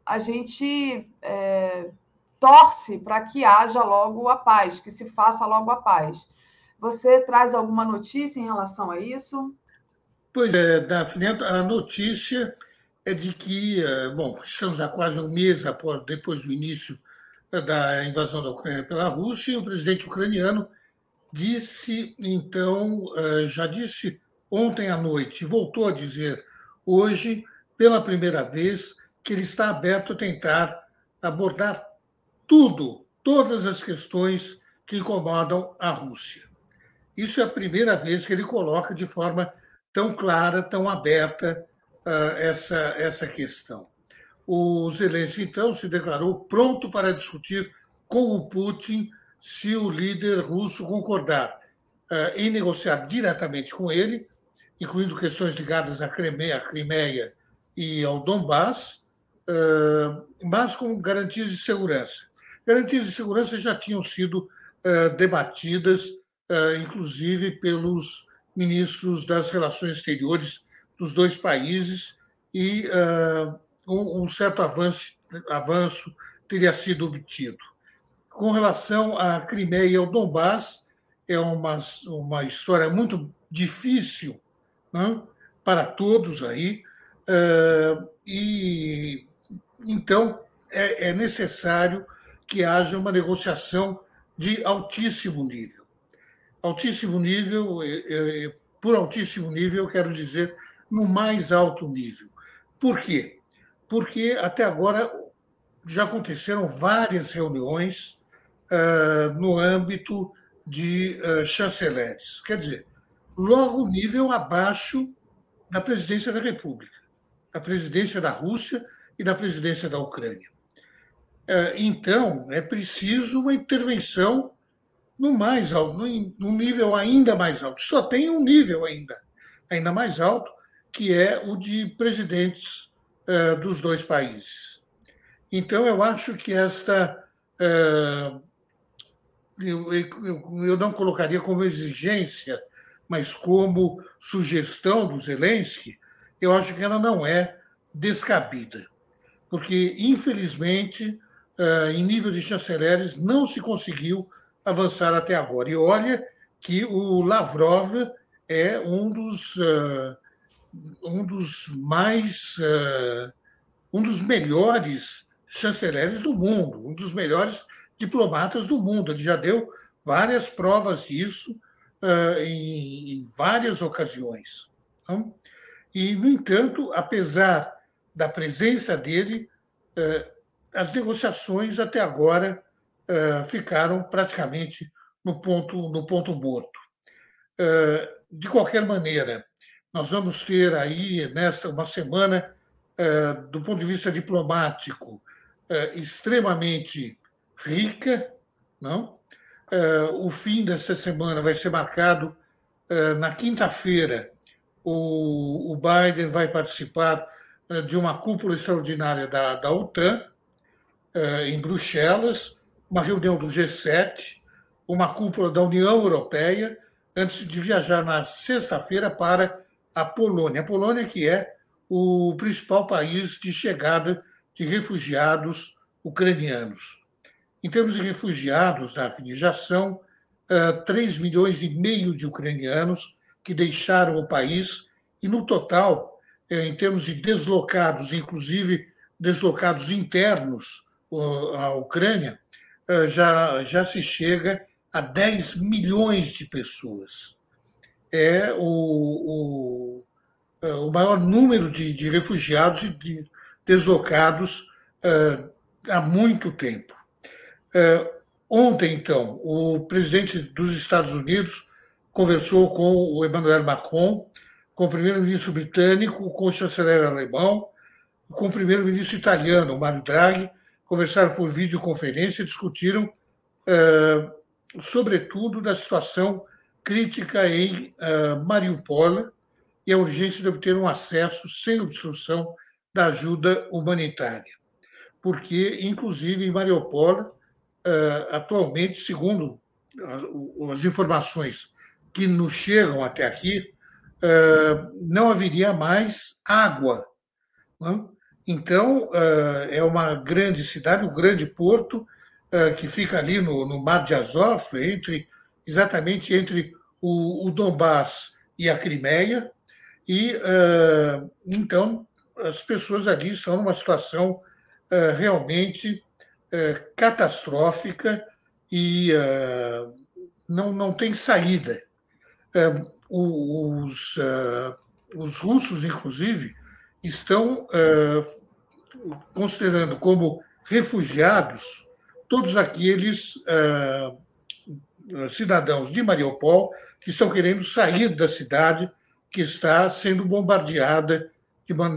a gente é, torce para que haja logo a paz, que se faça logo a paz. Você traz alguma notícia em relação a isso? Pois é, Daphne, a notícia é de que, eh, bom, estamos há quase um mês após, depois do início eh, da invasão da Ucrânia pela Rússia, e o presidente ucraniano disse, então, eh, já disse ontem à noite, voltou a dizer hoje, pela primeira vez, que ele está aberto a tentar abordar tudo, todas as questões que incomodam a Rússia. Isso é a primeira vez que ele coloca de forma tão clara, tão aberta, essa, essa questão. O Zelensky, então, se declarou pronto para discutir com o Putin se o líder russo concordar em negociar diretamente com ele, incluindo questões ligadas à Crimeia, à Crimeia e ao Donbass, mas com garantias de segurança. Garantias de segurança já tinham sido debatidas, inclusive pelos ministros das Relações Exteriores dos dois países e uh, um, certo avanço, avanço teria sido obtido. Com relação à Crimeia e ao Donbass, é uma, uma história muito difícil né, para todos aí, uh, e então é, é necessário que haja uma negociação de altíssimo nível. Altíssimo nível, por altíssimo nível, eu quero dizer no mais alto nível. Por quê? Porque até agora já aconteceram várias reuniões uh, no âmbito de uh, chanceleres. Quer dizer, logo nível abaixo da presidência da República, da presidência da Rússia e da presidência da Ucrânia. É, então, é preciso uma intervenção no mais alto, no nível ainda mais alto. Só tem um nível ainda, ainda mais alto, que é o de presidentes é, dos dois países. Então, eu acho que esta. É, eu, não colocaria como exigência, mas como sugestão do Zelensky, eu acho que ela não é descabida. Porque, infelizmente, em nível de chanceleres, não se conseguiu avançar até agora. E olha que o Lavrov é um dos, um dos mais. um dos melhores chanceleres do mundo, um dos melhores diplomatas do mundo. Ele já deu várias provas disso uh, em, em, várias ocasiões. Não? E, no entanto, apesar da presença dele, uh, as negociações até agora uh, ficaram praticamente no ponto, no ponto morto. de qualquer maneira, nós vamos ter aí, nesta uma semana, do ponto de vista diplomático, extremamente rica, não? O fim dessa semana vai ser marcado na quinta-feira. O, o, Biden vai participar de uma cúpula extraordinária da, da OTAN em Bruxelas, uma reunião do G7, uma cúpula da União Europeia, antes de viajar na sexta-feira para a Polônia. A Polônia que é o principal país de chegada de refugiados ucranianos. Em termos de refugiados, Daphne, já são uh, ah, 3 milhões e meio de ucranianos que deixaram o país, e no total, eh, em termos de deslocados, inclusive deslocados internos à Ucrânia, uh, já, já se chega a 10 milhões de pessoas. É o, o, uh, o maior número de, de refugiados e de deslocados há muito tempo. É, ontem, então, o presidente dos Estados Unidos conversou com o Emmanuel Macron, com o primeiro-ministro britânico, com o chanceler alemão, com o primeiro-ministro italiano, Mario Draghi, conversaram por videoconferência e discutiram, é, sobretudo, da situação crítica em é, Mariupol e a urgência de obter um acesso sem obstrução da ajuda humanitária. Porque, inclusive, em Mariupol, eh, atualmente, segundo as informações que nos chegam até aqui, não haveria mais água. Então, eh, é uma grande cidade, um grande porto, que fica ali no, no Mar de Azov, entre, exatamente entre o, o Donbass e a Crimeia, e então as pessoas ali estão numa situação realmente catastrófica e não, não tem saída. Os, os russos, inclusive, estão considerando como refugiados todos aqueles cidadãos de Mariupol que estão querendo sair da cidade que está sendo bombardeada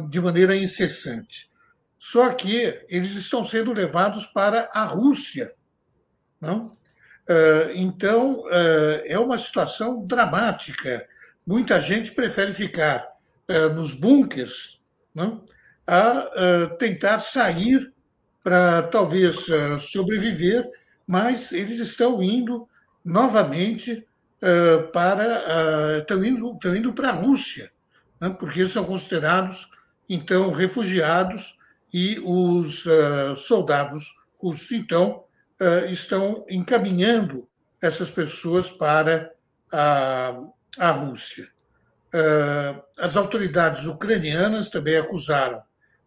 de maneira incessante. Só que eles estão sendo levados para a Rússia. Não? Ah, então, é uma situação dramática. Muita gente prefere ficar nos bunkers não? a tentar sair para talvez sobreviver, mas eles estão indo novamente para estão indo, estão indo para a Rússia, porque eles são considerados então refugiados e os uh, soldados russos, então, uh, estão encaminhando essas pessoas para a, a Rússia. Uh, as autoridades ucranianas também acusaram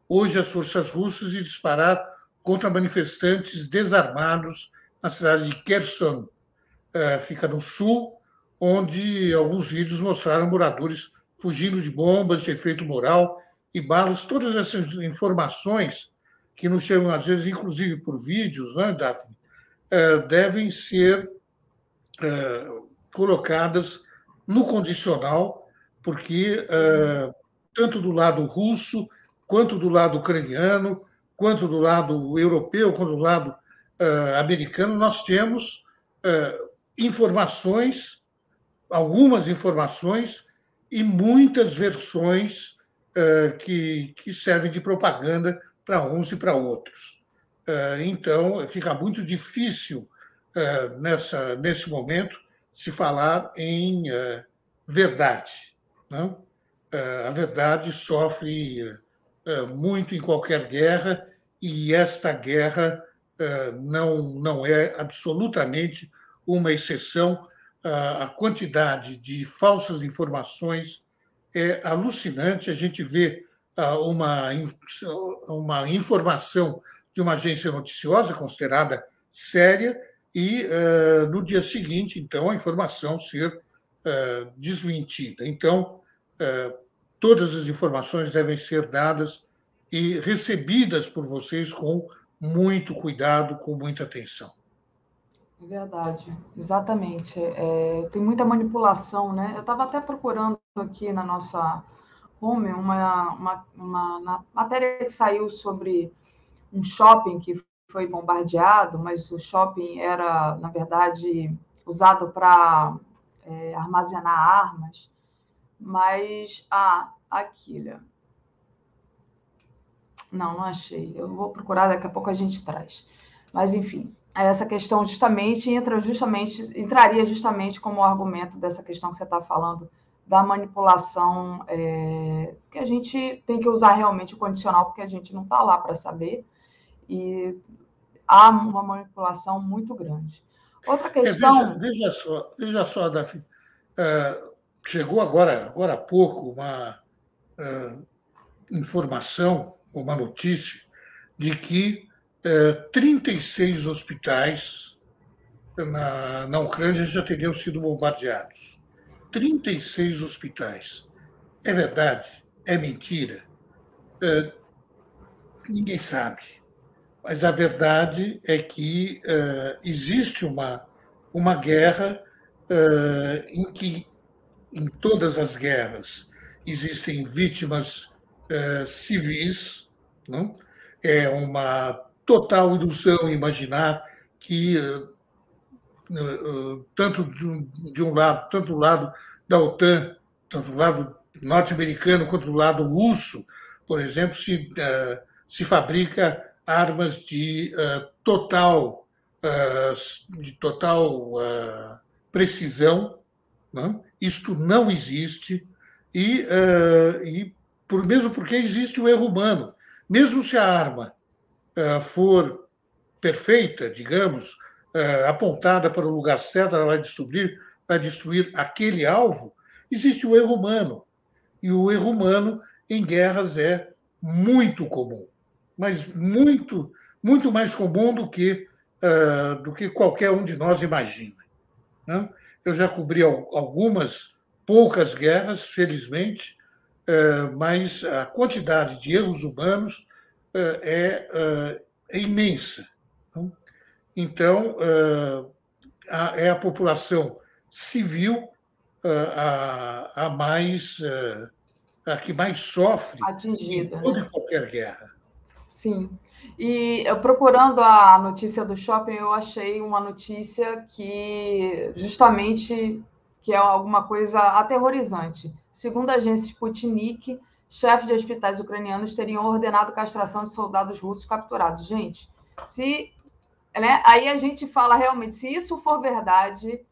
hoje as forças russas de disparar contra manifestantes desarmados na cidade de Kherson, fica no sul, onde alguns vídeos mostraram moradores fugindo de bombas de efeito moral e balas, todas essas informações que nos chegam, às vezes, inclusive por vídeos, né, Daphne, é, devem ser colocadas no condicional, porque é, tanto do lado russo, quanto do lado ucraniano, quanto do lado europeu, quanto do lado uh, americano, nós temos uh, informações, algumas informações e muitas versões que, que servem de propaganda para uns e para outros. então, fica muito difícil nessa, nesse momento se falar em verdade. Não? a verdade sofre muito em qualquer guerra e esta guerra não, não é absolutamente uma exceção. A quantidade de falsas informações é alucinante. A gente vê uma, uma informação de uma agência noticiosa considerada séria e no dia seguinte, então, a informação ser desmentida. Então, todas as informações devem ser dadas e recebidas por vocês com muito cuidado, com muita atenção. É verdade, exatamente. É, tem muita manipulação, né? Eu estava até procurando aqui na nossa home uma, uma, uma matéria que saiu sobre um shopping que foi bombardeado, mas o shopping era, na verdade, usado para é, armazenar armas. Mas, ah, aqui, Não, não achei. Eu vou procurar, daqui a pouco a gente traz. Mas, enfim, essa questão justamente entra justamente, entraria justamente como argumento dessa questão que você está falando da manipulação, é, que a gente tem que usar realmente o condicional, porque a gente não está lá para saber, e há uma manipulação muito grande. Outra questão. É, veja, veja, só, veja só, Daphne. Uh, chegou agora, agora há pouco uma uh, informação, uma notícia, de que uh, 36 hospitais na, na Ucrânia já teriam sido bombardeados. 36 hospitais. É verdade? É mentira? Uh, ninguém sabe. Mas a verdade é que existe uma, uma guerra em que em todas as guerras existem vítimas uh, civis, não? é uma total ilusão imaginar que uh, uh, tanto de, um lado, tanto do lado da OTAN, tanto do lado norte-americano quanto do lado russo, por exemplo, se, se fabrica armas de total de total precisão não? Isto não existe, e, uh, e por, mesmo porque existe o erro humano. Mesmo se a arma uh, for perfeita, digamos, uh, apontada para o lugar certo, ela vai destruir, vai destruir aquele alvo, existe o erro humano. E o erro humano em guerras é muito comum, mas muito, muito mais comum do que, do que qualquer um de nós imagina. Né? Eu já cobri algumas, poucas guerras, felizmente, eh, mas a quantidade de erros humanos eh, é, eh, é imensa. Então, é a população civil a, a mais a que mais sofre Atingida, em toda né? e qualquer guerra. Sim. E eu procurando a notícia do shopping, eu achei uma notícia que justamente que é alguma coisa aterrorizante. Segundo a agência Sputnik, chefes de hospitais ucranianos teriam ordenado castração de soldados russos capturados. Gente, se né, aí a gente fala realmente, se isso for verdade,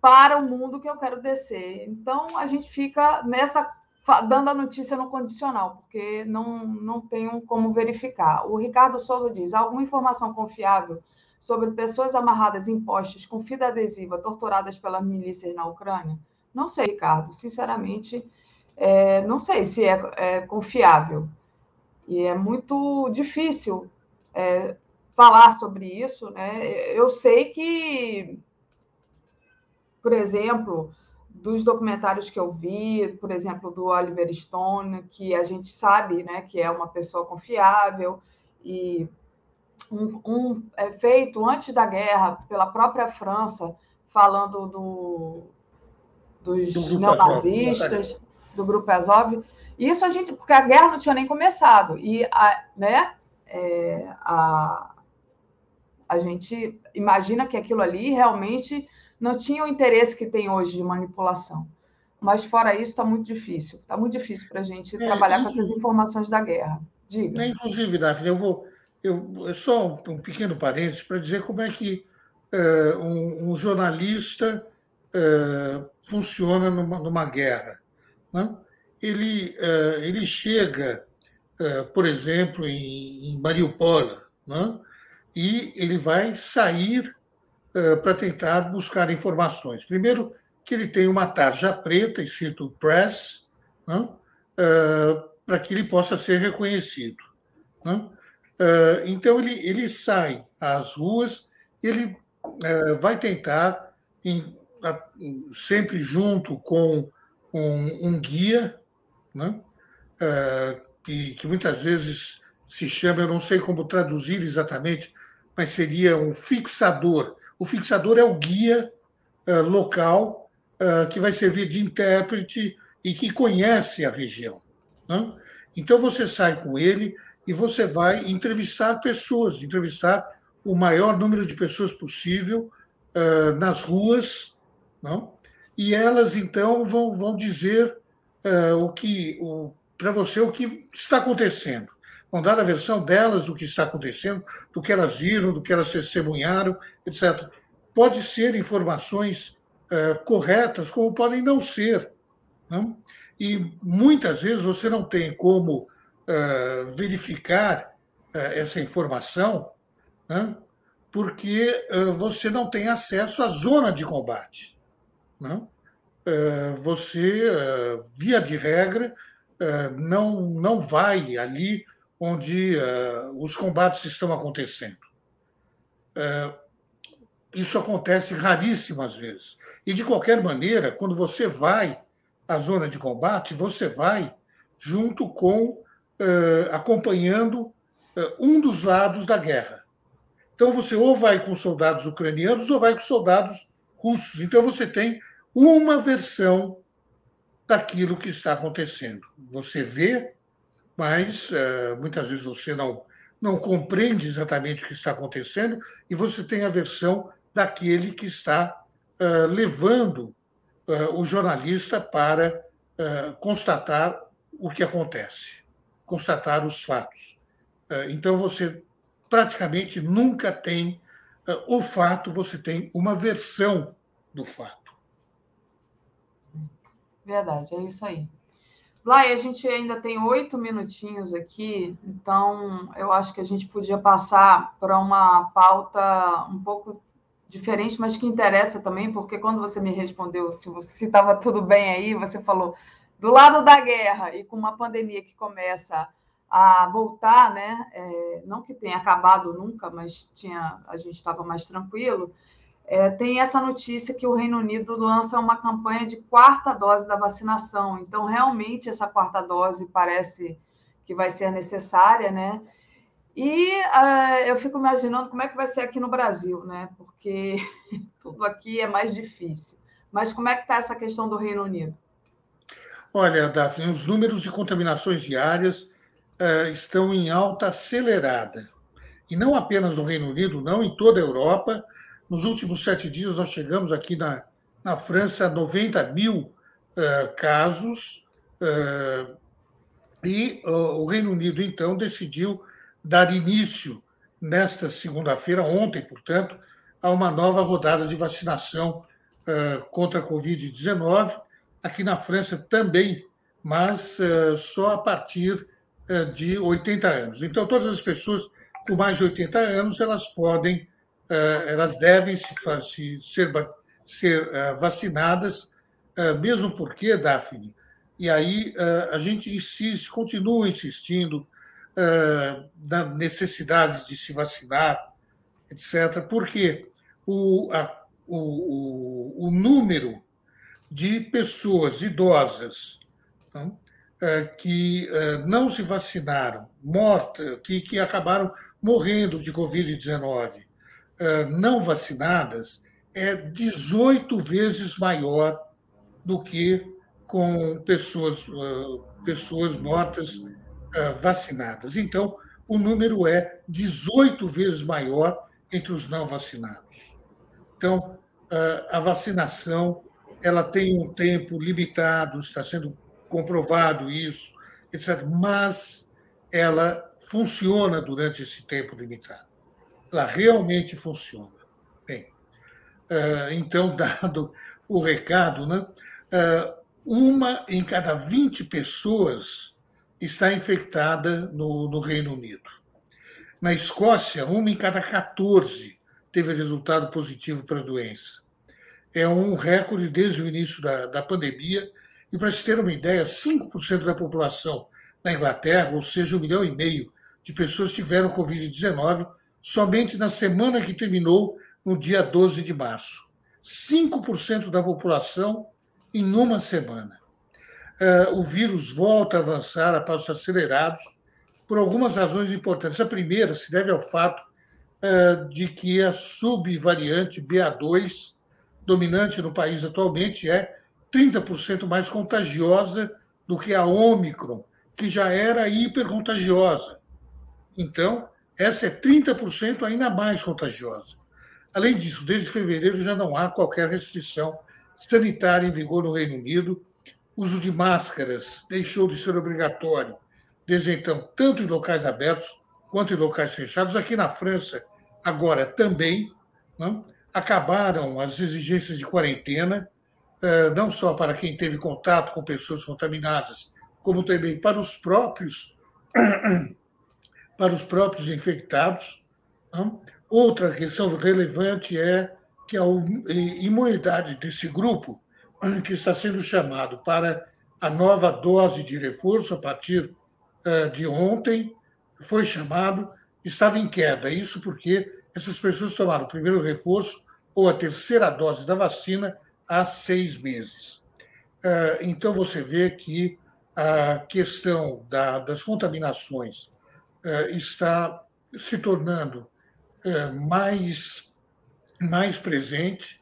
para o mundo que eu quero descer. Então a gente fica nessa dando a notícia no condicional, porque não, não tenho como verificar. O Ricardo Souza diz: alguma informação confiável sobre pessoas amarradas em postes com fita adesiva torturadas pelas milícias na Ucrânia? Não sei, Ricardo. Sinceramente, é, não sei se é, é, confiável. E é muito difícil é, falar sobre isso. Né? Eu sei que, por exemplo, dos documentários que eu vi, por exemplo, do Oliver Stone, que a gente sabe né, que é uma pessoa confiável, e um, um é feito antes da guerra pela própria França, falando do, dos do neonazistas, do Grupo Azov, Isso a gente, porque a guerra não tinha nem começado. E a, né, é, a, a gente imagina que aquilo ali realmente não tinha o interesse que tem hoje de manipulação. Mas fora isso, está muito difícil. Está muito difícil para a gente é, trabalhar com essas informações da guerra. Diga. É, inclusive, Daphne, eu vou. Eu, só um, pequeno parênteses para dizer como é que uh, um, um, jornalista uh, funciona numa, numa guerra. Né? Ele, uh, ele chega, por exemplo, em, em Mariupol, né? e ele vai sair para tentar buscar informações. Primeiro, que ele tem uma tarja preta escrito Press, né? para que ele possa ser reconhecido. Né? Uh, então, ele, ele sai às ruas, ele vai tentar, sempre junto com um, um guia, né? Que, que muitas vezes se chama, eu não sei como traduzir exatamente, mas seria um fixador. O fixador é o guia local que vai servir de intérprete e que conhece a região. Né? Então você sai com ele e você vai entrevistar pessoas, entrevistar o maior número de pessoas possível uh, nas ruas, não? e elas então vão, vão dizer uh, o que para você o que está acontecendo. Vão dar a versão delas do que está acontecendo, do que elas viram, do que elas testemunharam, etc. Pode ser informações uh, corretas, como podem não ser. Não? E muitas vezes você não tem como uh, verificar uh, essa informação, né? porque você não tem acesso à zona de combate. Né? você, via de regra, não, não vai ali onde os combates estão acontecendo. isso acontece raríssimas vezes. E, de qualquer maneira, quando você vai a zona de combate, você vai junto com, uh, acompanhando uh, um dos lados da guerra. Então, você ou vai com soldados ucranianos ou vai com soldados russos. Então, você tem uma versão daquilo que está acontecendo. Você vê, mas uh, muitas vezes você não, não compreende exatamente o que está acontecendo e você tem a versão daquele que está levando eh, o jornalista para eh, constatar o que acontece, constatar os fatos. Eh, então, você praticamente nunca tem o fato, você tem uma versão do fato. Verdade, é isso aí. Blay, a gente ainda tem oito minutinhos aqui, então eu acho que a gente podia passar para uma pauta um pouco diferente, mas que interessa também, porque quando você me respondeu se estava tudo bem aí, você falou do lado da guerra e com uma pandemia que começa a voltar, né? É, não que tenha acabado nunca, mas tinha, a gente estava mais tranquilo. É, tem essa notícia que o Reino Unido lança uma campanha de quarta dose da vacinação. Então, realmente, essa quarta dose parece que vai ser necessária, né? E uh, eu fico imaginando como é que vai ser aqui no Brasil, né? Porque [LAUGHS] tudo aqui é mais difícil. Mas como é que está essa questão do Reino Unido? Olha, Daphne, os números de contaminações diárias uh, estão em alta acelerada. E não apenas no Reino Unido, não, em toda a Europa. Nos últimos sete dias, nós chegamos aqui na, na França a 90 mil uh, casos. e o Reino Unido, então, decidiu dar início, nesta segunda-feira, ontem, portanto, a uma nova rodada de vacinação uh, contra a Covid-19, aqui na França também, mas uh, só a partir uh, de 80 anos. Então, todas as pessoas com mais de 80 anos, elas podem, elas devem se, se ser, ser vacinadas, mesmo porque, Daphne, e aí a gente insiste, continua insistindo, da necessidade de se vacinar, etc., porque o, a, o, o, número de pessoas idosas não, que não se vacinaram, mortas, que, que acabaram morrendo de Covid-19, não vacinadas, é 18 vezes maior do que com pessoas, pessoas mortas vacinadas. Então, o número é 18 vezes maior entre os não vacinados. Então, a vacinação ela tem um tempo limitado, está sendo comprovado isso, etc. Mas ela funciona durante esse tempo limitado. Ela realmente funciona. Bem, então, [LAUGHS] dado o recado, né? uma em cada 20 pessoas está infectada no, no Reino Unido. Na Escócia, uma em cada 14 teve resultado positivo para a doença. É um recorde desde o início da, da pandemia. E para se ter uma ideia, 5% da população na Inglaterra, ou seja, um milhão e meio de pessoas tiveram Covid-19 somente na semana que terminou, no dia 12 de março. 5% da população em uma semana. Uh, o vírus volta a avançar a passos acelerados por algumas razões importantes. A primeira se deve ao fato uh, de que a subvariante BA2, dominante no país atualmente, é 30% mais contagiosa do que a Omicron, que já era hipercontagiosa. Então, essa é 30% ainda mais contagiosa. Além disso, desde fevereiro já não há qualquer restrição sanitária em vigor no Reino Unido. O uso de máscaras deixou de ser obrigatório desde então, tanto em locais abertos quanto em locais fechados. Aqui na França, agora também, não? acabaram as exigências de quarentena, eh, não só para quem teve contato com pessoas contaminadas, como também para os próprios para os próprios infectados. Não? Outra questão relevante é que a imunidade desse grupo, [CLEARS THROAT] que está sendo chamado para a nova dose de reforço a partir eh, de ontem, foi chamado, estava em queda. Isso porque essas pessoas tomaram o primeiro reforço ou a terceira dose da vacina há seis meses. Eh, então, você vê que a questão das contaminações está se tornando é, mais, mais presente,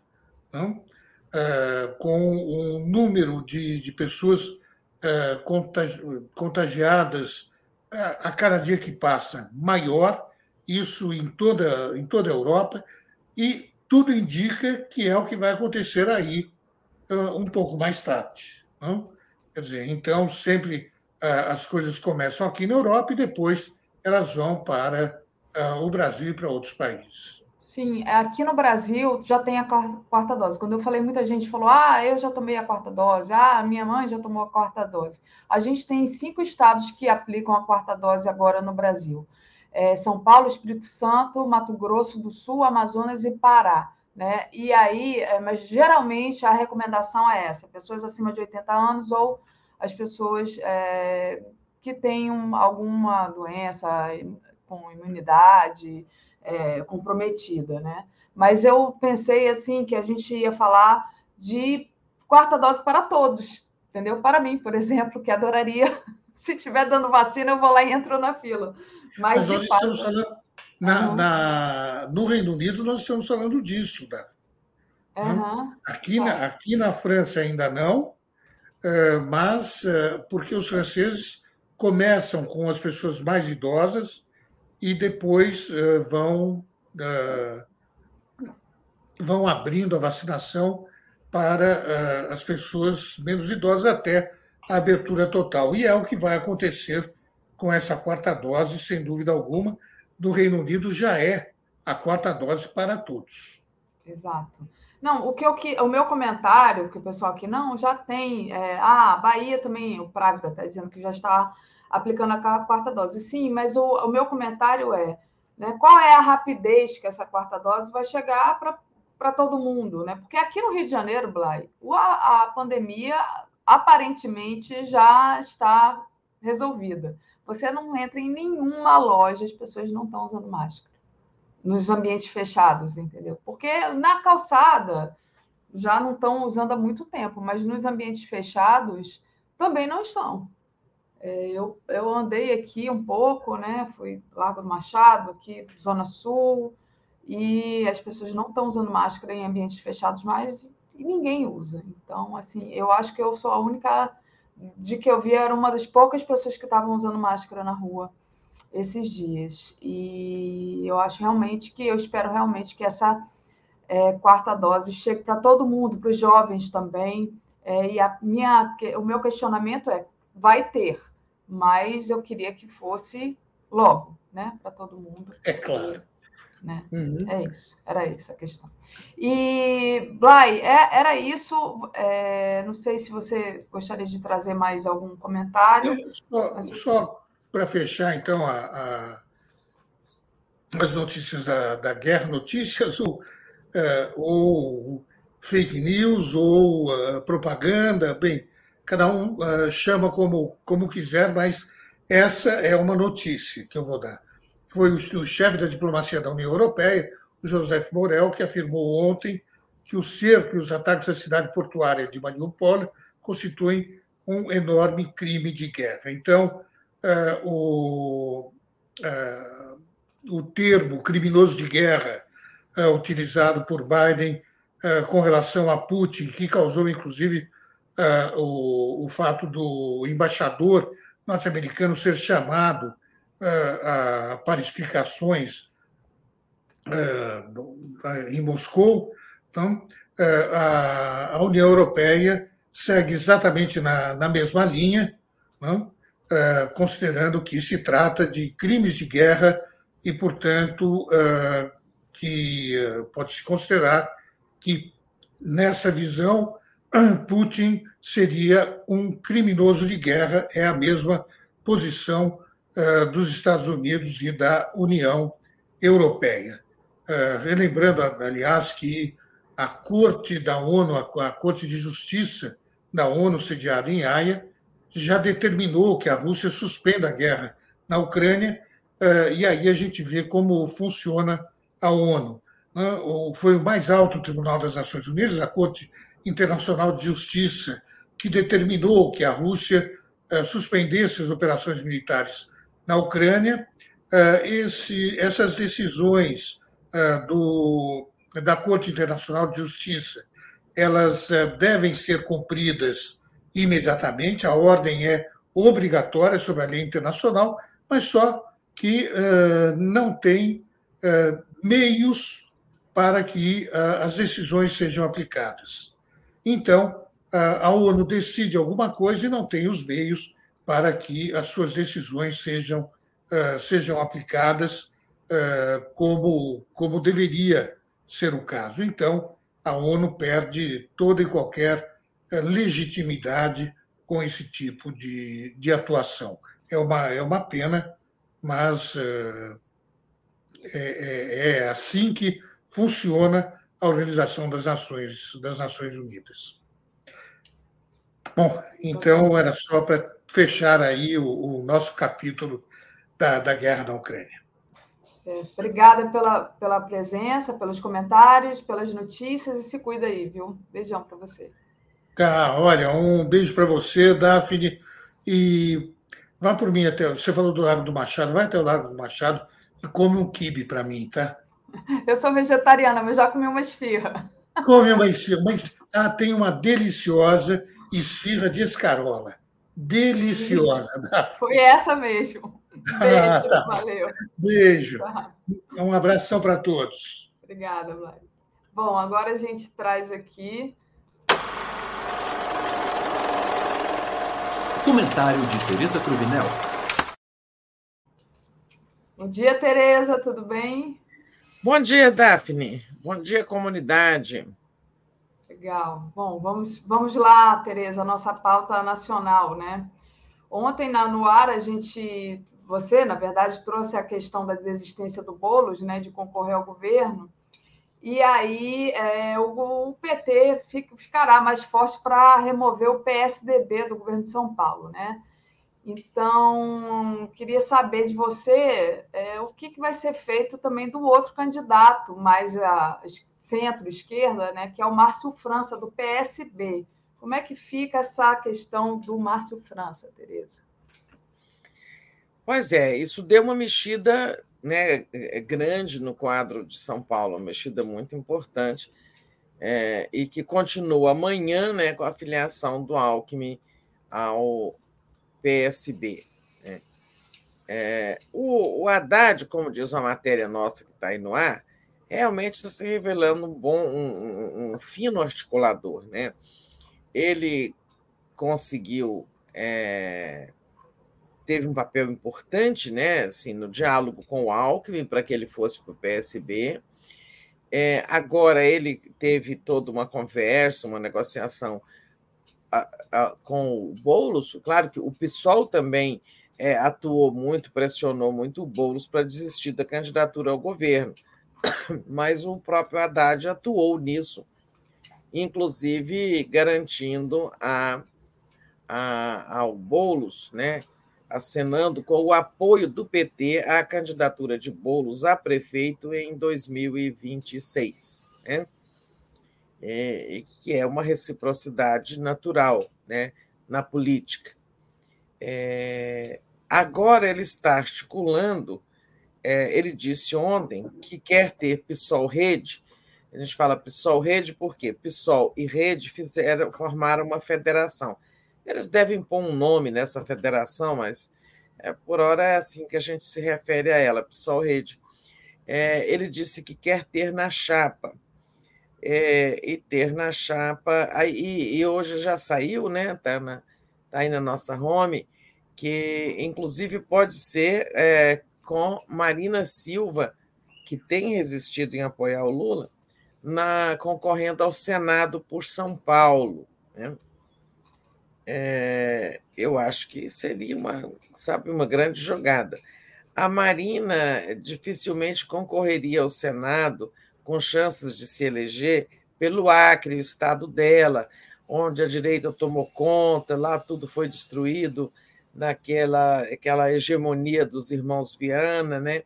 não? É, com um número de, de pessoas é, contagiadas a cada dia que passa maior, isso em toda, em toda a Europa, e tudo indica que é o que vai acontecer aí um pouco mais tarde. Não? Quer dizer, então, sempre as coisas começam aqui na Europa e depois elas vão para uh, o Brasil e para outros países. Sim, aqui no Brasil já tem a quarta dose. Quando eu falei, muita gente falou: ah, eu já tomei a quarta dose, ah, minha mãe já tomou a quarta dose. A gente tem cinco estados que aplicam a quarta dose agora no Brasil: é São Paulo, Espírito Santo, Mato Grosso do Sul, Amazonas e Pará. Né? E aí, é, mas geralmente a recomendação é essa: pessoas acima de 80 anos ou as pessoas é, que tenham alguma doença com imunidade é, comprometida, né? Mas eu pensei assim que a gente ia falar de quarta dose para todos, entendeu? Para mim, por [LAUGHS] exemplo, que adoraria, [LAUGHS] se estiver dando vacina, eu vou lá e entro na fila. Mas, Mas nós fato... estamos falando na, uhum. na, no Reino Unido nós estamos falando disso, Davi. Uhum. Aqui, na, aqui na França ainda não, eh, mas eh, porque os franceses começam com as pessoas mais idosas e depois uh, vão, uh, vão abrindo a vacinação para uh, as pessoas menos idosas até a abertura total. E é o que vai acontecer com essa quarta dose, sem dúvida alguma. Do Reino Unido já é a quarta dose para todos. Exato. Não, o que, eu, o meu comentário, que o pessoal aqui não, já tem. É, ah, Bahia também, o Právida está dizendo que já está aplicando a quarta dose. Sim, mas o, o meu comentário é: né, qual é a rapidez que essa quarta dose vai chegar para todo mundo? Né? Porque aqui no Rio de Janeiro, Blay, a, a pandemia aparentemente já está resolvida. Você não entra em nenhuma loja, as pessoas não estão usando máscara. Nos ambientes fechados, entendeu? Porque na calçada já não estão usando há muito tempo, mas nos ambientes fechados também não estão. É, eu, eu andei aqui um pouco, né? Fui Largo do Machado, aqui, Zona Sul, e as pessoas não estão usando máscara em ambientes fechados mais, e ninguém usa. Então, assim, eu acho que eu sou a única de que eu vi, era uma das poucas pessoas que estavam usando máscara na rua esses dias. E eu acho realmente que, eu espero realmente que essa é, quarta dose chegue para todo mundo, para os jovens também. É, e a minha, o meu questionamento é: vai ter, mas eu queria que fosse logo, né, para todo mundo. É claro. Né? Uhum. É isso, era isso a questão. E, Blay, é, era isso. É, não sei se você gostaria de trazer mais algum comentário. só, mas... só para fechar, então, a, a, as notícias da, da guerra, [LAUGHS] notícias ou, é, ou fake news ou uh, propaganda, bem, cada um uh, chama como, como quiser, mas essa é uma notícia que eu vou dar foi o, o chefe da diplomacia da União Europeia, o José Borrell, que afirmou ontem que o cerco e os ataques à cidade portuária de Mariupol constituem um enorme crime de guerra. Então, uh, o, uh, o termo criminoso de guerra uh, utilizado por Biden com relação a Putin, que causou, inclusive, o, o fato do embaixador norte-americano ser chamado para explicações em Moscou. Então, a União Europeia segue exatamente na, na mesma linha, não? Considerando que se trata de crimes de guerra e, portanto, que pode-se considerar que, nessa visão, [CLEARS THROAT] Putin seria um criminoso de guerra, é a mesma posição eh, dos Estados Unidos e da União Europeia. Eh, relembrando, aliás, que a Corte da ONU, a Corte de Justiça da ONU, sediada em Haia, já determinou que a Rússia suspenda a guerra na Ucrânia, eh, e aí a gente vê como funciona a ONU. Né? Foi o mais alto Tribunal das Nações Unidas, a Corte Internacional de Justiça, que determinou que a Rússia suspendesse as operações militares na Ucrânia. Eh, esse, essas decisões eh, do, da Corte Internacional de Justiça elas eh, devem ser cumpridas imediatamente. A ordem é obrigatória sobre a lei internacional, mas só que não tem meios para que as decisões sejam aplicadas. Então, a ONU decide alguma coisa e não tem os meios para que as suas decisões sejam, uh, sejam aplicadas uh, como, como deveria ser o caso. Então, a ONU perde toda e qualquer uh, legitimidade com esse tipo de, de atuação. É uma, é uma pena, mas é, é, é assim que funciona a Organização das Nações, das Nações Unidas. Bom, então era só para fechar aí o, o nosso capítulo da, da guerra na Ucrânia. Obrigada pela, pela presença, pelos comentários, pelas notícias e se cuida aí, viu? Beijão para você. Tá, olha, um beijo para você, Daphne, e vá por mim até. Você falou do Lago do Machado, vai até o Lago do Machado e come um quibe para mim, tá? Eu sou vegetariana, mas já comi uma esfirra. Come uma esfirra, mas ah, tem uma deliciosa esfirra de escarola deliciosa. Foi essa mesmo. Beijo, ah, tá. valeu. Beijo. Tá. Um abração para todos. Obrigada, Vlad. Bom, agora a gente traz aqui. Comentário de Tereza Cruvinel. Bom dia, Tereza, tudo bem? Bom dia, Daphne. Bom dia, comunidade. Legal. Bom, vamos, vamos lá, Tereza, nossa pauta nacional, né? Ontem na, no ar a gente, você, na verdade, trouxe a questão da desistência do Boulos, né, de concorrer ao governo, e aí é, o, PT fica, ficará mais forte para remover o PSDB do governo de São Paulo, né? Então, queria saber de você é, o que, que vai ser feito também do outro candidato, mais a, centro-esquerda, né, que é o Márcio França, do PSB. Como é que fica essa questão do Márcio França, Tereza? Pois é, isso deu uma mexida né, é, grande no quadro de São Paulo, uma mexida muito importante. é, e que continua amanhã né, com a filiação do Alckmin ao PSB. Né? É, o, o Haddad, como diz uma matéria nossa que está aí no ar, realmente está se revelando um bom, um, um fino articulador. Né? Ele conseguiu é, teve um papel importante né, assim, no diálogo com o Alckmin para que ele fosse para o PSB. É, agora ele teve toda uma conversa, uma negociação a, a, com o Boulos. Claro que o PSOL também é, atuou muito, pressionou muito o Boulos para desistir da candidatura ao governo, [COUGHS] mas o próprio Haddad atuou nisso, inclusive garantindo a, a, ao Boulos, né, acenando com o apoio do PT à candidatura de Bolos a prefeito em 2026, né? É, que é uma reciprocidade natural né, na política. É, agora ele está articulando, é, ele disse ontem que quer ter PSOL Rede, a gente fala PSOL Rede porque PSOL e Rede fizeram, formaram uma federação. Eles devem pôr um nome nessa federação, mas é, por hora é assim que a gente se refere a ela, PSOL Rede. É, ele disse que quer ter na chapa. É, e ter na chapa. Aí, e hoje já saiu, né? Está tá aí na nossa home, que inclusive pode ser é, com Marina Silva, que tem resistido em apoiar o Lula, na concorrendo ao Senado por São Paulo. Né? É, eu acho que seria uma, sabe, uma grande jogada. A Marina dificilmente concorreria ao Senado com chances de se eleger pelo Acre, o estado dela, onde a direita tomou conta, lá tudo foi destruído naquela aquela hegemonia dos irmãos Viana, né?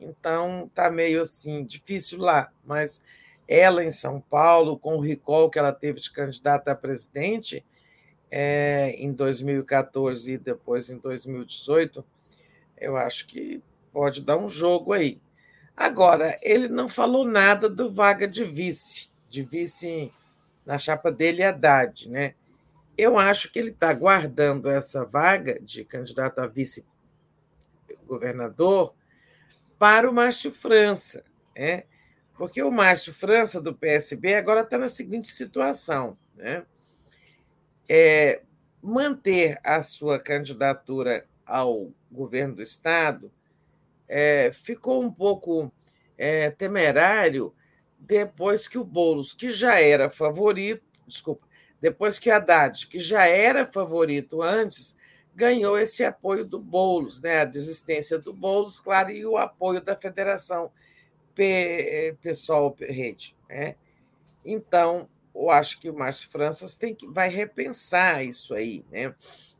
Então tá meio assim difícil lá, mas ela em São Paulo, com o recall que ela teve de candidata a presidente, é, em 2014 e depois em 2018, eu acho que pode dar um jogo aí. Agora, ele não falou nada do vaga de vice, de vice na chapa dele, Haddad, né? Eu acho que ele está guardando essa vaga de candidato a vice-governador para o Márcio França, né? Porque o Márcio França, do PSB, agora está na seguinte situação, né? É, manter a sua candidatura ao governo do Estado é, ficou um pouco é, temerário depois que o Boulos, que já era favorito, desculpa, depois que Haddad, que já era favorito antes, ganhou esse apoio do Boulos, né? a desistência do Boulos, claro, e o apoio da Federação P, Pessoal Rede. Né? Então, eu acho que o Márcio Franças tem que, vai repensar isso aí, né?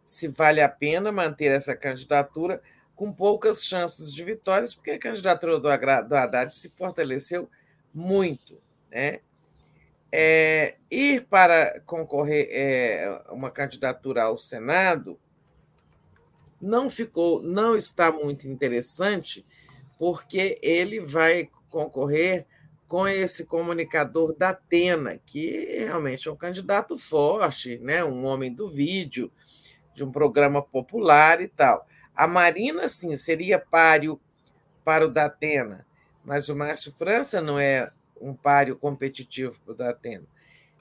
se vale a pena manter essa candidatura com poucas chances de vitórias, porque a candidatura do, do Haddad se fortaleceu muito. Né? É, ir para concorrer é, uma candidatura ao Senado não ficou, não está muito interessante, porque ele vai concorrer com esse comunicador da Atena, que realmente é um candidato forte, né? um homem do vídeo, de um programa popular e tal. A Marina, sim, seria páreo para o da Atena, mas o Márcio França não é um páreo competitivo para o da Atena.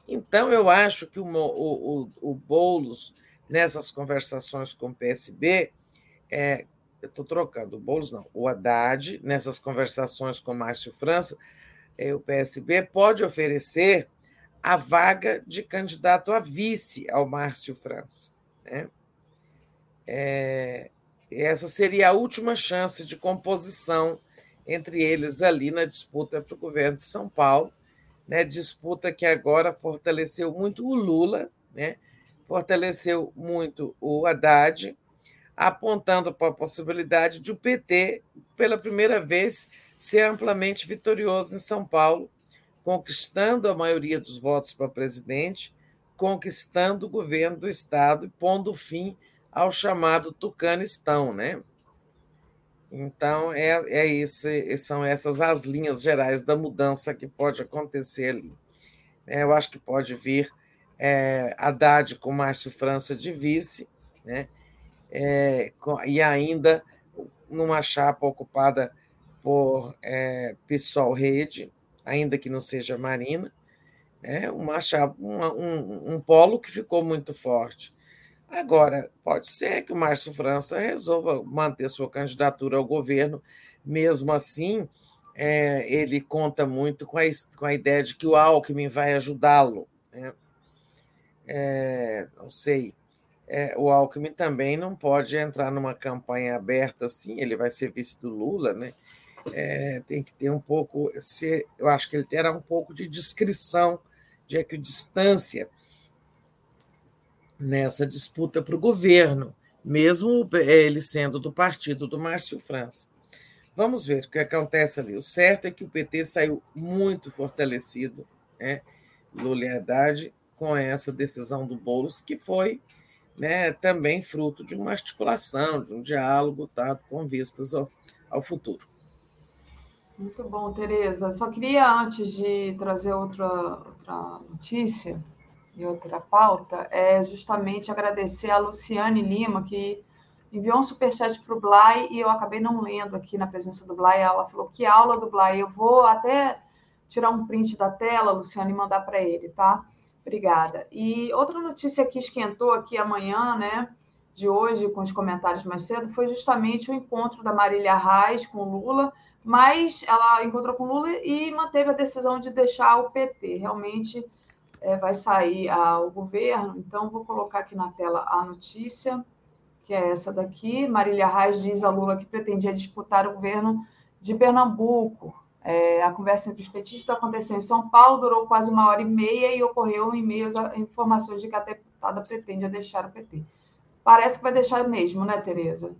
Então, eu acho que o, o, o, Boulos, nessas conversações com o PSB, é, eu estou trocando, o Boulos não, o Haddad, nessas conversações com o Márcio França, o PSB pode oferecer a vaga de candidato a vice ao Márcio França. Né? É, essa seria a última chance de composição entre eles ali na disputa para o governo de São Paulo, né? disputa que agora fortaleceu muito o Lula, né? fortaleceu muito o Haddad, apontando para a possibilidade de o PT, pela primeira vez, ser amplamente vitorioso em São Paulo, conquistando a maioria dos votos para presidente, conquistando o governo do Estado e pondo fim ao chamado Tucanistão. Né? Então, é, é esse, são essas as linhas gerais da mudança que pode acontecer ali. Né? Eu acho que pode vir é, Haddad com Márcio França de vice, né? É, e ainda numa chapa ocupada por é, PSOL Rede, ainda que não seja Marina, é chapa, uma, um, um polo que ficou muito forte. Agora, pode ser que o Márcio França resolva manter sua candidatura ao governo, mesmo assim, é, ele conta muito com a, com a ideia de que o Alckmin vai ajudá-lo. Né? É, não sei. É, o Alckmin também não pode entrar numa campanha aberta assim, ele vai ser vice do Lula, né? É, tem que ter um pouco, se, eu acho que ele terá um pouco de discrição, de equidistância nessa disputa para o governo, mesmo ele sendo do partido do Márcio França. Vamos ver o que acontece ali. O certo é que o PT saiu muito fortalecido, né? Lula com essa decisão do Boulos, que foi né, também fruto de uma articulação, de um diálogo tá, com vistas ao, ao futuro. Muito bom, Tereza. Só queria, antes de trazer outra, outra notícia e outra pauta, é justamente agradecer a Luciane Lima, que enviou um superchat para o Blay e eu acabei não lendo aqui na presença do Blay. Ela falou que aula do Blay. Eu vou até tirar um print da tela, Luciane, e mandar para ele, tá? Obrigada. E outra notícia que esquentou aqui amanhã, né, de hoje, com os comentários mais cedo, foi justamente o encontro da Marília Reis com Lula, mas ela encontrou com Lula e manteve a decisão de deixar o PT. Realmente é, vai sair ao governo, então vou colocar aqui na tela a notícia, que é essa daqui. Marília Reis diz a Lula que pretendia disputar o governo de Pernambuco. É, a conversa entre os petistas aconteceu em São Paulo, durou quase uma hora e meia e ocorreu em meio a informações de que a deputada pretende deixar o PT. Parece que vai deixar mesmo, né, Tereza?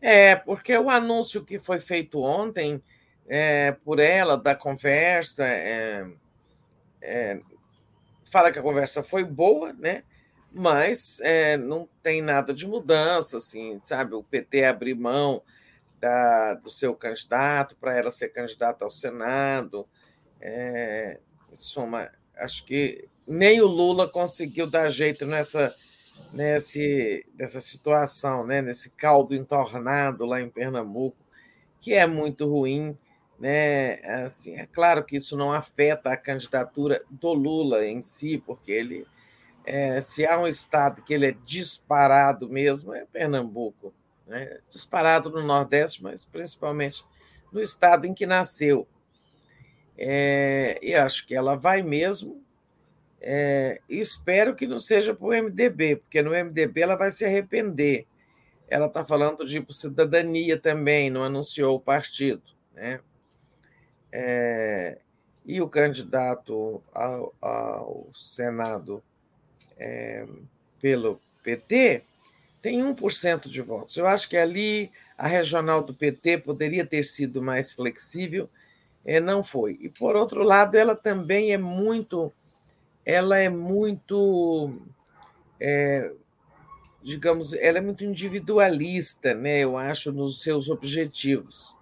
É, porque o anúncio que foi feito ontem é, por ela da conversa é, é, fala que a conversa foi boa, né? Mas é, não tem nada de mudança, assim, sabe? O PT abrir mão da, do seu candidato, para ela ser candidata ao Senado. É, soma, acho que nem o Lula conseguiu dar jeito nessa, nesse, nessa situação, né? nesse caldo entornado lá em Pernambuco, que é muito ruim. Né? Assim, é claro que isso não afeta a candidatura do Lula em si, porque ele, é, se há um estado que ele é disparado mesmo, é Pernambuco né? disparado no Nordeste, mas principalmente no estado em que nasceu. É, e acho que ela vai mesmo. É, espero que não seja para o MDB, porque no MDB ela vai se arrepender. Ela está falando de cidadania também, não anunciou o partido. Né? É, e o candidato ao, ao Senado é, pelo PT tem 1% de votos. Eu acho que ali a regional do PT poderia ter sido mais flexível, é, não foi. E por outro lado, ela também é muito, ela é muito, é, digamos, ela é muito individualista, né? Eu acho nos seus objetivos.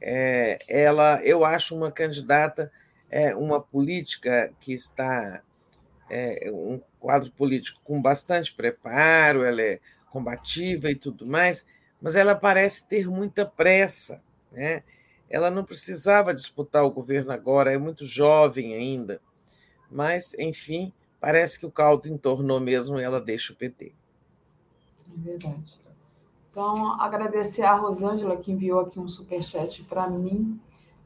É, ela, eu acho uma candidata, é, uma política que está é, um quadro político com bastante preparo, ela é combativa e tudo mais, mas ela parece ter muita pressa. Né? Ela não precisava disputar o governo agora, é muito jovem ainda. Mas, enfim, parece que o caldo entornou mesmo e ela deixa o PT. É verdade. Então, agradecer a Rosângela que enviou aqui um superchat para mim,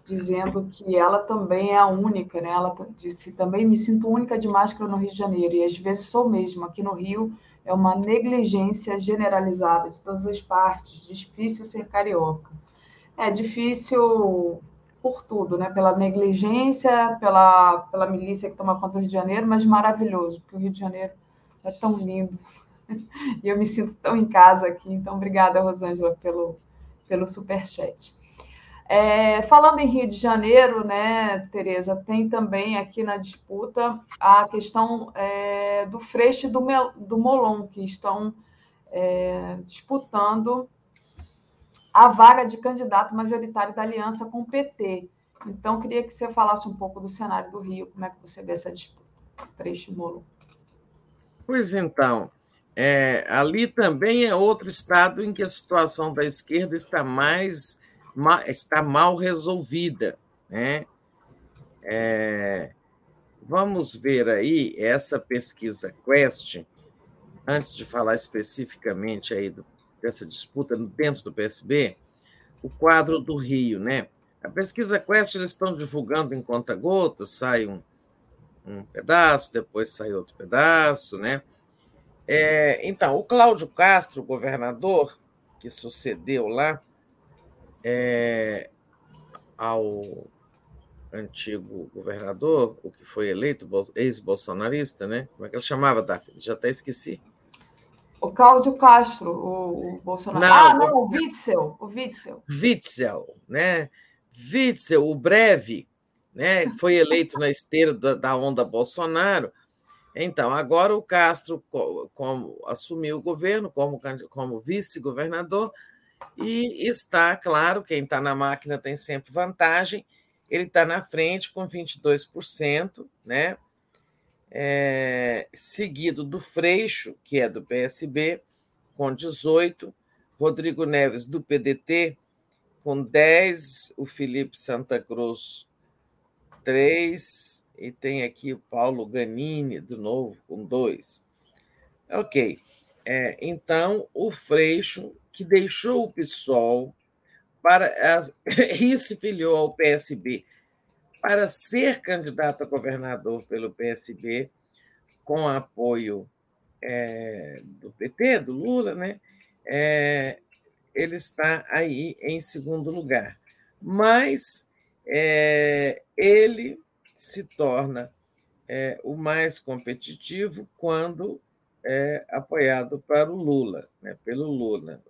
dizendo que ela também é a única, né? Ela disse também me sinto única de máscara no Rio de Janeiro e às vezes sou mesmo. Aqui no Rio é uma negligência generalizada de todas as partes, difícil ser carioca. É difícil por tudo, né? Pela negligência, pela, pela milícia que toma conta do Rio de Janeiro, mas maravilhoso, porque o Rio de Janeiro é tão lindo. [LAUGHS] E eu me sinto tão em casa aqui. Então, obrigada, Rosângela, pelo, pelo superchat. É, falando em Rio de Janeiro, né, Tereza, tem também aqui na disputa a questão é, do Freixo e do, do Molon, que estão é, disputando a vaga de candidato majoritário da aliança com o PT. Então, queria que você falasse um pouco do cenário do Rio, como é que você vê essa disputa pré-estimolo. Pois então, é, ali também é outro estado em que a situação da esquerda está mais está mal resolvida, né? É, vamos ver aí essa pesquisa Quest, antes de falar especificamente aí do, dessa disputa dentro do PSB, o quadro do Rio, né? A pesquisa Quest eles estão divulgando em conta-gotas, sai um, um pedaço, depois sai outro pedaço, né? É, então, o Cláudio Castro, governador, que sucedeu lá é, ao antigo governador, o que foi eleito, ex-bolsonarista, né? Como é que ele chamava, Daphne? Já até esqueci. O Cláudio Castro, o, o Bolsonaro. Não, ah, não, o Witzel, o Witzel. Witzel, né? Witzel, o breve, né? Foi eleito na esteira da, da onda Bolsonaro. Então, agora o Castro como, assumiu o governo como, como vice-governador e está, claro, quem está na máquina tem sempre vantagem, ele está na frente com 22%, né? É, seguido do Freixo, que é do PSB, com 18%, Rodrigo Neves, do PDT, com 10%, o Felipe Santa Cruz, 3%, e tem aqui o Paulo Ganini, de novo, com 2%. Ok. É, então, o Freixo, que deixou o PSOL para [LAUGHS] e se filiou ao PSB para ser candidato a governador pelo PSB, com apoio é, do PT, do Lula, né? É, ele está aí em segundo lugar. Mas é, ele se torna é, o mais competitivo quando é apoiado para o Lula, né, pelo Lula.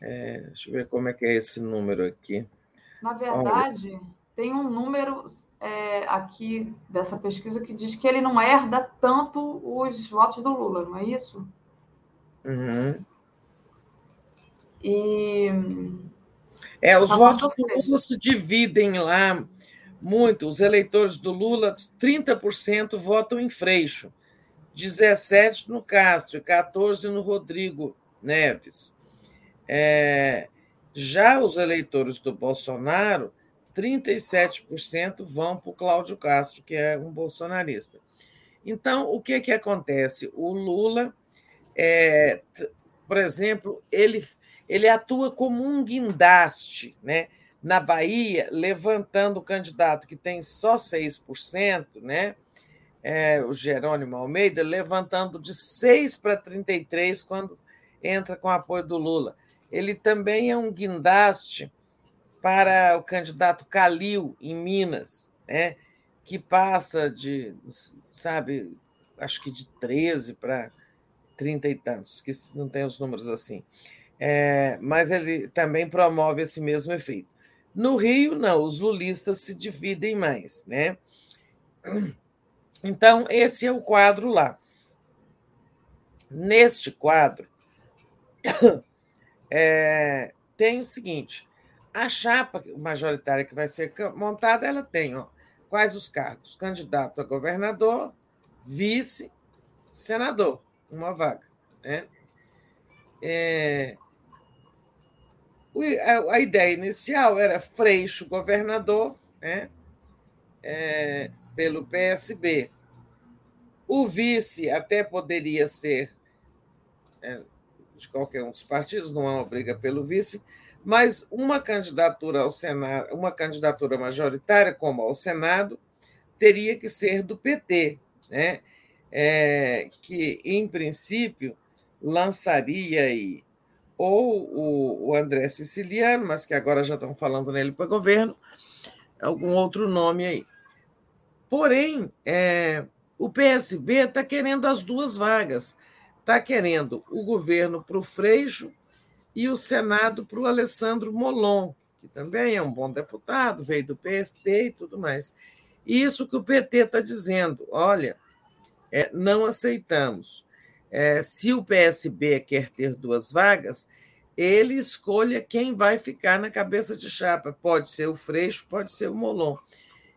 É, deixa eu ver como é que é esse número aqui. Na verdade, Olha. Tem um número é, aqui dessa pesquisa que diz que ele não herda tanto os votos do Lula, não é isso? Uhum. E. É, os tá votos do Lula se dividem lá muito. Os eleitores do Lula, 30% votam em Freixo, 17% no Castro e 14% no Rodrigo Neves. É, já os eleitores do Bolsonaro, 37% vão para o Cláudio Castro, que é um bolsonarista. Então, o que, que acontece? O Lula, é, por exemplo, ele, ele atua como um guindaste né? na Bahia, levantando o candidato que tem só 6%, né? É, o Jerônimo Almeida, levantando de 6 para 33 quando entra com apoio do Lula ele também é um guindaste para o candidato Calil, em Minas, né? que passa de, sabe, acho que de 13 para 30 e tantos, que não tem os números assim. É, mas ele também promove esse mesmo efeito. No Rio, não, os lulistas se dividem mais, né? Então, esse é o quadro lá. Neste quadro, [COUGHS] é, tem o seguinte: a chapa majoritária que vai ser montada, ela tem ó, quais os cargos? Candidato a governador, vice, senador, uma vaga. Né? É, a, ideia inicial era Freixo governador, né? É, pelo PSB. O vice até poderia ser é, de qualquer um dos partidos, não há uma briga pelo vice, mas uma candidatura ao Senado, uma candidatura majoritária, como ao Senado, teria que ser do PT, né? É, que, em princípio, lançaria aí ou o, o André Siciliano, mas que agora já estão falando nele para governo, algum outro nome aí. Porém, é, o PSB está querendo as duas vagas está querendo o governo para o Freixo e o Senado para o Alessandro Molon, que também é um bom deputado, veio do PST e tudo mais. Isso que o PT está dizendo, olha, é, não aceitamos. É, se o PSB quer ter duas vagas, ele escolha quem vai ficar na cabeça de chapa. Pode ser o Freixo, pode ser o Molon.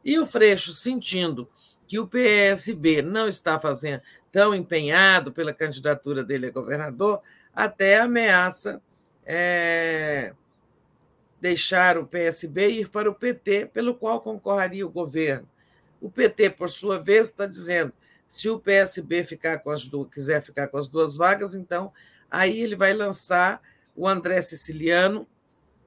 E o Freixo, sentindo que o PSB não está fazendo tão empenhado pela candidatura dele a governador, até ameaça é, deixar o PSB ir para o PT, pelo qual concorreria o governo. O PT, por sua vez, está dizendo: se o PSB ficar com as duas, quiser ficar com as duas vagas, então aí ele vai lançar o André Siciliano,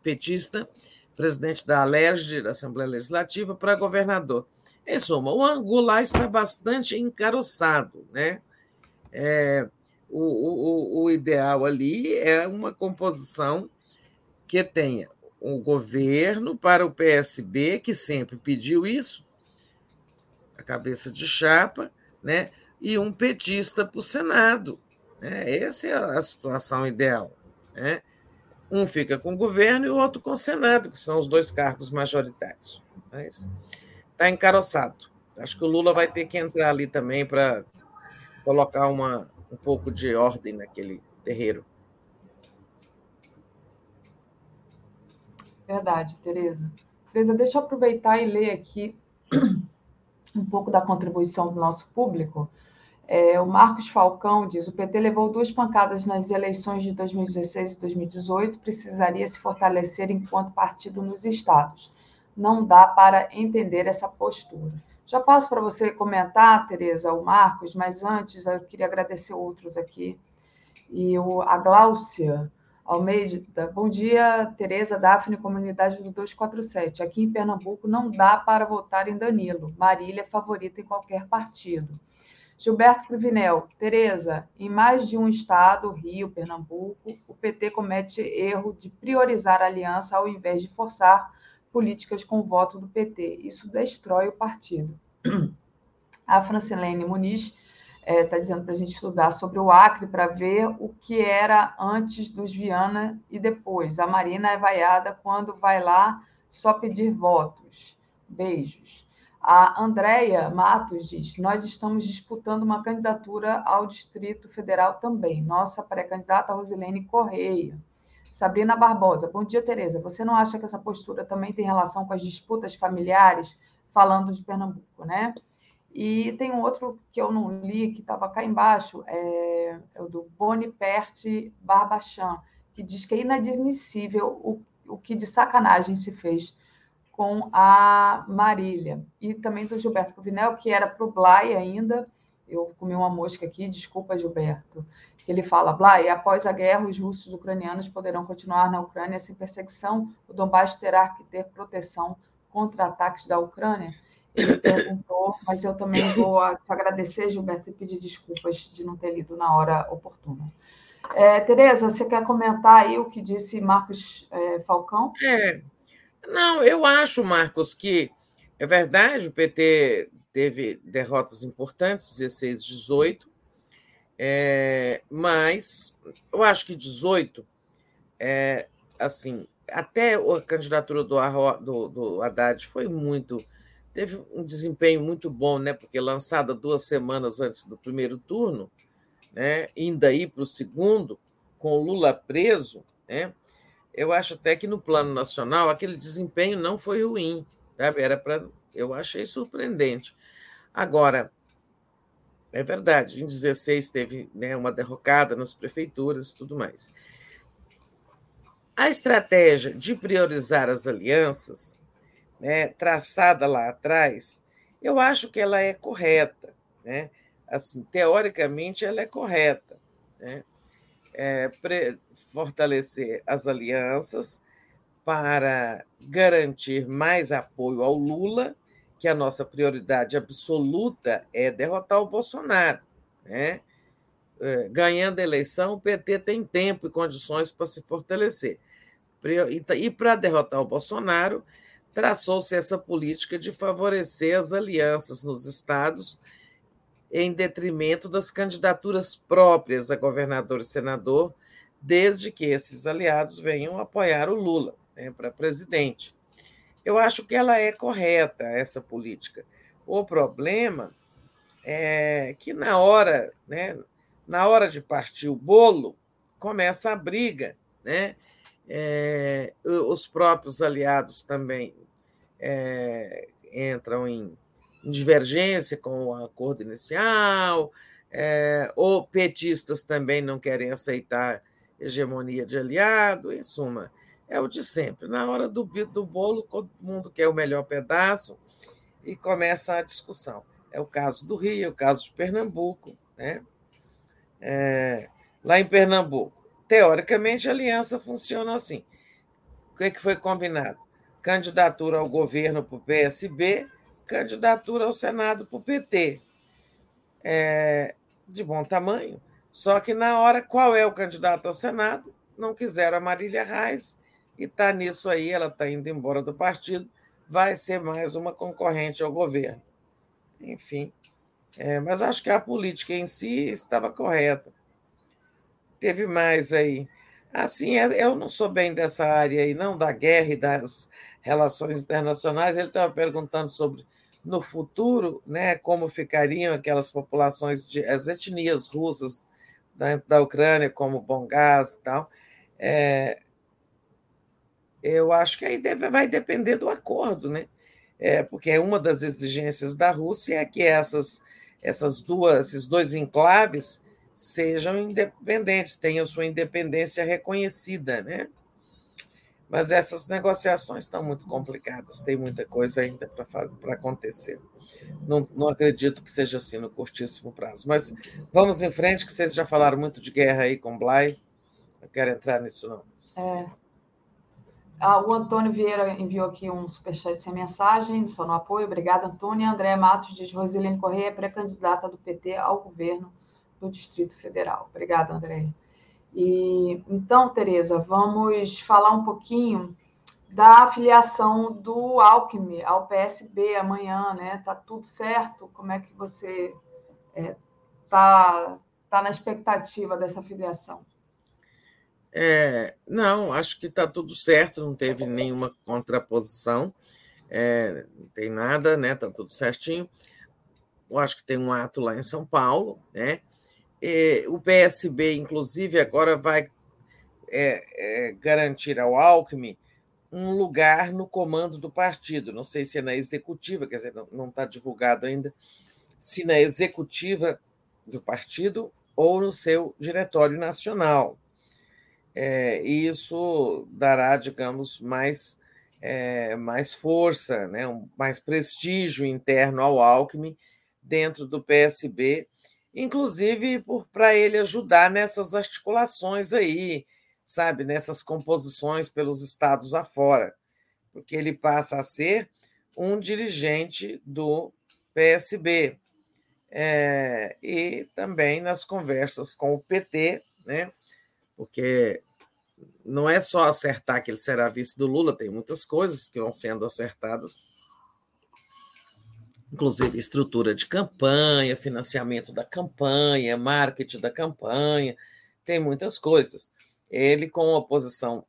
petista, presidente da Alerj, da Assembleia Legislativa, para governador. Em suma, o Angular está bastante encaroçado. Né? É, o, o, o ideal ali é uma composição que tenha o governo para o PSB, que sempre pediu isso, a cabeça de chapa, né? e um petista para o Senado. Né? Essa é a situação ideal. Né? Um fica com o governo e o outro com o Senado, que são os dois cargos majoritários. Mas está encaroçado. Acho que o Lula vai ter que entrar ali também para colocar uma, um pouco de ordem naquele terreiro. Verdade, Tereza. Tereza, deixa eu aproveitar e ler aqui [CLEARS THROAT] um pouco da contribuição do nosso público. É, o Marcos Falcão diz: o PT levou duas pancadas nas eleições de 2016 e 2018, precisaria se fortalecer enquanto partido nos estados. Não dá para entender essa postura. Já passo para você comentar, Tereza, o Marcos, mas antes eu queria agradecer outros aqui. E o, a Gláucia Almeida, bom dia, Tereza, Daphne, comunidade do 247. Aqui em Pernambuco não dá para votar em Danilo. Marília é favorita em qualquer partido. Gilberto Cruvinel, Tereza, em mais de um estado, Rio, Pernambuco, o PT comete erro de priorizar a aliança ao invés de forçar políticas com voto do PT. Isso destrói o partido. A Francilene Muniz está é, tá dizendo para a gente estudar sobre o Acre para ver o que era antes dos Viana e depois. A Marina é vaiada quando vai lá só pedir votos. Beijos. A Andréia Matos diz: Nós estamos disputando uma candidatura ao Distrito Federal também. Nossa pré-candidata Rosilene Correia. Sabrina Barbosa, bom dia, Tereza. Você não acha que essa postura também tem relação com as disputas familiares, falando de Pernambuco, né? E tem um outro que eu não li, que estava cá embaixo, é, é, o do Boniperte Barbachan, que diz que é inadmissível o, o que de sacanagem se fez com a Marília. E também do Gilberto Provinel, que era para o Blay ainda. Eu comi uma mosca aqui, desculpa, Gilberto. Que ele fala: Blay, após a guerra, os russos ucranianos poderão continuar na Ucrânia sem perseguição. O Donbass terá que ter proteção contra ataques da Ucrânia. Ele perguntou, mas eu também vou te agradecer, Gilberto, e pedir desculpas de não ter lido na hora oportuna. É, Tereza, você quer comentar aí o que disse Marcos é, Falcão? É, não, eu acho, Marcos, que é verdade, o PT teve derrotas importantes, 16, 18, é, mas eu acho que 18, é, assim, até a candidatura do, do, do Haddad foi muito. teve um desempenho muito bom, né? Porque lançada duas semanas antes do primeiro turno, né? Indo aí para o segundo, com o Lula preso, né? eu acho até que no plano nacional aquele desempenho não foi ruim, sabe? Era para, eu achei surpreendente. Agora, é verdade, em 16 teve né, uma derrocada nas prefeituras e tudo mais. A estratégia de priorizar as alianças, né, traçada lá atrás, eu acho que ela é correta, né? Assim, teoricamente ela é correta, né? é, fortalecer as alianças para garantir mais apoio ao Lula, que a nossa prioridade absoluta é derrotar o Bolsonaro. Né? É, ganhando a eleição, o PT tem tempo e condições para se fortalecer. E para derrotar o Bolsonaro, traçou-se essa política de favorecer as alianças nos estados em detrimento das candidaturas próprias a governador e senador, desde que esses aliados venham apoiar o Lula né, para presidente. Eu acho que ela é correta, essa política. O problema é que na hora, né, na hora de partir o bolo, começa a briga né? É, os próprios aliados também é, entram em, divergência com o acordo inicial, é, ou petistas também não querem aceitar hegemonia de aliado, em suma, é o de sempre. Na hora do, do bolo, todo mundo quer o melhor pedaço e começa a discussão. É o caso do Rio, é o caso de Pernambuco. Né? É, lá em Pernambuco, teoricamente, a aliança funciona assim. O que, é que foi combinado? Candidatura ao governo para o PSB, candidatura ao Senado para o PT. É, de bom tamanho. Só que na hora, qual é o candidato ao Senado? Não quiseram a Marília Reis e está nisso aí, ela está indo embora do partido, vai ser mais uma concorrente ao governo. Enfim, é, mas acho que a política em si estava correta. Teve mais aí. Assim, é, eu não sou bem dessa área aí, não, da guerra e das relações internacionais. Ele estava perguntando sobre no futuro, né, como ficariam aquelas populações, de, as etnias russas da, da Ucrânia, como Bongás e tal. É, eu acho que aí deve, vai depender do acordo, né? É, porque uma das exigências da Rússia é que essas, essas duas, esses dois enclaves sejam independentes, tenham sua independência reconhecida, né? Mas essas negociações estão muito complicadas, tem muita coisa ainda para acontecer. Não, não acredito que seja assim no curtíssimo prazo. Mas vamos em frente, que vocês já falaram muito de guerra aí com Blay. Não quero entrar nisso, não. É. Ah, o Antônio Vieira enviou aqui um superchat sem mensagem, só no apoio. Obrigada, Antônio. André Matos diz: Rosilene Correia, pré-candidata do PT ao governo do Distrito Federal. Obrigada, André. E então, Tereza, vamos falar um pouquinho da afiliação do Alckmin ao PSB amanhã, né? Tá tudo certo? Como é que você é, tá, na expectativa dessa filiação? É, não, acho que está tudo certo, não teve nenhuma contraposição, é, não tem nada, né? Está tudo certinho. Eu acho que tem um ato lá em São Paulo, né? É, o PSB, inclusive, agora vai é, é, garantir ao Alckmin um lugar no comando do partido. Não sei se é na executiva, quer dizer, não está divulgado ainda, se na executiva do partido ou no seu diretório nacional. É, e isso dará, digamos, mais, é, mais força, né, um, mais prestígio interno ao Alckmin dentro do PSB inclusive para ele ajudar nessas articulações aí, sabe, nessas composições pelos estados afora, porque ele passa a ser um dirigente do PSB. É, e também nas conversas com o PT, né? Porque não é só acertar que ele será vice do Lula, tem muitas coisas que vão sendo acertadas inclusive estrutura de campanha, financiamento da campanha, marketing da campanha, tem muitas coisas. Ele, com a posição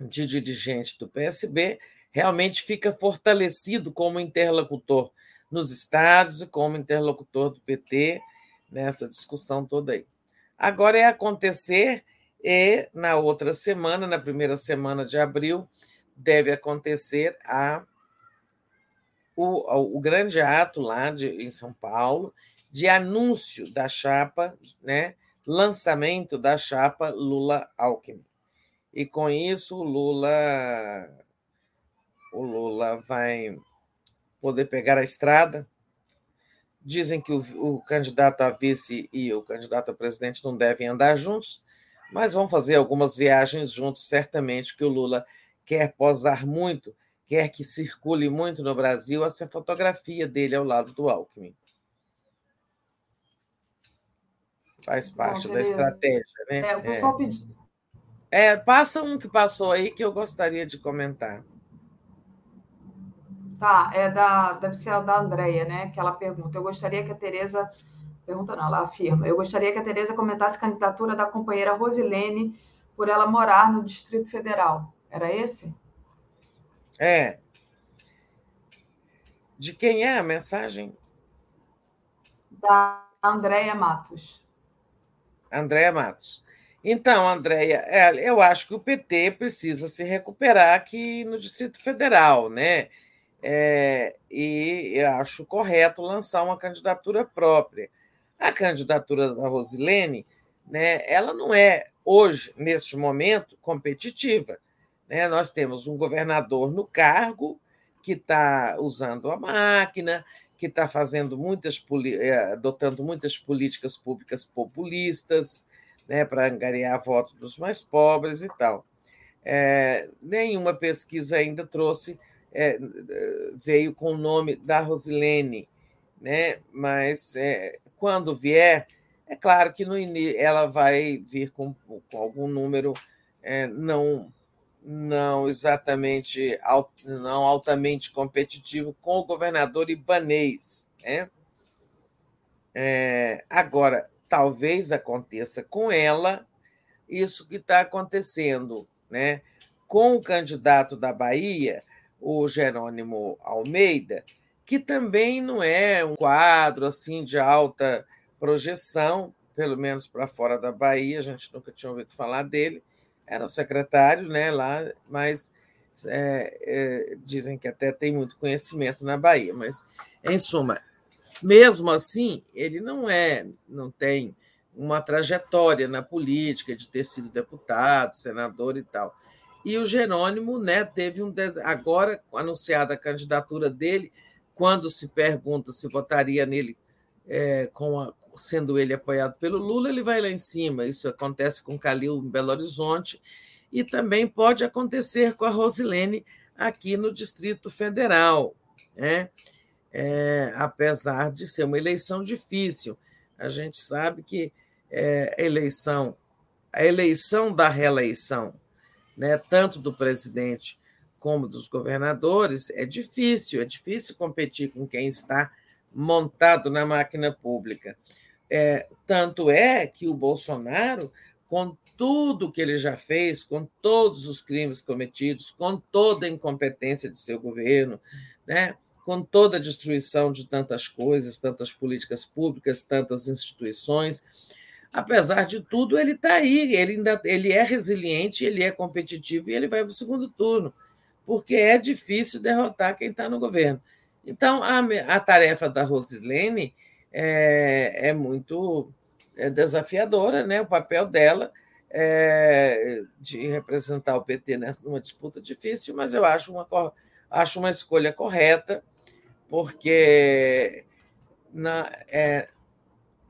de dirigente do PSB, realmente fica fortalecido como interlocutor nos estados e como interlocutor do PT nessa discussão toda aí. Agora é acontecer e na outra semana, na primeira semana de abril, deve acontecer a o, o grande ato lá de, em São Paulo de anúncio da chapa, né, lançamento da chapa Lula-Alckmin. E com isso o Lula, o Lula vai poder pegar a estrada. Dizem que o, o candidato a vice e o candidato a presidente não devem andar juntos, mas vão fazer algumas viagens juntos, certamente que o Lula quer posar muito quer que circule muito no Brasil essa fotografia dele ao lado do Alckmin. Faz parte Bom, da estratégia, né? É, pessoal é. pediu. É, passa um que passou aí que eu gostaria de comentar. Tá, é da, deve ser a da Andrea, né? Que ela pergunta. Eu gostaria que a Tereza. Pergunta não, ela afirma. Eu gostaria que a Tereza comentasse a candidatura da companheira Rosilene por ela morar no Distrito Federal. Era esse? É. De quem é a mensagem? Da Andréia Matos. Andréia Matos. Então, Andréia, é, eu acho que o PT precisa se recuperar aqui no Distrito Federal, né? É, e eu acho correto lançar uma candidatura própria. A candidatura da Rosilene, né, ela não é, hoje, neste momento, competitiva. Né? Nós temos um governador no cargo que está usando a máquina, que está fazendo muitas é, adotando muitas políticas públicas populistas, né, para angariar voto dos mais pobres e tal. É, nenhuma pesquisa ainda trouxe, é, veio com o nome da Rosilene, né? mas é, quando vier, é claro que no, ela vai vir com, com algum número é, não não exatamente não altamente competitivo com o governador ibanês. Né? É, agora, talvez aconteça com ela isso que está acontecendo, né? Com o candidato da Bahia, o Jerônimo Almeida, que também não é um quadro assim de alta projeção, pelo menos para fora da Bahia, a gente nunca tinha ouvido falar dele. Era o secretário, né, lá, mas é, é, dizem que até tem muito conhecimento na Bahia, mas em suma, mesmo assim, ele não é, não tem uma trajetória na política de ter sido deputado, senador e tal. E o Jerônimo, né, teve um agora anunciada a candidatura dele, quando se pergunta se votaria nele é, a, sendo ele apoiado pelo Lula, ele vai lá em cima. Isso acontece com Calil em Belo Horizonte e também pode acontecer com a Rosilene aqui no Distrito Federal. Né? é, apesar de ser uma eleição difícil. A gente sabe que é, a eleição, a eleição da reeleição, né, tanto do presidente como dos governadores, é difícil, é difícil competir com quem está montado na máquina pública. É, tanto é que o Bolsonaro, com tudo que ele já fez, com todos os crimes cometidos, com toda a incompetência de seu governo, né, com toda a destruição de tantas coisas, tantas políticas públicas, tantas instituições. Apesar de tudo, ele está aí, ele, ainda, ele é resiliente, ele é competitivo e ele vai para o segundo turno, porque é difícil derrotar quem está no governo. Então, a, a tarefa da Rosilene é, é muito é desafiadora, né? o papel dela é de representar o PT nessa, numa disputa difícil, mas eu acho uma, acho uma escolha correta porque na, é,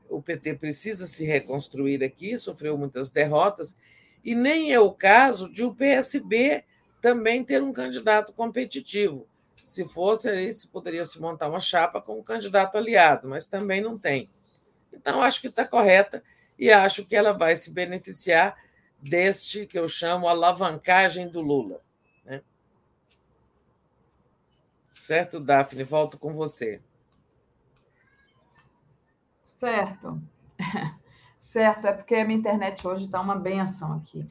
o PT precisa se reconstruir aqui, sofreu muitas derrotas, e nem é o caso de o PSB também ter um candidato competitivo. Se fosse, aí se poderia se montar uma chapa com um candidato aliado, mas também não tem. Então, acho que está correta e acho que ela vai se beneficiar deste que eu chamo alavancagem do Lula. Certo, Daphne? Volto com você. Certo. [LAUGHS] Certo, é porque a minha internet hoje está uma benção aqui.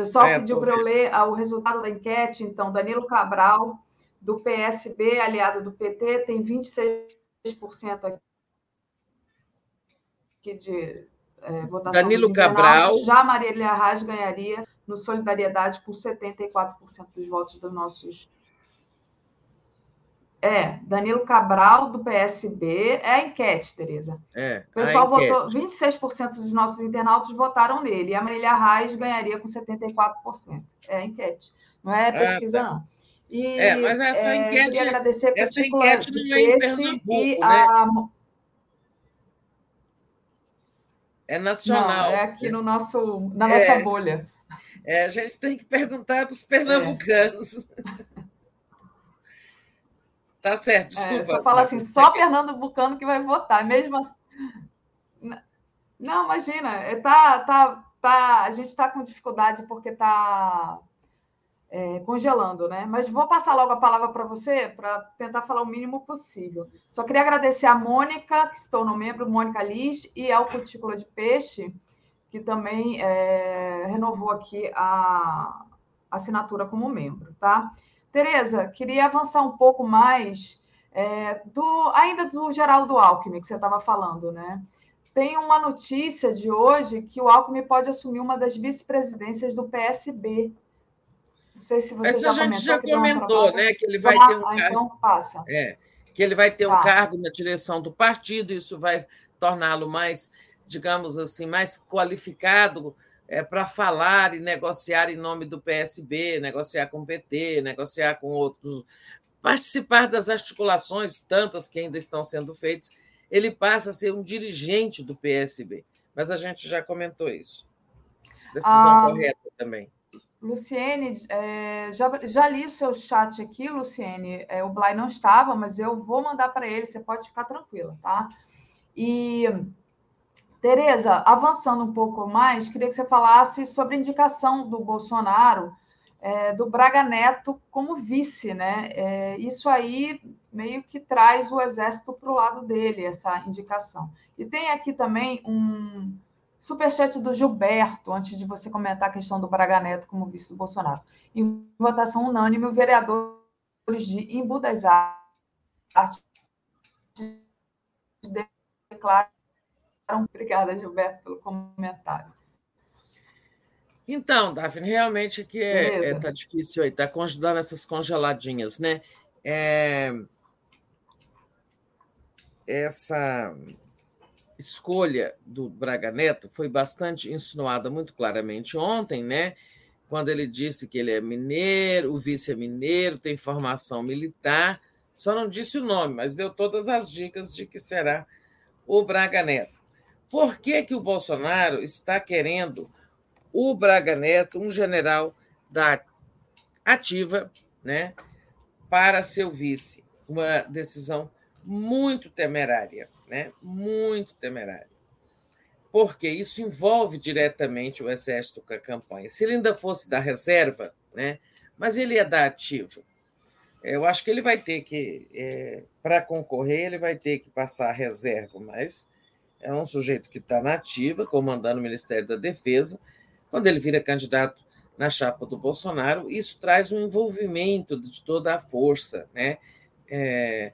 Pessoal é, pediu para eu ler o resultado da enquete, então, Danilo Cabral, do PSB, aliado do PT, tem 26% aqui de é, votação. Danilo Cabral. Já Marília Arraes ganharia no Solidariedade com 74% dos votos dos nossos é, Danilo Cabral, do PSB. É a enquete, Tereza. É, o pessoal votou, 26% dos nossos internautas votaram nele. E a Marília Reis ganharia com 74%. É a enquete. Não é pesquisa, ah, tá. não. E, é, mas essa é, enquete. Queria agradecer essa enquete não é em Pernambuco, e né? a... É nacional. Não, é aqui no nosso, na nossa é, bolha. É, a gente tem que perguntar para os pernambucanos. É. [LAUGHS] Tá certo, desculpa. É, só fala assim, só Pernambucano que vai votar, mesmo assim. Não, imagina, é, tá, tá, tá, a gente está com dificuldade porque está é, congelando, né? Mas vou passar logo a palavra para você para tentar falar o mínimo possível. Só queria agradecer a Mônica, que estou no membro, Mônica Liz, e ao Cutícula de Peixe, que também é, renovou aqui a assinatura como membro, tá? Tereza, queria avançar um pouco mais é, do, ainda do Geraldo Alckmin, que você estava falando, né? tem uma notícia de hoje que o Alckmin pode assumir uma das vice-presidências do PSB. Não sei se você Essa já a gente comentou. já comentou, né? Que ele vai ah, ter um ah, cargo. Então passa. É, que ele vai ter Tá. um cargo na direção do partido, isso vai torná-lo mais, digamos assim, mais qualificado é, para falar e negociar em nome do PSB, negociar com o PT, negociar com outros, participar das articulações, tantas que ainda estão sendo feitas. Ele passa a ser um dirigente do PSB, mas a gente já comentou isso. Decisão Ah, correta também. Luciene, é, já, já li o seu chat aqui, Luciene. É, o Blay não estava, mas eu vou mandar para ele, você pode ficar tranquila, tá? E, Tereza, avançando um pouco mais, queria que você falasse sobre a indicação do Bolsonaro é, do Braga Neto como vice, né? É, isso aí meio que traz o exército para o lado dele, essa indicação. E tem aqui também um superchat do Gilberto, antes de você comentar a questão do Braga Neto como vice do Bolsonaro. Em votação unânime, os vereadores de Embu das Artes declaram. Obrigada, Gilberto, pelo comentário. Então, Daphne, realmente que é, é, tá difícil aí, tá conge- dando essas congeladinhas, né? É, essa escolha do Braga Neto foi bastante insinuada muito claramente ontem, né? Quando ele disse que ele é mineiro, o vice é mineiro, tem formação militar, só não disse o nome, mas deu todas as dicas de que será o Braga Neto. Por que, que o Bolsonaro está querendo o Braga Neto, um general da ativa, né, para seu vice? Uma decisão muito temerária, né? Muito temerária. Porque isso envolve diretamente o exército com a campanha. Se ele ainda fosse da reserva, né? Mas ele é da ativa. Eu acho que ele vai ter que, é, para concorrer, ele vai ter que passar a reserva, mas é um sujeito que está na ativa, comandando o Ministério da Defesa. Quando ele vira candidato na chapa do Bolsonaro, isso traz um envolvimento de toda a força, né? É,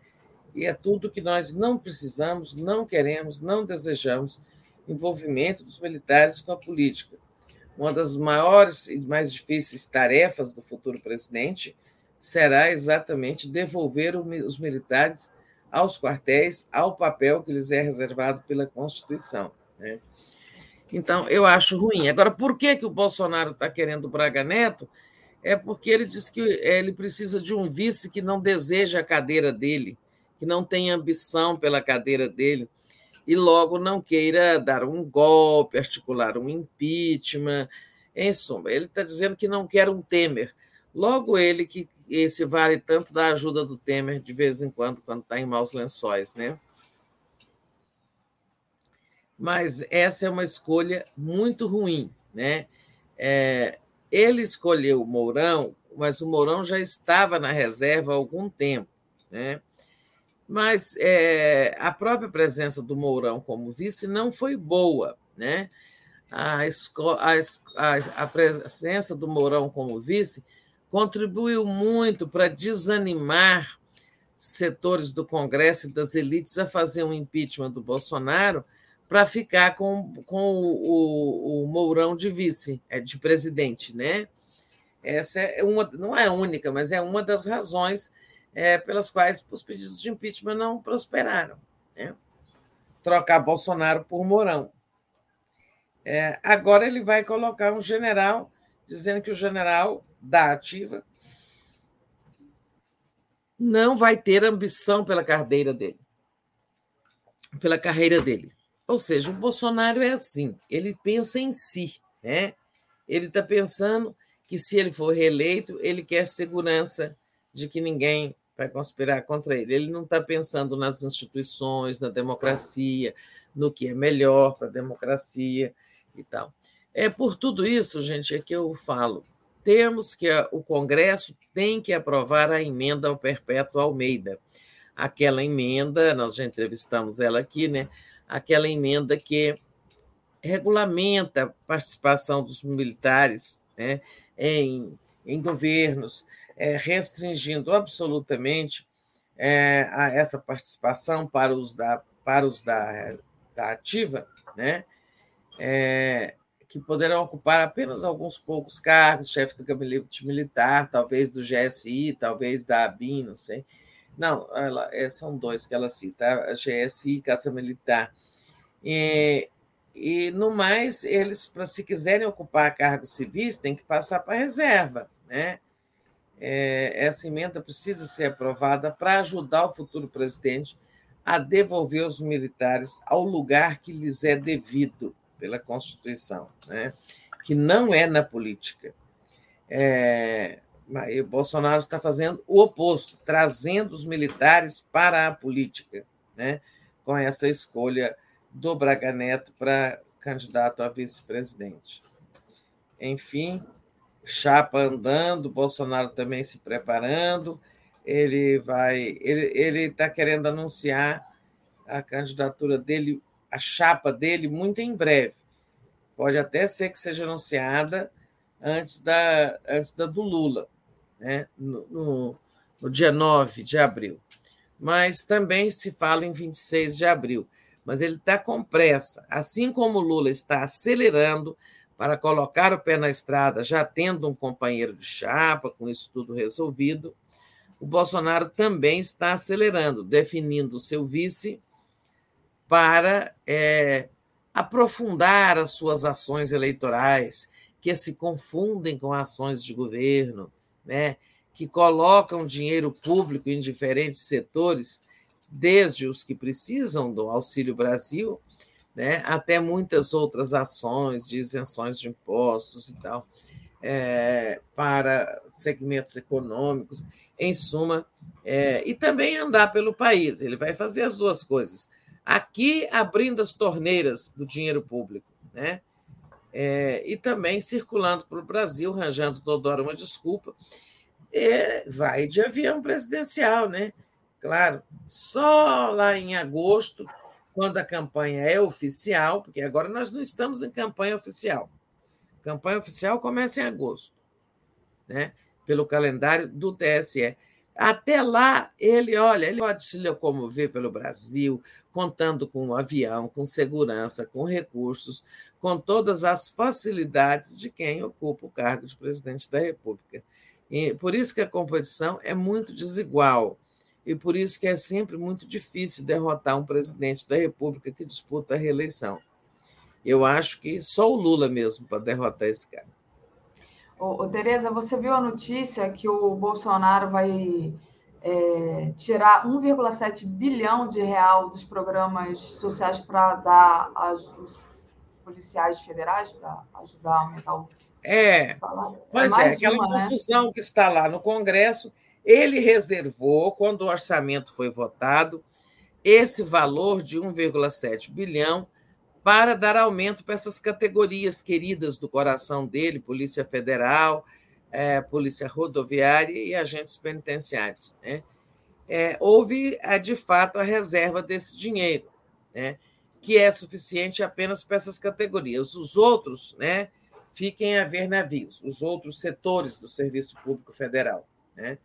e é tudo que nós não precisamos, não queremos, não desejamos envolvimento dos militares com a política. Uma das maiores e mais difíceis tarefas do futuro presidente será exatamente devolver os militares aos quartéis, ao papel que lhes é reservado pela Constituição. Né? Então, eu acho ruim. Agora, por que, que o Bolsonaro está querendo o Braga Neto? É porque ele diz que ele precisa de um vice que não deseja a cadeira dele, que não tem ambição pela cadeira dele, e logo não queira dar um golpe, articular um impeachment. Em suma, ele está dizendo que não quer um Temer. Logo ele que se vale tanto da ajuda do Temer de vez em quando, quando está em maus lençóis, né? Mas essa é uma escolha muito ruim, né? É, ele escolheu o Mourão, mas o Mourão já estava na reserva há algum tempo, né? Mas é, a própria presença do Mourão como vice não foi boa, né? A, a, a, a presença do Mourão como vice contribuiu muito para desanimar setores do Congresso e das elites a fazer um impeachment do Bolsonaro para ficar com, com o, o, o, Mourão de vice, é, de presidente, né? Essa é uma, não é a única, mas é uma das razões é, pelas quais os pedidos de impeachment não prosperaram. Né? Trocar Bolsonaro por Mourão. É, agora ele vai colocar um general, dizendo que o general da ativa não vai ter ambição pela carreira dele. Pela carreira dele. Ou seja, o Bolsonaro é assim, ele pensa em si, né? Ele está pensando que se ele for reeleito, ele quer segurança de que ninguém vai conspirar contra ele. Ele não está pensando nas instituições, na democracia, no que é melhor para a democracia e tal. É por tudo isso, gente, é que eu falo. Temos que o Congresso tem que aprovar a emenda ao Perpétuo Almeida. Aquela emenda, nós já entrevistamos ela aqui, né? Aquela emenda que regulamenta a participação dos militares né, em, em governos, é, restringindo absolutamente é, a essa participação para os da, para os da está ativa, né? É, que poderão ocupar apenas alguns poucos cargos, chefe do gabinete militar, talvez do GSI, talvez da ABIN, não sei. Não, ela, é, são dois que ela cita, a GSI e Caça Militar. E, e, no mais, eles, se quiserem ocupar cargos civis, têm que passar para a reserva. Né? É, essa emenda precisa ser aprovada para ajudar o futuro presidente a devolver os militares ao lugar que lhes é devido pela Constituição, né? que não é na política. É, o Bolsonaro está fazendo o oposto, trazendo os militares para a política, né? com essa escolha do Braga Neto para candidato a vice-presidente. Enfim, chapa andando, Bolsonaro também se preparando, ele vai, ele está querendo anunciar a candidatura dele, a chapa dele, muito em breve. Pode até ser que seja anunciada antes da, antes da do Lula, né? no, no, no dia 9 de abril. Mas também se fala em 26 de abril. Mas ele está com pressa. Assim como o Lula está acelerando para colocar o pé na estrada, já tendo um companheiro de chapa, com isso tudo resolvido, o Bolsonaro também está acelerando, definindo o seu vice para é, aprofundar as suas ações eleitorais, que se confundem com ações de governo, né? que colocam dinheiro público em diferentes setores, desde os que precisam do Auxílio Brasil, né, até muitas outras ações de isenções de impostos e tal, é, para segmentos econômicos, em suma, é, e também andar pelo país. Ele vai fazer as duas coisas. Aqui, abrindo as torneiras do dinheiro público, né? É, e também circulando pelo Brasil, arranjando toda hora uma desculpa. É, vai de avião presidencial, né? Claro, só lá em agosto, quando a campanha é oficial, porque agora nós não estamos em campanha oficial. campanha oficial começa em agosto, né? pelo calendário do TSE. Até lá, ele, olha, ele pode se locomover pelo Brasil, contando com um avião, com segurança, com recursos, com todas as facilidades de quem ocupa o cargo de presidente da República. E por isso que a competição é muito desigual e por isso que é sempre muito difícil derrotar um presidente da República que disputa a reeleição. Eu acho que só o Lula mesmo para derrotar esse cara. Ô, ô, Tereza, você viu a notícia que o Bolsonaro vai é, tirar 1,7 bilhão de real dos programas sociais para dar aos policiais federais para ajudar a aumentar o é, salário? Pois é, é aquela uma, né? confusão né? que está lá no Congresso. Ele reservou, quando o orçamento foi votado, esse valor de 1,7 bilhão para dar aumento para essas categorias queridas do coração dele, Polícia Federal, é, Polícia Rodoviária e agentes penitenciários. Né? É, houve, é, de fato, a reserva desse dinheiro, né? que é suficiente apenas para essas categorias. Os outros né, fiquem a ver navios, os outros setores do Serviço Público Federal. Né?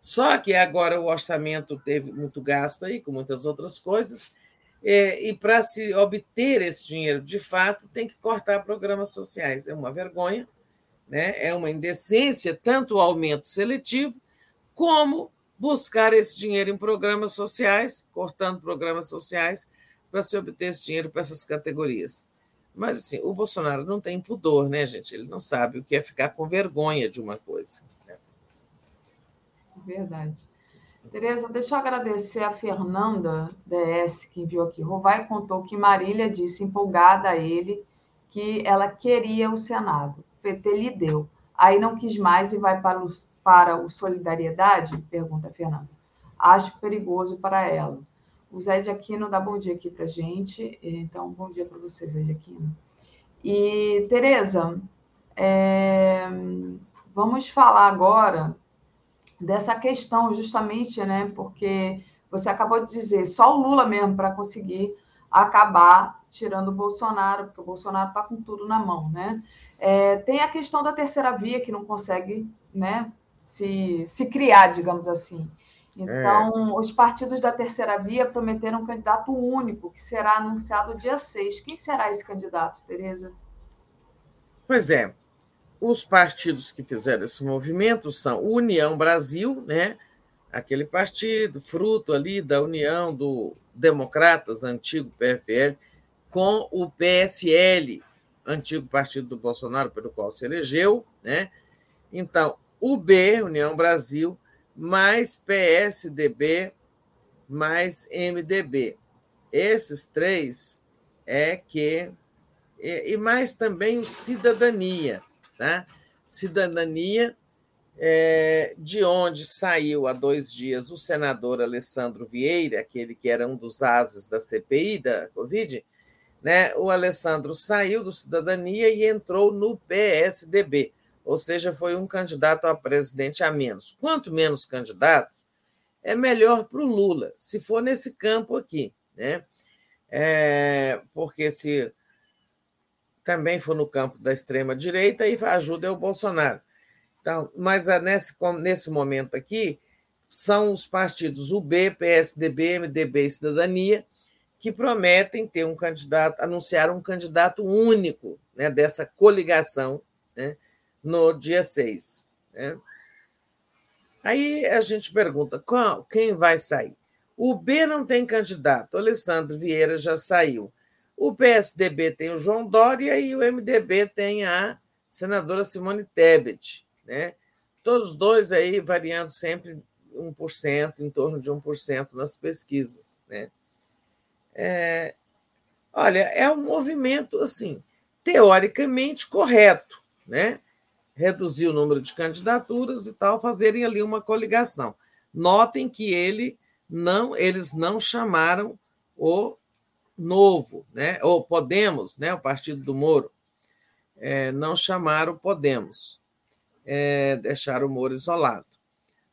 Só que agora o orçamento teve muito gasto aí, com muitas outras coisas, é, e para se obter esse dinheiro de fato, tem que cortar programas sociais. É uma vergonha, né? é uma indecência, tanto o aumento seletivo, como buscar esse dinheiro em programas sociais, cortando programas sociais, para se obter esse dinheiro para essas categorias. Mas, assim, o Bolsonaro não tem pudor, né, gente? Ele não sabe o que é ficar com vergonha de uma coisa. Né? Verdade. Tereza, deixa eu agradecer a Fernanda DS, que enviou aqui. Rovai contou que Marília disse, empolgada a ele, que ela queria o Senado. O PT lhe deu. Aí não quis mais e vai para o, para o Solidariedade? Pergunta a Fernanda. Acho perigoso para ela. O Zé de Aquino dá bom dia aqui para gente. Então, bom dia para você, Zé de Aquino. E, Tereza, é... vamos falar agora dessa questão, justamente, né? Porque você acabou de dizer, só o Lula mesmo para conseguir acabar tirando o Bolsonaro, porque o Bolsonaro está com tudo na mão, né? É, tem a questão da terceira via que não consegue, né? Se, se criar, digamos assim. Então, é. os partidos da terceira via prometeram um candidato único, que será anunciado dia 6. Quem será esse candidato, Tereza? Pois é. Os partidos que fizeram esse movimento são União Brasil, né? aquele partido, fruto ali da união do Democratas, antigo PFL, com o PSL, antigo partido do Bolsonaro, pelo qual se elegeu. Né? Então, o B, União Brasil, mais PSDB, mais MDB. Esses três é que. E, mais também o Cidadania. Tá? Cidadania, é, de onde saiu há dois dias o senador Alessandro Vieira, aquele que era um dos ases da CPI da Covid, né? o Alessandro saiu do Cidadania e entrou no PSDB ou seja, foi um candidato a presidente a menos. Quanto menos candidatos, é melhor para o Lula, se for nesse campo aqui, né? É, porque se também for no campo da extrema direita, aí ajuda é o Bolsonaro. Então, mas nesse, nesse momento aqui, são os partidos UB, PSDB, MDB e Cidadania, que prometem ter um candidato, anunciar um candidato único né, dessa coligação, né, no dia 6. Né? Aí a gente pergunta: qual, quem vai sair? O B não tem candidato, o Alessandro Vieira já saiu. O PSDB tem o João Dória e o MDB tem a senadora Simone Tebet. Né? Todos dois aí variando sempre 1%, em torno de 1% nas pesquisas. Né? É, olha, é um movimento assim, teoricamente correto, né? reduzir o número de candidaturas e tal, fazerem ali uma coligação. Notem que ele não, eles não chamaram o Novo, né? ou Podemos, né? o partido do Moro, é, não chamaram Podemos, é, o Moro isolado.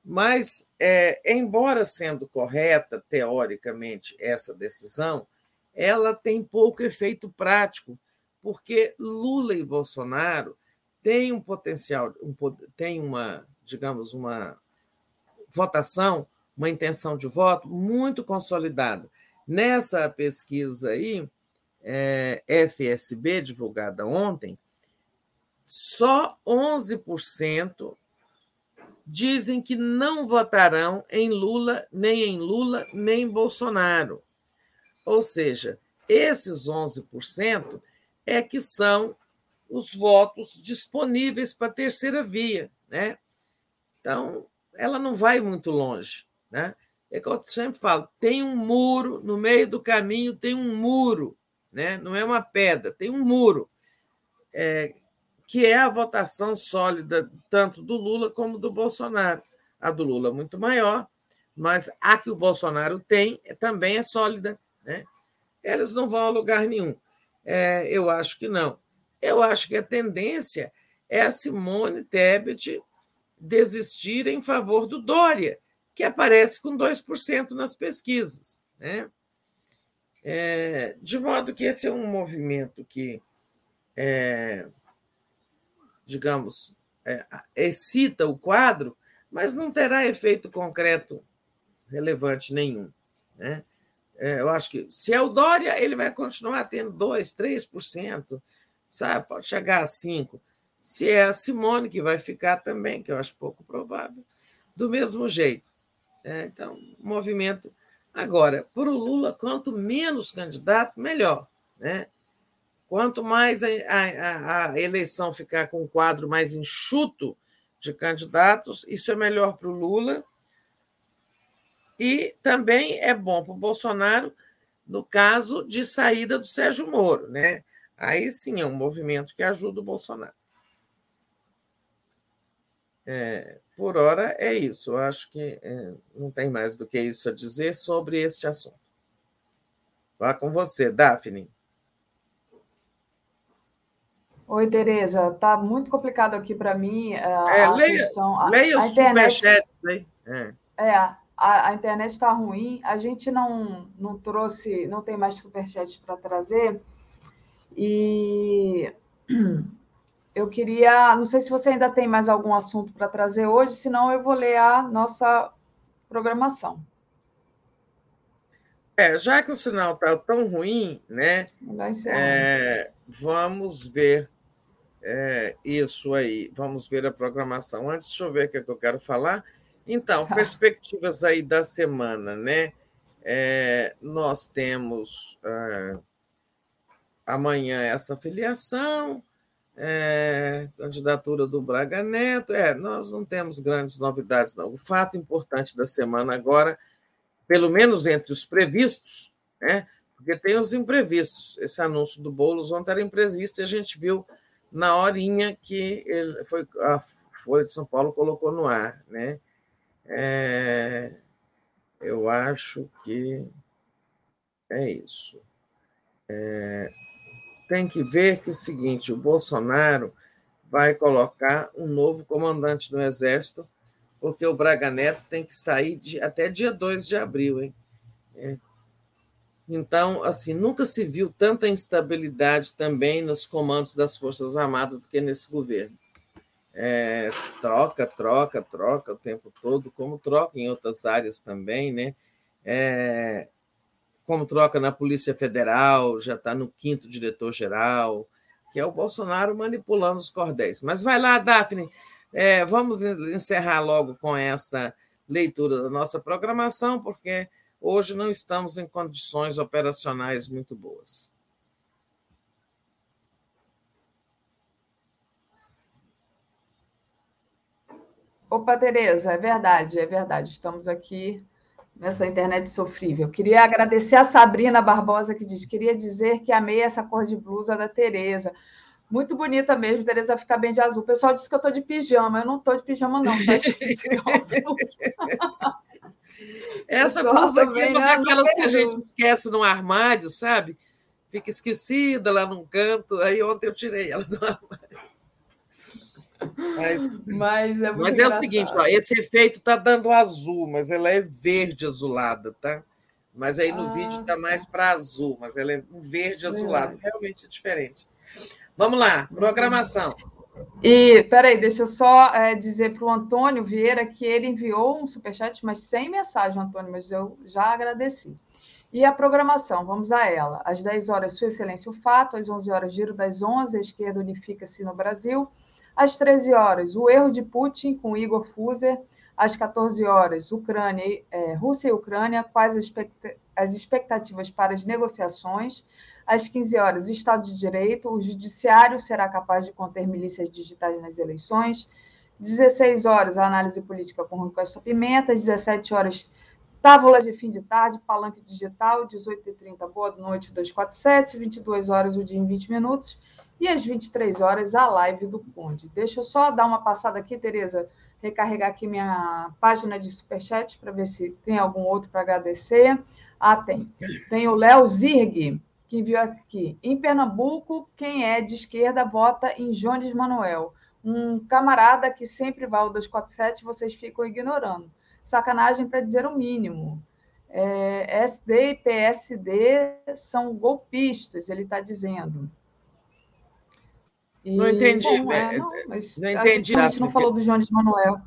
Mas, é, embora sendo correta, teoricamente, essa decisão, ela tem pouco efeito prático, porque Lula e Bolsonaro tem um potencial, um, tem uma, digamos, uma votação, uma intenção de voto muito consolidada. Nessa pesquisa aí, é, FSB, divulgada ontem, só 11% dizem que não votarão em Lula, nem em Lula, nem em Bolsonaro. Ou seja, esses 11% é que são os votos disponíveis para a terceira via. Né? Então, ela não vai muito longe. Né? É que eu sempre falo: tem um muro, no meio do caminho tem um muro, né? não é uma pedra, tem um muro, é, que é a votação sólida tanto do Lula como do Bolsonaro. A do Lula é muito maior, mas a que o Bolsonaro tem também é sólida. Né? Eles não vão a lugar nenhum. É, eu acho que não. Eu acho que a tendência é a Simone Tebet desistir em favor do Dória, que aparece com 2% nas pesquisas. Né? É, de modo que esse é um movimento que, é, digamos, é, excita o quadro, mas não terá efeito concreto relevante nenhum. Né? É, eu acho que se é o Dória, ele vai continuar tendo 2%, 3% sabe? Pode chegar a cinco. Se é a Simone que vai ficar também, que eu acho pouco provável, do mesmo jeito. É, então, movimento. Agora, para o Lula, quanto menos candidato, melhor. Né? Quanto mais a, a, a eleição ficar com um quadro mais enxuto de candidatos, isso é melhor para o Lula. E também é bom para o Bolsonaro no caso de saída do Sérgio Moro, né? Aí sim é um movimento que ajuda o Bolsonaro. É, por hora é isso. Eu acho que é, não tem mais do que isso a dizer sobre este assunto. Vá com você, Daphne. Oi, Tereza. Tá muito complicado aqui para mim. É, a leia, questão, leia a, os superchats aí. É, é a, a internet está ruim. A gente não, não trouxe, não tem mais superchats para trazer. E [CLEARS THROAT] eu queria, não sei se você ainda tem mais algum assunto para trazer hoje, senão eu vou ler a nossa programação. É, já que o sinal está tão ruim, né? É, vamos ver é, isso aí. Vamos ver a programação. Antes, deixa eu ver o que, é que eu quero falar. Então, tá. perspectivas aí da semana, né? É, nós temos é, amanhã essa filiação, é, candidatura do Braga Neto. É, nós não temos grandes novidades, não. O fato importante da semana agora pelo menos entre os previstos, né? porque tem os imprevistos. Esse anúncio do Boulos ontem era imprevisto e a gente viu na horinha que ele foi, a Folha de São Paulo colocou no ar. Né? É, eu acho que é isso. É, tem que ver que é o seguinte: o Bolsonaro vai colocar um novo comandante do Exército porque o Braga Neto tem que sair de, até dia 2 de abril. Hein? É. Então, assim, nunca se viu tanta instabilidade também nos comandos das Forças Armadas do que nesse governo. É, troca, troca, troca o tempo todo, como troca em outras áreas também, né? É, como troca na Polícia Federal, já está no quinto diretor-geral, que é o Bolsonaro manipulando os cordéis. Mas vai lá, Daphne, é, vamos encerrar logo com essa leitura da nossa programação, porque hoje não estamos em condições operacionais muito boas. Opa, Tereza, é verdade, é verdade. Estamos aqui nessa internet sofrível. Queria agradecer a Sabrina Barbosa que diz: queria dizer que amei essa cor de blusa da Tereza. Muito bonita mesmo, Tereza ficar bem de azul. O pessoal disse que eu estou de pijama. Eu não estou de pijama, não. [LAUGHS] Essa blusa aqui é uma daquelas que a gente esquece no armário, sabe? Fica esquecida lá num canto. Aí ontem eu tirei ela do armário. Mas, mas, é, mas é o seguinte, ó, esse efeito está dando azul, mas ela é verde azulada, tá? Mas aí no ah, vídeo está mais para azul, mas ela é um verde azulado, realmente é diferente. Vamos lá, programação. E, peraí, deixa eu só é, dizer para o Antônio Vieira que ele enviou um superchat, mas sem mensagem, Antônio, mas eu já agradeci. E a programação, vamos a ela. Às 10 horas, Sua Excelência o Fato, às 11 horas, Giro das 11, a esquerda unifica-se no Brasil. Às 13 horas, o erro de Putin com Igor Fuser. Às 14 horas, Ucrânia, é, Rússia e Ucrânia, quais as expectativas para as negociações. Às 15 horas, Estado de Direito, o Judiciário será capaz de conter milícias digitais nas eleições. 16 horas, a análise política com Rui Costa Pimenta. 17 horas, tábula de fim de tarde, palanque digital. 18h30, boa noite, 247. 22 horas, o dia em 20 minutos. E às 23 horas, a live do Conde. Deixa eu só dar uma passada aqui, Tereza, recarregar aqui minha página de superchat para ver se tem algum outro para agradecer. Ah, tem. Tem o Léo Zirg que enviou aqui. Em Pernambuco, quem é de esquerda vota em Jones Manuel. Um camarada que sempre vai ao 247, vocês ficam ignorando. Sacanagem para dizer o mínimo. É, SD e PSD são golpistas, ele está dizendo. E, não entendi. Bom, é, não, mas não entendi. A gente não falou do Jones Manuel.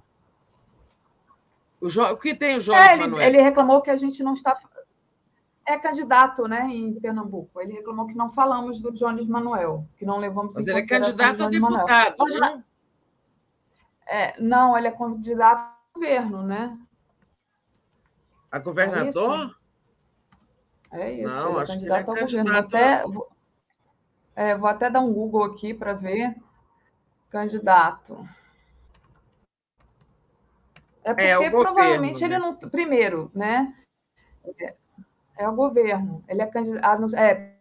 O, jo... o que tem o Jones é, ele, Manuel? Ele reclamou que a gente não está é candidato né, em Pernambuco. Ele reclamou que não falamos do Jones Manuel, que não levamos Mas ele é candidato a deputado, não? É, não, ele é candidato a governo, né? A governador? É isso, é isso não, ele é candidato ele é a governo. Até, é, vou até dar um Google aqui para ver. Candidato. É porque é, provavelmente governo, ele né? não. Primeiro, né? É, é o governo. Ele, é candidato, é,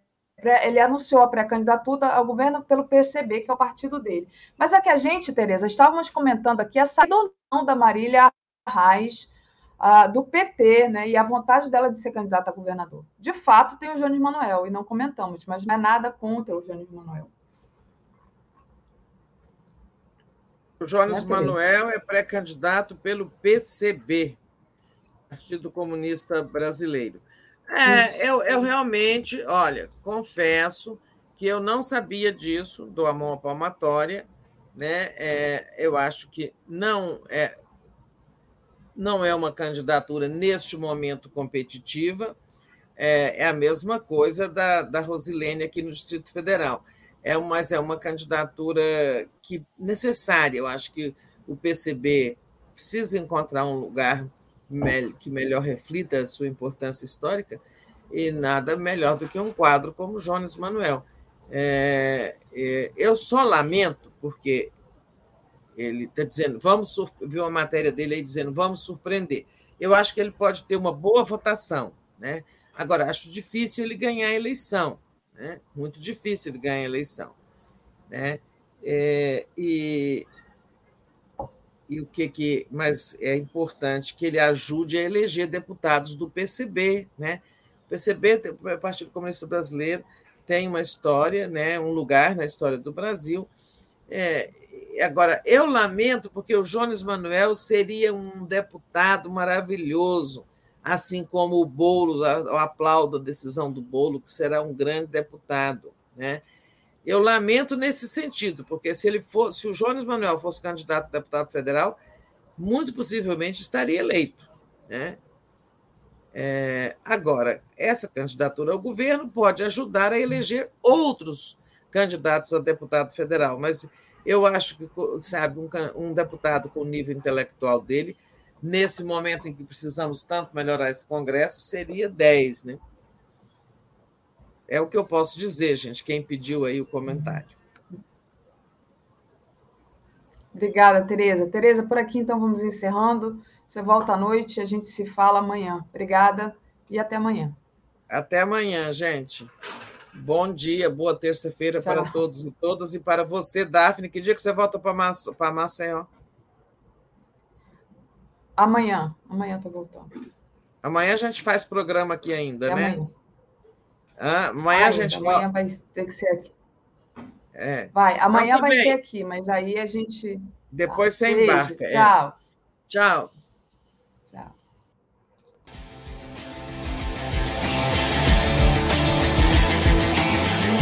ele anunciou a pré-candidatura ao governo pelo PCB, que é o partido dele. Mas é que a gente, Tereza, estávamos comentando aqui a saída ou não da Marília Reis do PT, né, e a vontade dela de ser candidata a governador. De fato, tem o Jones Manuel, e não comentamos, mas não é nada contra o Jones Manuel. O Jones é Manuel é pré-candidato pelo PCB, Partido Comunista Brasileiro. É, eu, eu realmente, olha, confesso que eu não sabia disso, do a mão à palmatória, né? É, eu acho que não é. Não é uma candidatura neste momento competitiva, é, é a mesma coisa da, da Rosilene aqui no Distrito Federal. É, mas é uma candidatura que necessária. Eu acho que o PCB precisa encontrar um lugar que melhor reflita a sua importância histórica, e nada melhor do que um quadro como Jones Manuel. É, é, eu só lamento, porque ele está dizendo, vamos viu uma matéria dele aí dizendo, vamos surpreender. Eu acho que ele pode ter uma boa votação, né? Agora, acho difícil ele ganhar a eleição, né? Muito difícil ele ganhar a eleição, né? É, e e o que que mas é importante que ele ajude a eleger deputados do PCB, né? O PCB, o Partido Comunista Brasileiro, tem uma história, né? Um lugar na história do Brasil. É, agora eu lamento porque o Jones Manuel seria um deputado maravilhoso, assim como o Boulos, eu aplaudo a decisão do Bolo, que será um grande deputado, né? Eu lamento nesse sentido, porque se ele fosse, se o Jones Manuel fosse candidato a deputado federal, muito possivelmente estaria eleito. Né? É, agora, essa candidatura ao governo pode ajudar a eleger outros candidatos a deputado federal, mas eu acho que, sabe, um, um deputado com o nível intelectual dele, nesse momento em que precisamos tanto melhorar esse Congresso, seria 10, né? É o que eu posso dizer, gente, quem pediu aí o comentário. Obrigada, Tereza. Tereza, por aqui então vamos encerrando. Você volta à noite, a gente se fala amanhã. Obrigada e até amanhã. Até amanhã, gente. Bom dia, boa terça-feira para todos e todas e para você, Daphne. Que dia que você volta para Maceió? Amanhã. Amanhã estou voltando. Amanhã a gente faz programa aqui ainda, né? Amanhã. Ah, amanhã a gente Amanhã vai ter que ser aqui. É. Vai, amanhã vai ser aqui, mas aí a gente. Depois tá. você Beijo, embarca. Tchau. É. Tchau. Tchau.